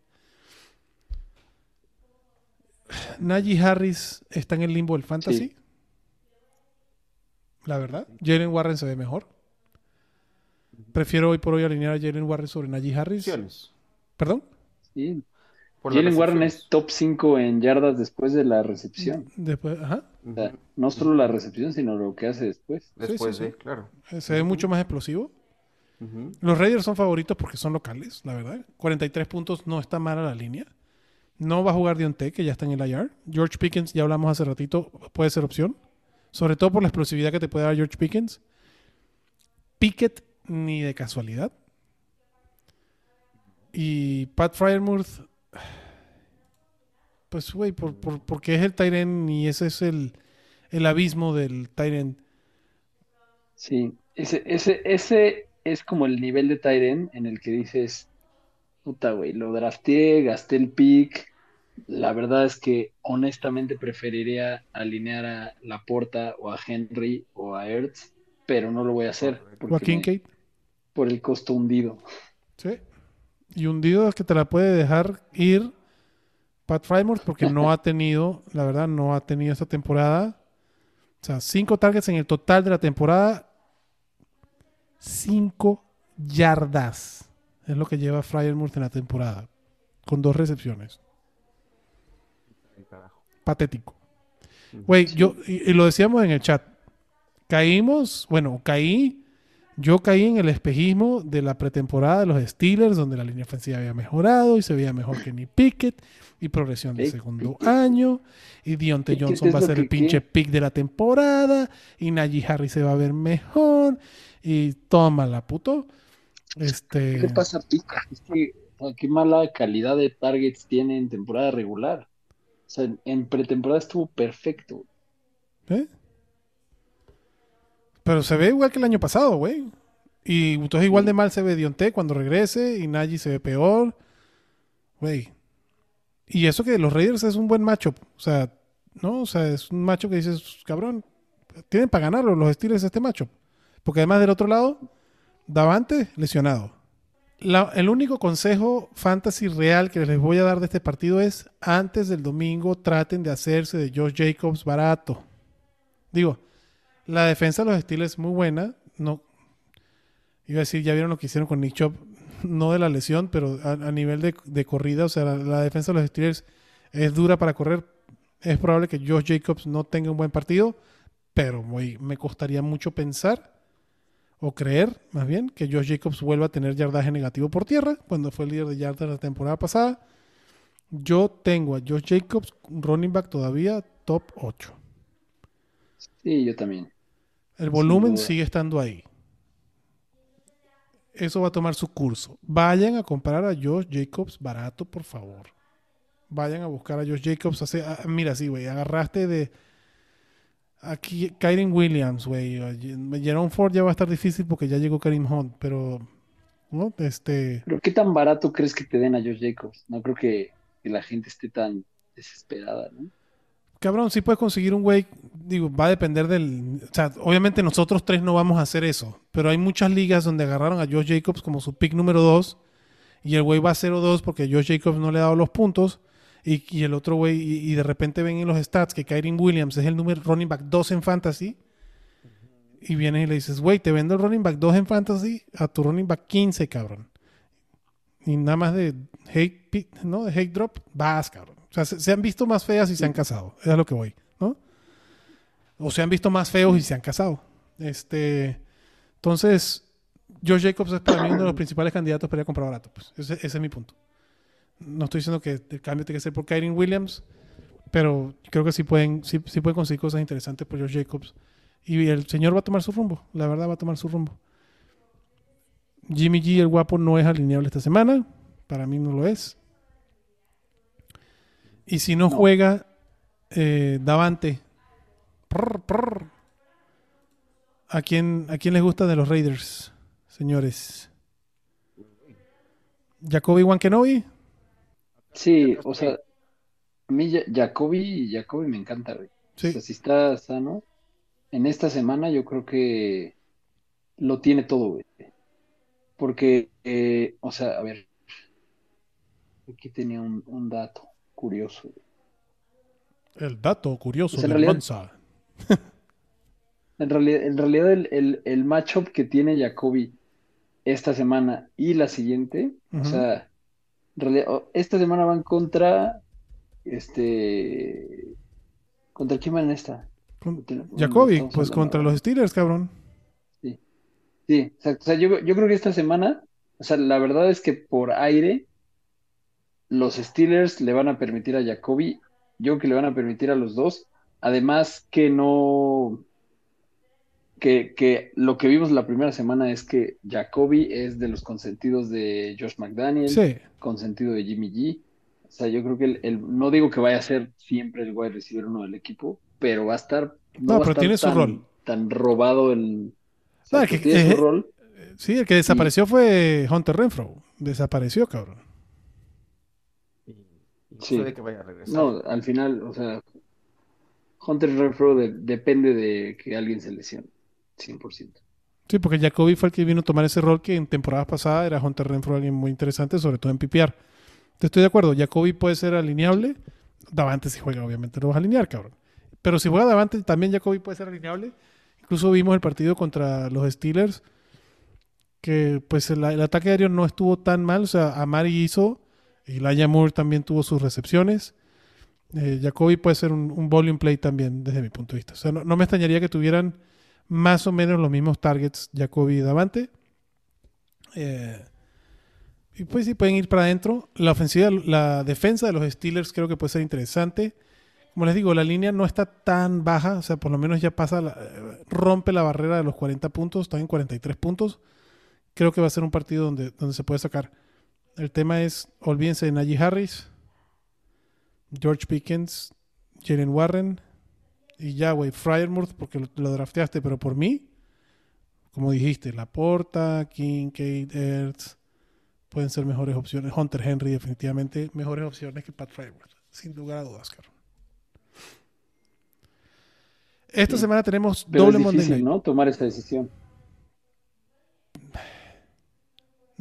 Najee Harris está en el limbo del fantasy. Sí. La verdad. Jalen Warren se ve mejor. Prefiero hoy por hoy alinear a Jalen Warren sobre Najee Harris. Opciones. ¿Perdón? Sí. Jalen Warren es top 5 en yardas después de la recepción. Después, ajá. O sea, no solo la recepción, sino lo que hace después. Después sí, claro. Se ve mucho más explosivo. Los Raiders son favoritos porque son locales, la verdad. 43 puntos no está mala la línea. No va a jugar Dionte, que ya está en el IR. George Pickens, ya hablamos hace ratito, puede ser opción. Sobre todo por la explosividad que te puede dar George Pickens. Pickett, ni de casualidad. Y Pat Fryermuth, pues, güey, por, por- porque es el Tyren y ese es el, el abismo del Tyren. Sí, ese, ese, ese es como el nivel de Tyren en el que dices, puta, güey, lo drafteé, gasté el pick. La verdad es que honestamente preferiría alinear a Laporta o a Henry o a Ertz, pero no lo voy a hacer Joaquín me- Kate. por el costo hundido. Sí. Y hundido es que te la puede dejar ir Pat Frymore porque no ha tenido, la verdad, no ha tenido esta temporada. O sea, cinco targets en el total de la temporada. Cinco yardas. Es lo que lleva Fryermuth en la temporada. Con dos recepciones. Patético. Güey, yo, y, y lo decíamos en el chat. Caímos, bueno, caí. Yo caí en el espejismo de la pretemporada de los Steelers, donde la línea ofensiva había mejorado y se veía mejor que ni Pickett, y progresión de segundo Pickett. año, y Dionte Pickett Johnson va a ser el pinche pick de la temporada, y Najee Harris se va a ver mejor, y toma la puto. Este, ¿Qué pasa, Pica? Es que, qué mala calidad de targets tiene en temporada regular. O sea, en- en pretemporada estuvo perfecto. ¿eh? Pero se ve igual que el año pasado, güey. Y entonces igual de mal se ve Dionte cuando regrese y Najee se ve peor. Güey. Y eso que los Raiders es un buen macho. O sea, ¿no? O sea, es un macho que dices, cabrón, tienen para ganarlo los Steelers este macho. Porque además del otro lado, Davante lesionado. La- el único consejo fantasy real que les voy a dar de este partido es antes del domingo traten de hacerse de Josh Jacobs barato. Digo, la defensa de los Steelers es muy buena. No, iba a decir, ya vieron lo que hicieron con Nick Chubb, no de la lesión, pero a, nivel de, corrida, o sea, la, defensa de los Steelers es dura para correr. Es probable que Josh Jacobs no tenga un buen partido, pero me costaría mucho pensar o creer, más bien, que Josh Jacobs vuelva a tener yardaje negativo por tierra, cuando fue líder de yardas la temporada pasada. Yo tengo a Josh Jacobs, un running back todavía top 8. Sí, yo también. El volumen sigue estando ahí. Eso va a tomar su curso. Vayan a comprar a Josh Jacobs barato, por favor. Vayan a buscar a Josh Jacobs. Hace, ah, mira, sí, güey. Agarraste de. Aquí, Kyren Williams, güey. Jerome Ford ya va a estar difícil porque ya llegó Karim Hunt, pero. ¿No? Este. Pero ¿qué tan barato crees que te den a Josh Jacobs? No creo que, que la gente esté tan desesperada, ¿no? Cabrón, sí puedes conseguir un güey, digo, va a depender del... O sea, obviamente nosotros tres no vamos a hacer eso, pero hay muchas ligas donde agarraron a Josh Jacobs como su pick número 2 y el güey va a 0-2 porque Josh Jacobs no le ha dado los puntos y, el otro güey, y, de repente ven en los stats que Kyrie Williams es el número running back 2 en fantasy y vienes y le dices, güey, te vendo el running back 2 en fantasy a tu running back 15, cabrón. Y nada más de hate, ¿no? De hate drop, vas, cabrón. O sea, se, se han visto más feas y se han casado. Es a lo que voy, ¿no? O se han visto más feos y se han casado. Este, entonces, Josh Jacobs es para mí uno de los principales candidatos para ir a comprar barato. Pues. Ese, ese es mi punto. No estoy diciendo que el cambio tiene que ser por Kyrie Williams, pero creo que sí pueden, sí, sí pueden conseguir cosas interesantes por Josh Jacobs. Y el señor va a tomar su rumbo. La verdad va a tomar su rumbo. Jimmy G, el guapo, no es alineable esta semana. Para mí no lo es. Y si no, No. juega eh, Davante, prr, prr. ¿A, quién, ¿a quién les gusta de los Raiders, señores? ¿Jacoby Wankenobi? Sí, o sea, A mí Ja- Jacoby, Jacoby me encanta, güey. Sí. O sea, si está sano, en esta semana yo creo que lo tiene todo, güey. Porque, eh, o sea, a ver, aquí tenía un, un dato curioso. El dato curioso Pues en de realidad- Monza. En realidad, en realidad el, el, el matchup que tiene Jacoby esta semana y la siguiente, o sea, en realidad, esta semana van contra, este, ¿contra quién van en esta? Con- Jacoby, pues contra los Steelers, cabrón. Sí, sí. O sea, yo, yo creo que esta semana, o sea, la verdad es que por aire, los Steelers le van a permitir a Jacoby, yo creo que le van a permitir a los dos. Además que no, que, que lo que vimos la primera semana es que Jacoby es de los consentidos de Josh McDaniel, Sí. consentido de Jimmy G. O sea, yo creo que el, el- no digo que vaya a ser siempre el wide receiver uno del equipo, pero va a estar, No, pero tiene su tan, rol. tan robado el, No, o sea, es que- tiene su eh, rol. Sí, el que desapareció fue Hunter Renfro. Desapareció, cabrón. Y, no Sí. ve que vaya a regresar. No, al final, o sea, Hunter Renfro de- depende de que alguien se lesione, 100%. Sí, porque Jacoby fue el que vino a tomar ese rol que en temporadas pasadas era Hunter Renfro alguien muy interesante, sobre todo en PPR. Te estoy de acuerdo, Jacoby puede ser alineable. Davante si juega, obviamente lo vas a alinear, cabrón. Pero si juega Davante, también Jacoby puede ser alineable. Incluso vimos el partido contra los Steelers, que pues el, el ataque aéreo no estuvo tan mal. O sea, Amari hizo, y Laia Moore también tuvo sus recepciones. Eh, Jacoby puede ser un, volume play también, desde mi punto de vista. O sea, no, me extrañaría que tuvieran más o menos los mismos targets Jacoby y Davante. Eh, y pues sí, pueden ir para adentro. La ofensiva, la defensa de los Steelers creo que puede ser interesante. Como les digo, la línea no está tan baja, o sea, por lo menos ya pasa, rompe la barrera de los 40 puntos, está en 43 puntos. Creo que va a ser un partido donde, donde se puede sacar. El tema es, olvídense de Najee Harris, George Pickens, Jalen Warren y ya, güey, Fryermuth, porque lo, lo drafteaste, pero por mí, como dijiste, Laporta, Kincaid, Ertz, pueden ser mejores opciones. Hunter Henry, definitivamente, mejores opciones que Pat Fryermuth, sin lugar a dudas, Carlos. Esta Sí. semana tenemos Pero doble es Monday difícil, Night. ¿no? Tomar esta decisión.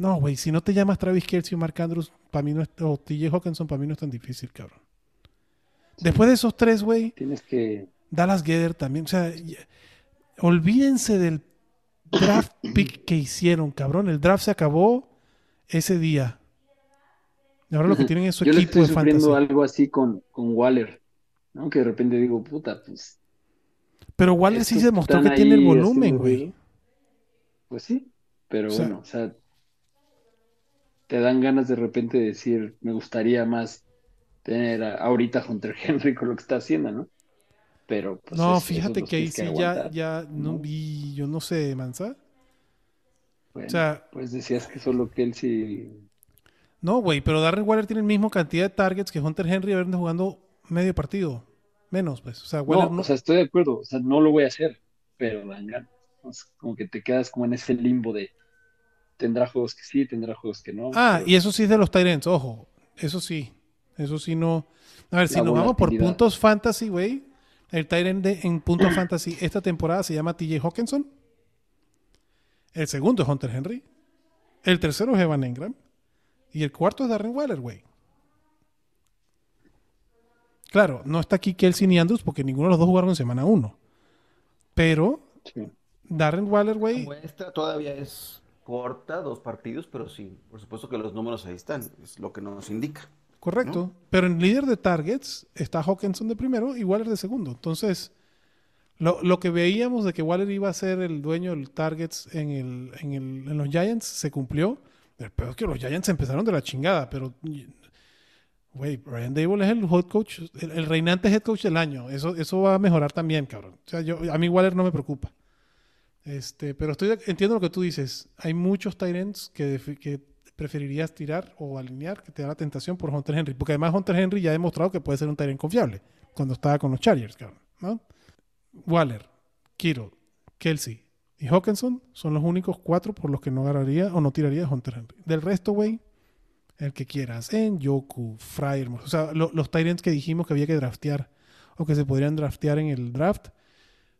No, güey, si no te llamas Travis Kelce o Mark Andrews, para mí no es, o TJ Hawkinson, para mí no es tan difícil, cabrón. Después de esos tres, güey, Tienes que, Dallas Gether también, o sea, ya- olvídense del draft pick que hicieron, cabrón. El draft se acabó ese día. Y ahora lo que tienen es su yo le equipo estoy de sufriendo fantasy. algo así con, con Waller, ¿no? Que de repente digo, puta, pues, Pero Waller sí se demostró que tiene el volumen, güey. Pues sí, pero O sea- bueno, o sea, te dan ganas de repente de decir, me gustaría más tener a- ahorita Hunter Henry con lo que está haciendo, ¿no? Pero pues No, es- fíjate que ahí sí ya, ya no ¿no? vi, yo no sé, Mansa. Bueno, O sea, pues decías que solo Kelsey no, güey, pero Darren Waller tiene el mismo cantidad de targets que Hunter Henry habiendo jugando medio partido. Menos, pues. O sea, Waller No, no. o sea, estoy de acuerdo, o sea, no lo voy a hacer, pero dan ganas. como que te quedas como en ese limbo de tendrá juegos que sí, tendrá juegos que no. Ah, pero- y eso sí es de los Tyrants, ojo. Eso sí. Eso sí no. A ver, si nos vamos por puntos fantasy, güey. El Tyrant de, en puntos fantasy esta temporada se llama TJ Hawkinson. El segundo es Hunter Henry. El tercero es Evan Engram. Y el cuarto es Darren Waller, güey. Claro, no está aquí Kelsey ni Andrews porque ninguno de los dos jugaron en semana uno. Pero Sí. Darren Waller, güey, todavía es corta, dos partidos, pero sí, por supuesto que los números ahí están, es lo que nos indica. Correcto. Pero en líder de targets está Hawkinson de primero y Waller de segundo. Entonces, lo, lo que veíamos de que Waller iba a ser el dueño del targets en, el, en, el- en los Giants se cumplió. El peor es que los Giants empezaron de la chingada, pero. Güey, Brian Dable es el head coach, el, reinante head coach del año. Eso, eso va a mejorar también, cabrón. O sea, yo, a mí Waller no me preocupa. Este, pero estoy entiendo lo que tú dices. Hay muchos Tyrants que, que preferirías tirar o alinear que te da la tentación por Hunter Henry. Porque además Hunter Henry ya ha demostrado que puede ser un Tyrant confiable cuando estaba con los Chargers. ¿no? Waller, Kittle, Kelsey y Hawkinson son los únicos cuatro por los que no agarraría o no tiraría Hunter Henry. Del resto, güey, el que quieras. En Yoku, Fryermuth. O sea, lo- los Tyrants que dijimos que había que draftear o que se podrían draftear en el draft.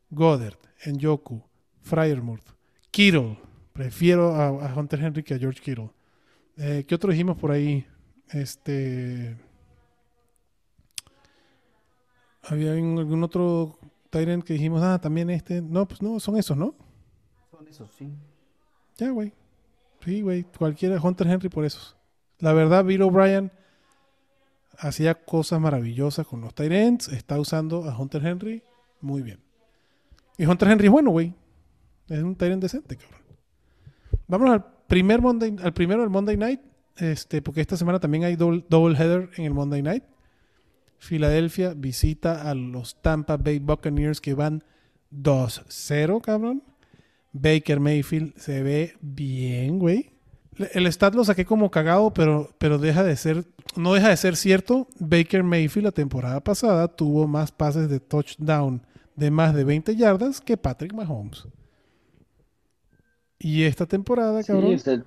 Goddard, en Yoku, Fryermuth, Kittle. Prefiero a, a Hunter Henry que a George Kittle. Eh, ¿Qué otro dijimos por ahí? Este. Había algún otro Tyrant que dijimos, ah, también este. No, pues no, son esos, ¿no? Son esos, sí. Ya, güey. Sí, güey. Cualquiera, Hunter Henry por esos. La verdad, Bill O'Brien hacía cosas maravillosas con los Tyrants. Está usando a Hunter Henry muy bien. Y Hunter Henry es bueno, güey. Es un Tyrant decente, cabrón. Vámonos al primer Monday, al primero del Monday Night. Este, porque esta semana también hay double, double header en el Monday Night. Filadelfia visita a los Tampa Bay Buccaneers que van 2-0, cabrón. Baker Mayfield se ve bien, güey. El stat lo saqué como cagado, pero, pero deja de ser, no deja de ser cierto. Baker Mayfield la temporada pasada tuvo más pases de touchdown de más de 20 yardas que Patrick Mahomes. Y esta temporada, Sí, cabrón, o sea, el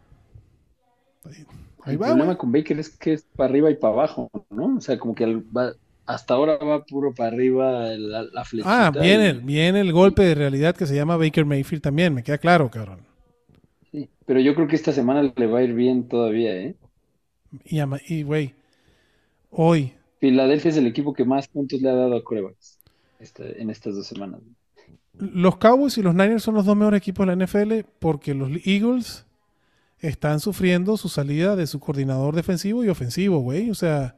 ahí va, problema güey. con Baker es que es para arriba y para abajo, ¿no? O sea, como que el- va- hasta ahora va puro para arriba la, la flechita. Ah, viene, y- el- viene el golpe de realidad que se llama Baker Mayfield también, me queda claro, cabrón. sí, pero yo creo que esta semana le va a ir bien todavía, ¿eh? Y, y, güey, hoy, Filadelfia es el equipo que más puntos le ha dado a corebacks esta- en estas dos semanas. Los Cowboys y los Niners son los dos mejores equipos de la NFL porque los Eagles están sufriendo su salida de su coordinador defensivo y ofensivo, güey. O sea,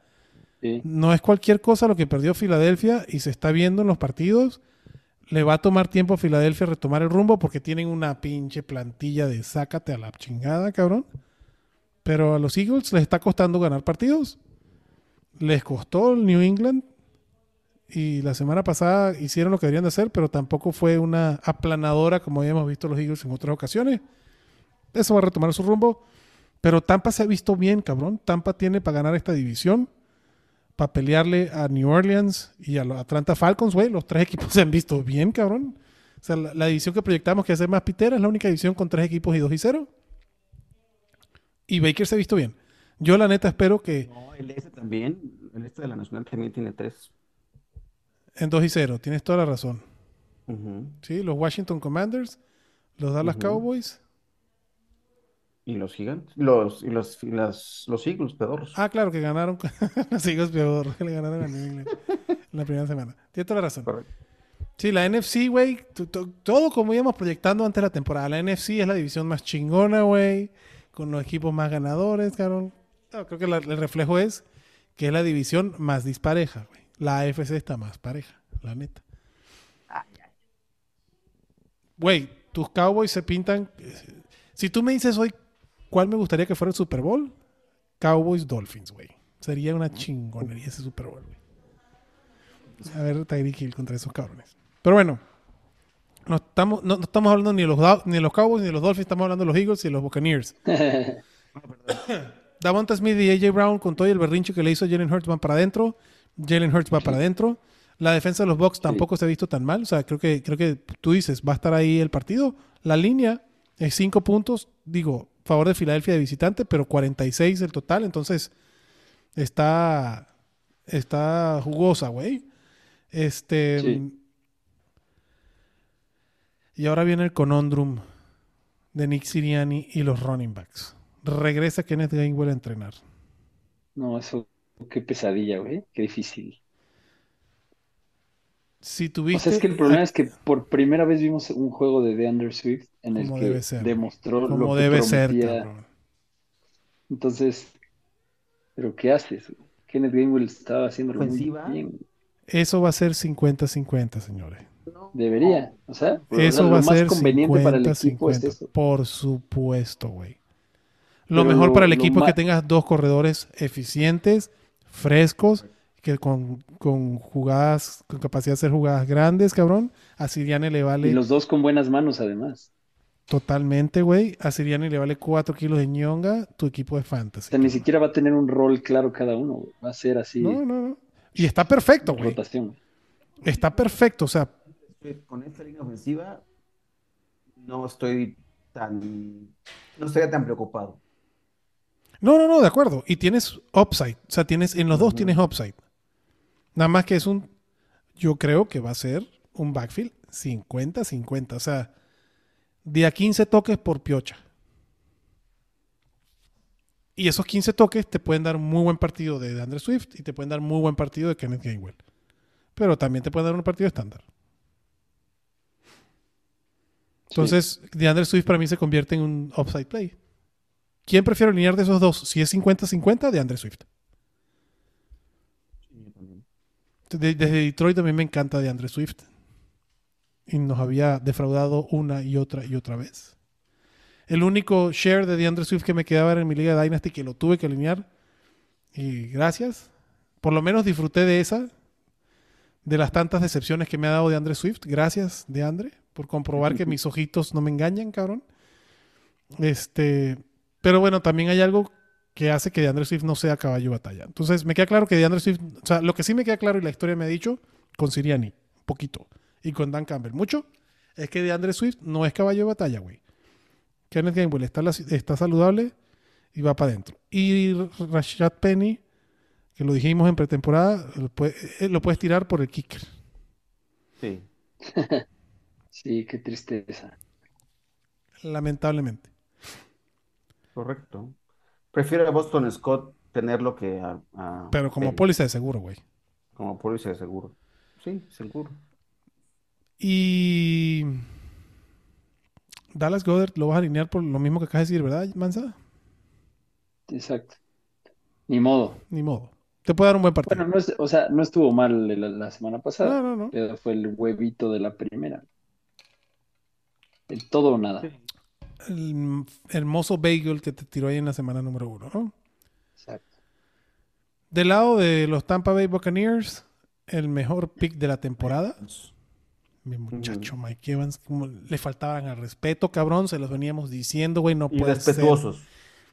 Sí. no es cualquier cosa lo que perdió Filadelfia y se está viendo en los partidos. Le va a tomar tiempo a Filadelfia retomar el rumbo porque tienen una pinche plantilla de sácate a la chingada, cabrón. Pero a los Eagles les está costando ganar partidos. Les costó el New England y la semana pasada hicieron lo que deberían de hacer, pero tampoco fue una aplanadora como habíamos visto los Eagles en otras ocasiones. Eso va a retomar su rumbo. Pero Tampa se ha visto bien, cabrón. Tampa tiene para ganar esta división, para pelearle a New Orleans y a Atlanta Falcons, güey. Los tres equipos se han visto bien, cabrón. O sea, la, la división que proyectamos que hacer más pitera es la única división con tres equipos y dos y cero. Y Baker se ha visto bien. Yo la neta espero que No, el este también, el este de la Nacional también tiene tres. En 2 y 0, tienes toda la razón. Sí, los Washington Commanders, los Dallas. Cowboys. Y los gigantes, los, y los, y las- los Eagles, pedorros. Ah, claro, que ganaron los Eagles peor, que le ganaron a New England en la primera semana. Tienes toda la razón. Correcto. Sí, la NFC, güey, todo como íbamos proyectando antes de la temporada. La NFC es la división más chingona, güey, con los equipos más ganadores, cabrón. No, creo que la- el reflejo es que es la división más dispareja, güey. La AFC está más pareja, la neta. Güey, tus Cowboys se pintan. Si tú me dices hoy cuál me gustaría que fuera el Super Bowl, Cowboys Dolphins, güey. Sería una chingonería ese Super Bowl, güey. A ver, Tyreek Hill contra esos cabrones. Pero bueno, no estamos, no, no estamos hablando ni de, los, Dow- ni de los Cowboys ni de los Dolphins, estamos hablando de los Eagles y de los Buccaneers. Davonta Smith y AJ Brown con todo y el berrinche que le hizo Jalen Hurts van para adentro. Jalen Hurts va para adentro. La defensa de los Bucks tampoco se ha visto tan mal. O sea, creo que, creo que tú dices, va a estar ahí el partido. La línea es 5 puntos, digo, favor de Filadelfia de visitante, pero 46 el total. Entonces, está, está jugosa, güey. Este. Sí. Y ahora viene el conundrum de Nick Siriani y los running backs. Regresa Kenneth Gainwell a entrenar. No, eso, qué pesadilla, güey. Qué difícil. Si O tuviste. sea, es que el problema es que por primera vez vimos un juego de DeAndre Swift en el que debe ser. demostró lo como que debe ser, prometía. cabrón. Entonces, ¿pero qué haces? Kenneth Gainwell estaba muy Ofensiva. bien. Eso va a ser 50-50, señores. Debería, o sea, o Eso va lo a más ser conveniente para el 50-50. equipo es eso. Por supuesto, güey. Lo Pero mejor lo- para el lo equipo es que tengas dos corredores eficientes, frescos, que con, con jugadas, con capacidad de hacer jugadas grandes, cabrón. A Siriani le vale Y los dos con buenas manos, además. totalmente, güey. A Siriani le vale 4 kilos de ñonga, tu equipo de O fantasy. sea, ni siquiera va a tener un rol claro cada uno. güey. Va a ser así, No, no, no. Y está perfecto, güey. rotación. Está perfecto. O sea, Con esta línea ofensiva no estoy tan, no estaría tan preocupado. No, no, no, de acuerdo. Y tienes upside. O sea, tienes, en los dos tienes upside. Nada más que es un. Yo creo que va a ser un backfield 50-50. O sea, de a 15 toques por piocha. Y esos 15 toques te pueden dar muy buen partido de Andre Swift y te pueden dar muy buen partido de Kenneth Gainwell. Pero también te pueden dar un partido estándar. Entonces, de Andre Swift para mí se convierte en un upside play. ¿Quién prefiero alinear de esos dos? Si es 50-50, de Andre Swift. De- desde Detroit también me encanta de Andre Swift. Y nos había defraudado una y otra y otra vez. El único share de DeAndre Swift que me quedaba era en mi liga de Dynasty que lo tuve que alinear. Y gracias. Por lo menos disfruté de esa. De las tantas decepciones que me ha dado DeAndre Swift. Gracias, DeAndre, por comprobar que mis ojitos no me engañan, cabrón. Este, pero bueno, también hay algo que hace que DeAndre Swift no sea caballo de batalla. Entonces, me queda claro que DeAndre Swift, o sea, lo que sí me queda claro y la historia me ha dicho con Siriani, un poquito, y con Dan Campbell, mucho, es que DeAndre Swift no es caballo de batalla, güey. Kenneth Gainwell está, la- está saludable y va para adentro. Y Rashad Penny, que lo dijimos en pretemporada, lo, puede- eh, lo puedes tirar por el kicker. Sí. Sí, qué tristeza. Lamentablemente. Correcto. Prefiero a Boston Scott tenerlo que a, a Pero como póliza de seguro, güey. como póliza de seguro. Sí, seguro. Y Dallas Goddard lo vas a alinear por lo mismo que acabas de decir, ¿verdad, Mansa? Exacto. Ni modo. Ni modo. Te puede dar un buen partido. Bueno, no es, o sea, no estuvo mal la, la semana pasada, no, no, no. pero fue el huevito de la primera. El todo o nada. El hermoso bagel que te tiró ahí en la semana número uno, ¿no? Exacto. Del lado de los Tampa Bay Buccaneers, el mejor pick de la temporada. Mi muchacho Mike Evans, como le faltaban al respeto, cabrón. Se los veníamos diciendo, güey. No puede ser.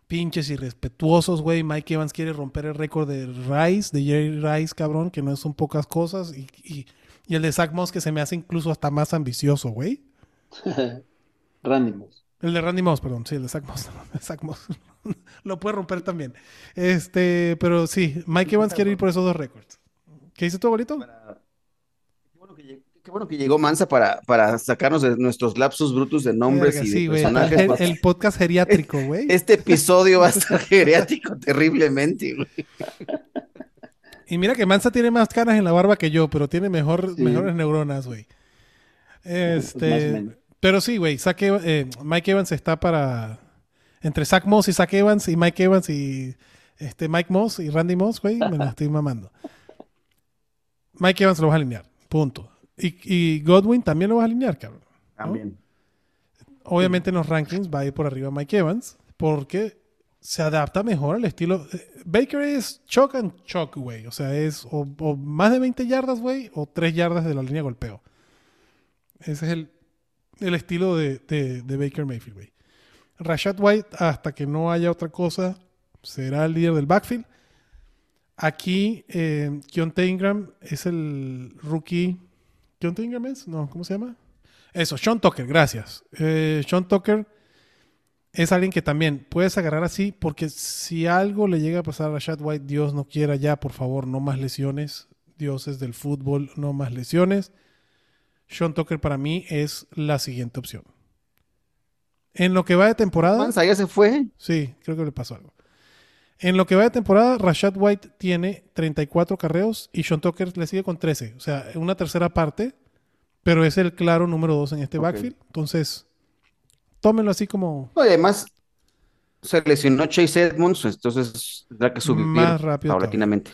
Pinches irrespetuosos, güey. Mike Evans quiere romper el récord de Rice, de Jerry Rice, cabrón, que no son pocas cosas. Y, y- y el de Zach Moss, que se me hace incluso hasta más ambicioso, güey. Randy Moss. El de Randy Moss, perdón. Sí, el de Zach Moss. Zach Moss. Lo puede romper también. Este, pero sí, Mike Evans quiere ir por esos dos récords. ¿Qué dice tu abuelito? Para- Qué bueno que lleg- qué bueno que llegó Mansa para, para sacarnos de nuestros lapsus brutos de nombres Verga, y sí, de güey. personajes. El, el podcast geriátrico, güey. Este episodio va a estar geriátrico terriblemente, güey. Y mira que Mansa tiene más canas en la barba que yo, pero tiene mejor, Sí. mejores neuronas, güey. Más Este. Pero sí, güey. Eh, Mike Evans está para. Entre Zach Moss y Zach Evans y Mike Evans y este Mike Moss y Randy Moss, güey. Me la estoy mamando. Mike Evans lo vas a alinear. Punto. Y, y Godwin también lo vas a alinear, cabrón. También. Obviamente en los rankings va a ir por arriba Mike Evans porque se adapta mejor al estilo. eh, Baker es choke and choke, güey. O sea, es o, o más de 20 yardas, güey, o 3 yardas de la línea de golpeo. Ese es el, el estilo de, de- Baker Mayfield. Rashad White, hasta que no haya otra cosa, será el líder del backfield. Aquí, eh, Keontae Ingram es el rookie. ¿Keontae Ingram es? No, ¿cómo se llama? Eso, Sean Tucker, gracias. Eh, Sean Tucker es alguien que también puedes agarrar así, porque si algo le llega a pasar a Rashad White, Dios no quiera ya, por favor, no más lesiones. Dioses del fútbol, no más lesiones. Sean Tucker para mí es la siguiente opción. En lo que va de temporada, Mansa ya se fue. sí, creo que le pasó algo. En lo que va de temporada, Rashad White tiene 34 carreos y Sean Tucker le sigue con 13. O sea, una tercera parte, pero es el claro número 2 en este backfield. Entonces, tómenlo así como No, además se lesionó Chase Edmonds, entonces tendrá que subir Más rápido paulatinamente.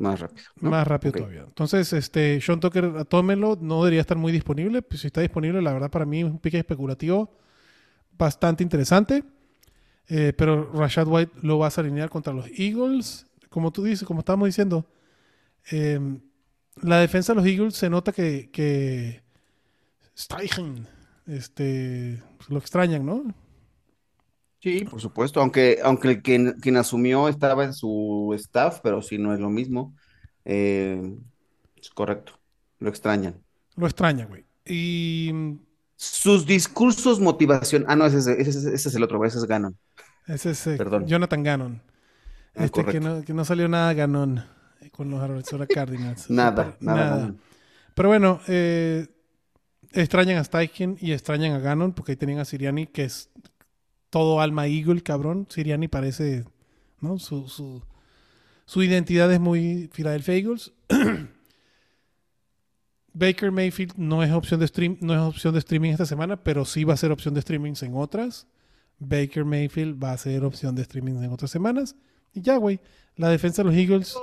Más rápido. ¿no? más rápido todavía. Entonces, este, Sean Tucker, tómenlo. No debería estar muy disponible. Pues si está disponible, la verdad, para mí es un pique especulativo bastante interesante. Eh, pero Rashad White lo vas a alinear contra los Eagles. Como tú dices, como estábamos diciendo, eh, la defensa de los Eagles se nota que, que Steichen, este, lo extrañan, ¿no? Sí, por supuesto, aunque, aunque el quien, quien asumió estaba en su staff, pero sí no es lo mismo. Eh, es correcto, lo extrañan. Lo extrañan, güey. Y Sus discursos motivación. Ah, no, ese es, ese es- ese es el otro, ese es Ganon. Ese es eh, Perdón. Jonathan Gannon. Ah, este que no, que no salió nada Gannon eh, con los Arizona Cardinals. Nada, nada, nada. Pero bueno, eh, extrañan a Steichen y extrañan a Gannon porque ahí tenían a Siriani que es todo alma eagle, cabrón. Siriani parece, ¿no? Su, su, su identidad es muy Philadelphia Eagles. Baker Mayfield no es opción de stream, no es opción de streaming esta semana, pero sí va a ser opción de streamings en otras. Baker Mayfield va a ser opción de streaming en otras semanas. Y ya, güey. La defensa de los Eagles.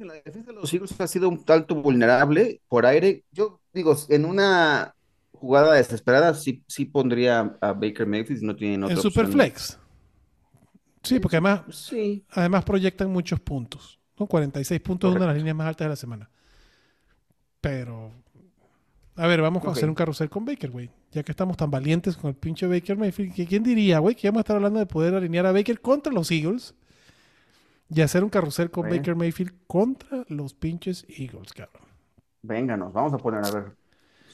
La defensa de los Eagles ha sido un tanto vulnerable por aire. Yo digo, en una jugada desesperada sí, sí pondría a Baker Mayfield si no tienen otra En. Superflex. Sí, porque además, Sí, además proyectan muchos puntos. ¿no? 46 puntos es una de las líneas más altas de la semana. Pero. A ver, vamos a hacer un carrusel con Baker, güey. Ya que estamos tan valientes con el pinche Baker Mayfield. ¿Quién diría, güey? Que vamos a estar hablando de poder alinear a Baker contra los Eagles. Y hacer un carrusel con. Baker Mayfield contra los pinches Eagles, cabrón. venga, nos vamos a poner a ver.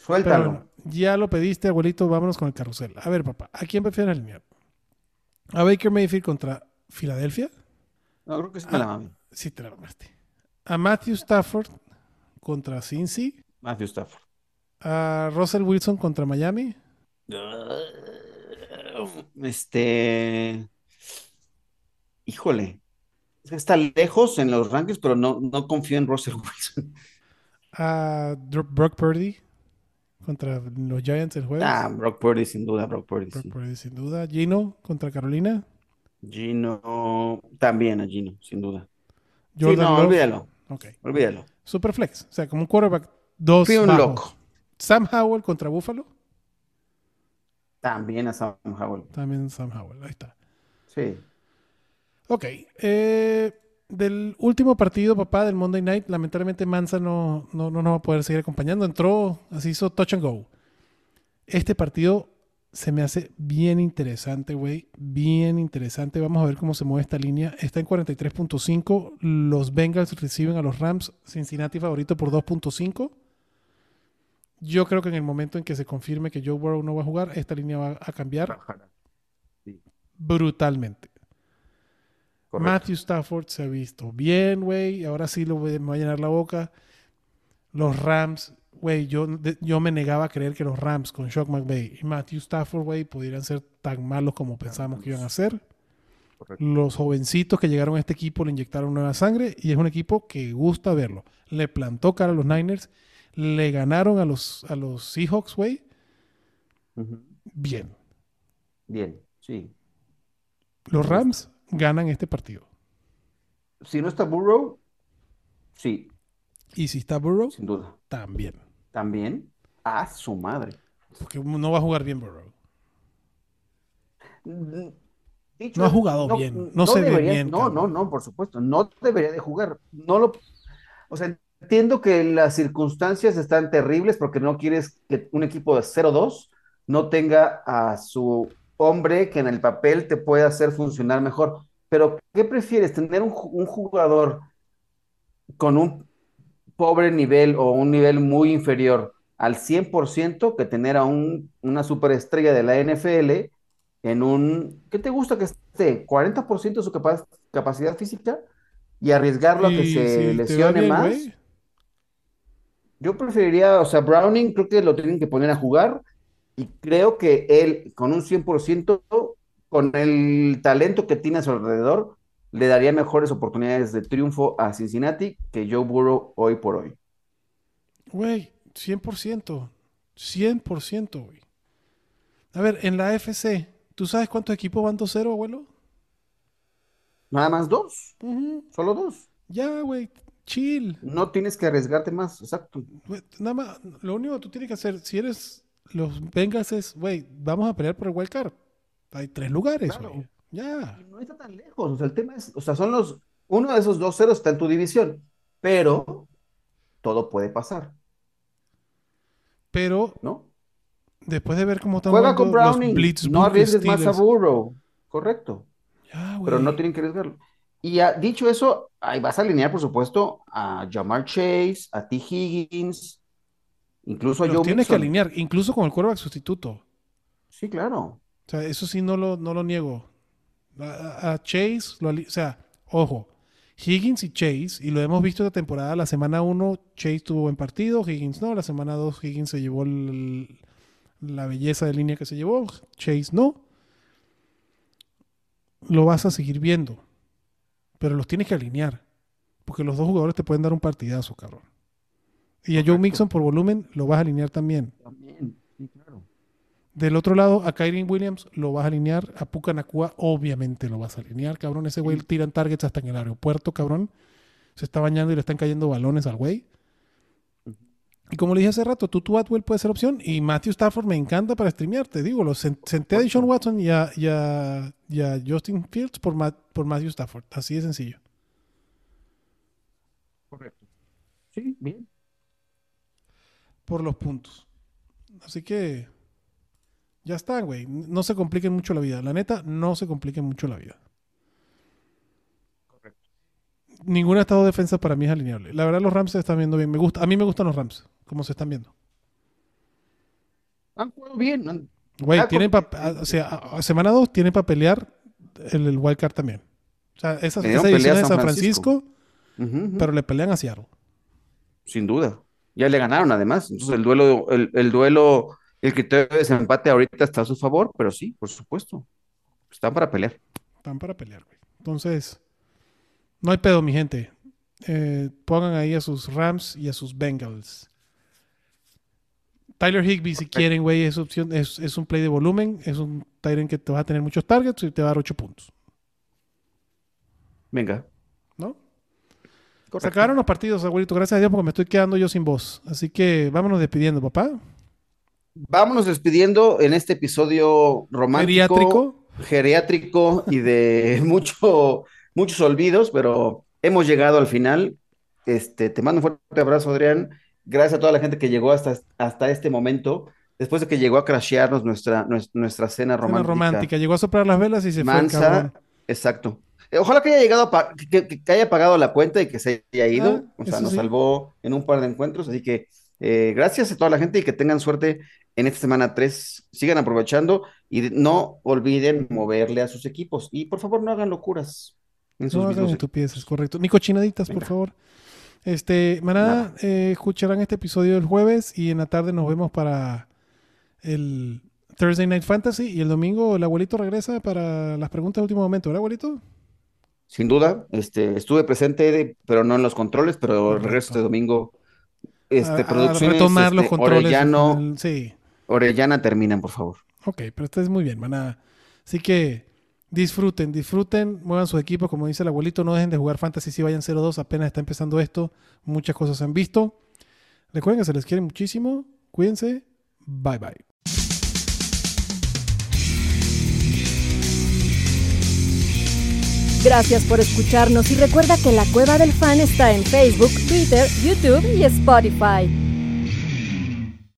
Suéltalo. bueno, ya lo pediste, abuelito. Vámonos con el carrusel. A ver, papá, ¿a quién prefieres alinear? ¿A Baker Mayfield contra Filadelfia? No, creo que sí me la Ah. mami. Sí, te la mamaste. A Matthew Stafford contra Cincy. Matthew Stafford. A Russell Wilson contra Miami. Este. Híjole. Está lejos en los rankings, pero no, no confío en Russell Wilson. A Brock Purdy contra los Giants el jueves. Ah, Brock Purdy, sin duda, Brock Purdy, Brock sí. Purdy, sin duda. Gino contra Carolina. Gino, también a Gino, sin duda. Sí, Jordan no, Love. olvídalo, Ok. olvídalo. Superflex. O sea, como un quarterback. Dos Fui un bajo. loco. Sam Howell contra Buffalo. También a Sam Howell. También Sam Howell. Ahí está. Sí. Ok. eh, del último partido, papá, del Monday Night, lamentablemente Mansa no, no, no nos va a poder seguir acompañando. Entró, así hizo touch and go. Este partido se me hace bien interesante, güey. Bien interesante. Vamos a ver cómo se mueve esta línea. Está en 43.5. Los Bengals reciben a los Rams. Cincinnati favorito por 2.5. Yo creo que en el momento en que se confirme que Joe Burrow no va a jugar, esta línea va a cambiar brutalmente. Correcto. Matthew Stafford se ha visto bien, güey. Ahora sí lo voy- me va a llenar la boca. Los Rams, güey, yo, de- yo me negaba a creer que los Rams con Shock McVay y Matthew Stafford, güey, pudieran ser tan malos como pensamos que iban a ser. Correcto. Los jovencitos que llegaron a este equipo le inyectaron nueva sangre y es un equipo que gusta verlo. Le plantó cara a los Niners, le ganaron a los, a los Seahawks, güey. Bien. Bien, sí. Los Rams ganan este partido. Si no está Burrow, sí, Y si está Burrow, sin duda. también. También a su madre. Porque no va a jugar bien Burrow. Dicho No ha jugado bien, no se ve bien, No, cabrón. no, no, por supuesto, no debería de jugar. No lo, o sea, entiendo que las circunstancias están terribles porque no quieres que un equipo de 0-2 no tenga a su hombre que en el papel te pueda hacer funcionar mejor. Pero, ¿qué prefieres? ¿Tener un, ju- un jugador con un pobre nivel o un nivel muy inferior al 100% que tener a un, una superestrella de la NFL en un, ¿qué te gusta que esté? ¿40% de su capa- capacidad física? Y arriesgarlo a que se lesione bien, más. Yo preferiría, o sea, Browning creo que lo tienen que poner a jugar y creo que él con un 100%, con el talento que tiene a su alrededor, le daría mejores oportunidades de triunfo a Cincinnati que Joe Burrow hoy por hoy. Güey, 100%. 100%, güey. A ver, en la AFC, ¿tú sabes cuántos equipos van 2-0, abuelo? Nada más dos, solo dos. Ya, güey, chill. No tienes que arriesgarte más, exacto. Nada más, lo único que tú tienes que hacer, si eres los Bengals, es, güey, vamos a pelear por el wild card. Hay tres lugares, Claro. Ya. Y no está tan lejos, o sea, el tema es, o sea, son los, uno de esos dos ceros está en tu división, pero todo puede pasar, Pero ¿no? después de ver cómo están Juega con los Browning, Blitzburg no arriesgues más a. Burrow, correcto, Ya, pero no tienen que arriesgarlo. Y ah, dicho eso, ahí vas a alinear, por supuesto, a Jamar Chase, a T. Higgins, incluso Los Joe tienes que alinear, incluso con el quarterback sustituto. Sí, claro. O sea, eso sí no lo, no lo niego. A, a Chase, lo o sea, ojo, Higgins y Chase, y lo hemos visto esta temporada, la semana 1 Chase tuvo buen partido, Higgins no, la semana 2 Higgins se llevó el- la belleza de línea que se llevó, Chase no. Lo vas a seguir viendo, pero los tienes que alinear, porque los dos jugadores te pueden dar un partidazo, cabrón. Y a Joe. Mixon por volumen lo vas a alinear también. También, sí, claro. Del otro lado, a Kyrie Williams lo vas a alinear. A Puka Nakua, obviamente lo vas a alinear, cabrón. Ese güey tiran targets hasta en el aeropuerto, cabrón. Se está bañando y le están cayendo balones al güey. Y como le dije hace rato, Tutu Atwell puede ser opción. Y Matthew Stafford me encanta para streamear. Te digo, lo sen- senté a Deshaun Watson y a, y a- y a Justin Fields por, Ma- por Matthew Stafford. Así de sencillo. Correcto. Sí, bien. Por los puntos. Así que ya está, güey. No se compliquen mucho la vida. La neta, no se compliquen mucho la vida. Ningún estado de defensa para mí es alineable. La verdad, los Rams se están viendo bien. Me gusta, a mí me gustan los Rams, como se están viendo. Han jugado bien. Güey, tienen o sea, semana 2 tienen para pelear el, el wild card también. O sea, esa, esa división a San Francisco, pero le pelean a Seattle. Sin duda. Ya le ganaron además. Entonces el duelo, el, el duelo, el criterio de desempate ahorita está a su favor, pero sí, por supuesto. Están para pelear. Están para pelear, güey. Entonces, no hay pedo, mi gente. Eh, pongan ahí a sus Rams y a sus Bengals. Tyler Higby, si quieren, güey, es opción, es, es un play de volumen, es un Tyrant que te va a tener muchos targets y te va a dar 8 puntos, Venga. ¿No? Se Correcto. acabaron los partidos, abuelito, gracias a Dios, porque me estoy quedando yo sin voz. Así que vámonos despidiendo, papá. Vámonos despidiendo en este episodio romántico, Geriátrico. geriátrico y de mucho, muchos olvidos, pero hemos llegado al final. Este, te mando un fuerte abrazo, Adrián. Gracias a toda la gente que llegó hasta, hasta este momento, después de que llegó a crashearnos nuestra, nues- nuestra cena Cena romántica. romántica. Llegó a soplar las velas y se fue, Mansa, cabrón. exacto. Eh, Ojalá que haya llegado a que, haya pagado la cuenta y que se haya ido. Ah, o sea, nos sí. salvó en un par de encuentros. Así que eh, gracias a toda la gente y que tengan suerte en esta semana 3. Sigan aprovechando y no olviden moverle a sus equipos. Y por favor, no hagan locuras en sus No hagan estupideces, correcto. Ni cochinaditas, por favor. Este, manada, Nada. eh, escucharán este episodio el jueves y en la tarde nos vemos para el Thursday Night Fantasy y el domingo el abuelito regresa para las preguntas de último momento, ¿verdad, abuelito? Sin duda, este, estuve presente, de- pero no en los controles, pero Correcto. regreso este domingo. Este, A- a producciones, retomar los este, controles. Orellano, el- sí, Orellana terminan, por favor. ok, pero esto es muy bien, manada. Así que disfruten, disfruten, muevan sus equipos, como dice el abuelito, no dejen de jugar fantasy si vayan 0-2, apenas está empezando esto, muchas cosas se han visto. Recuerden que se les quiere muchísimo, cuídense, bye bye. Gracias por escucharnos y recuerda que la Cueva del Fan está en Facebook, Twitter, YouTube y Spotify.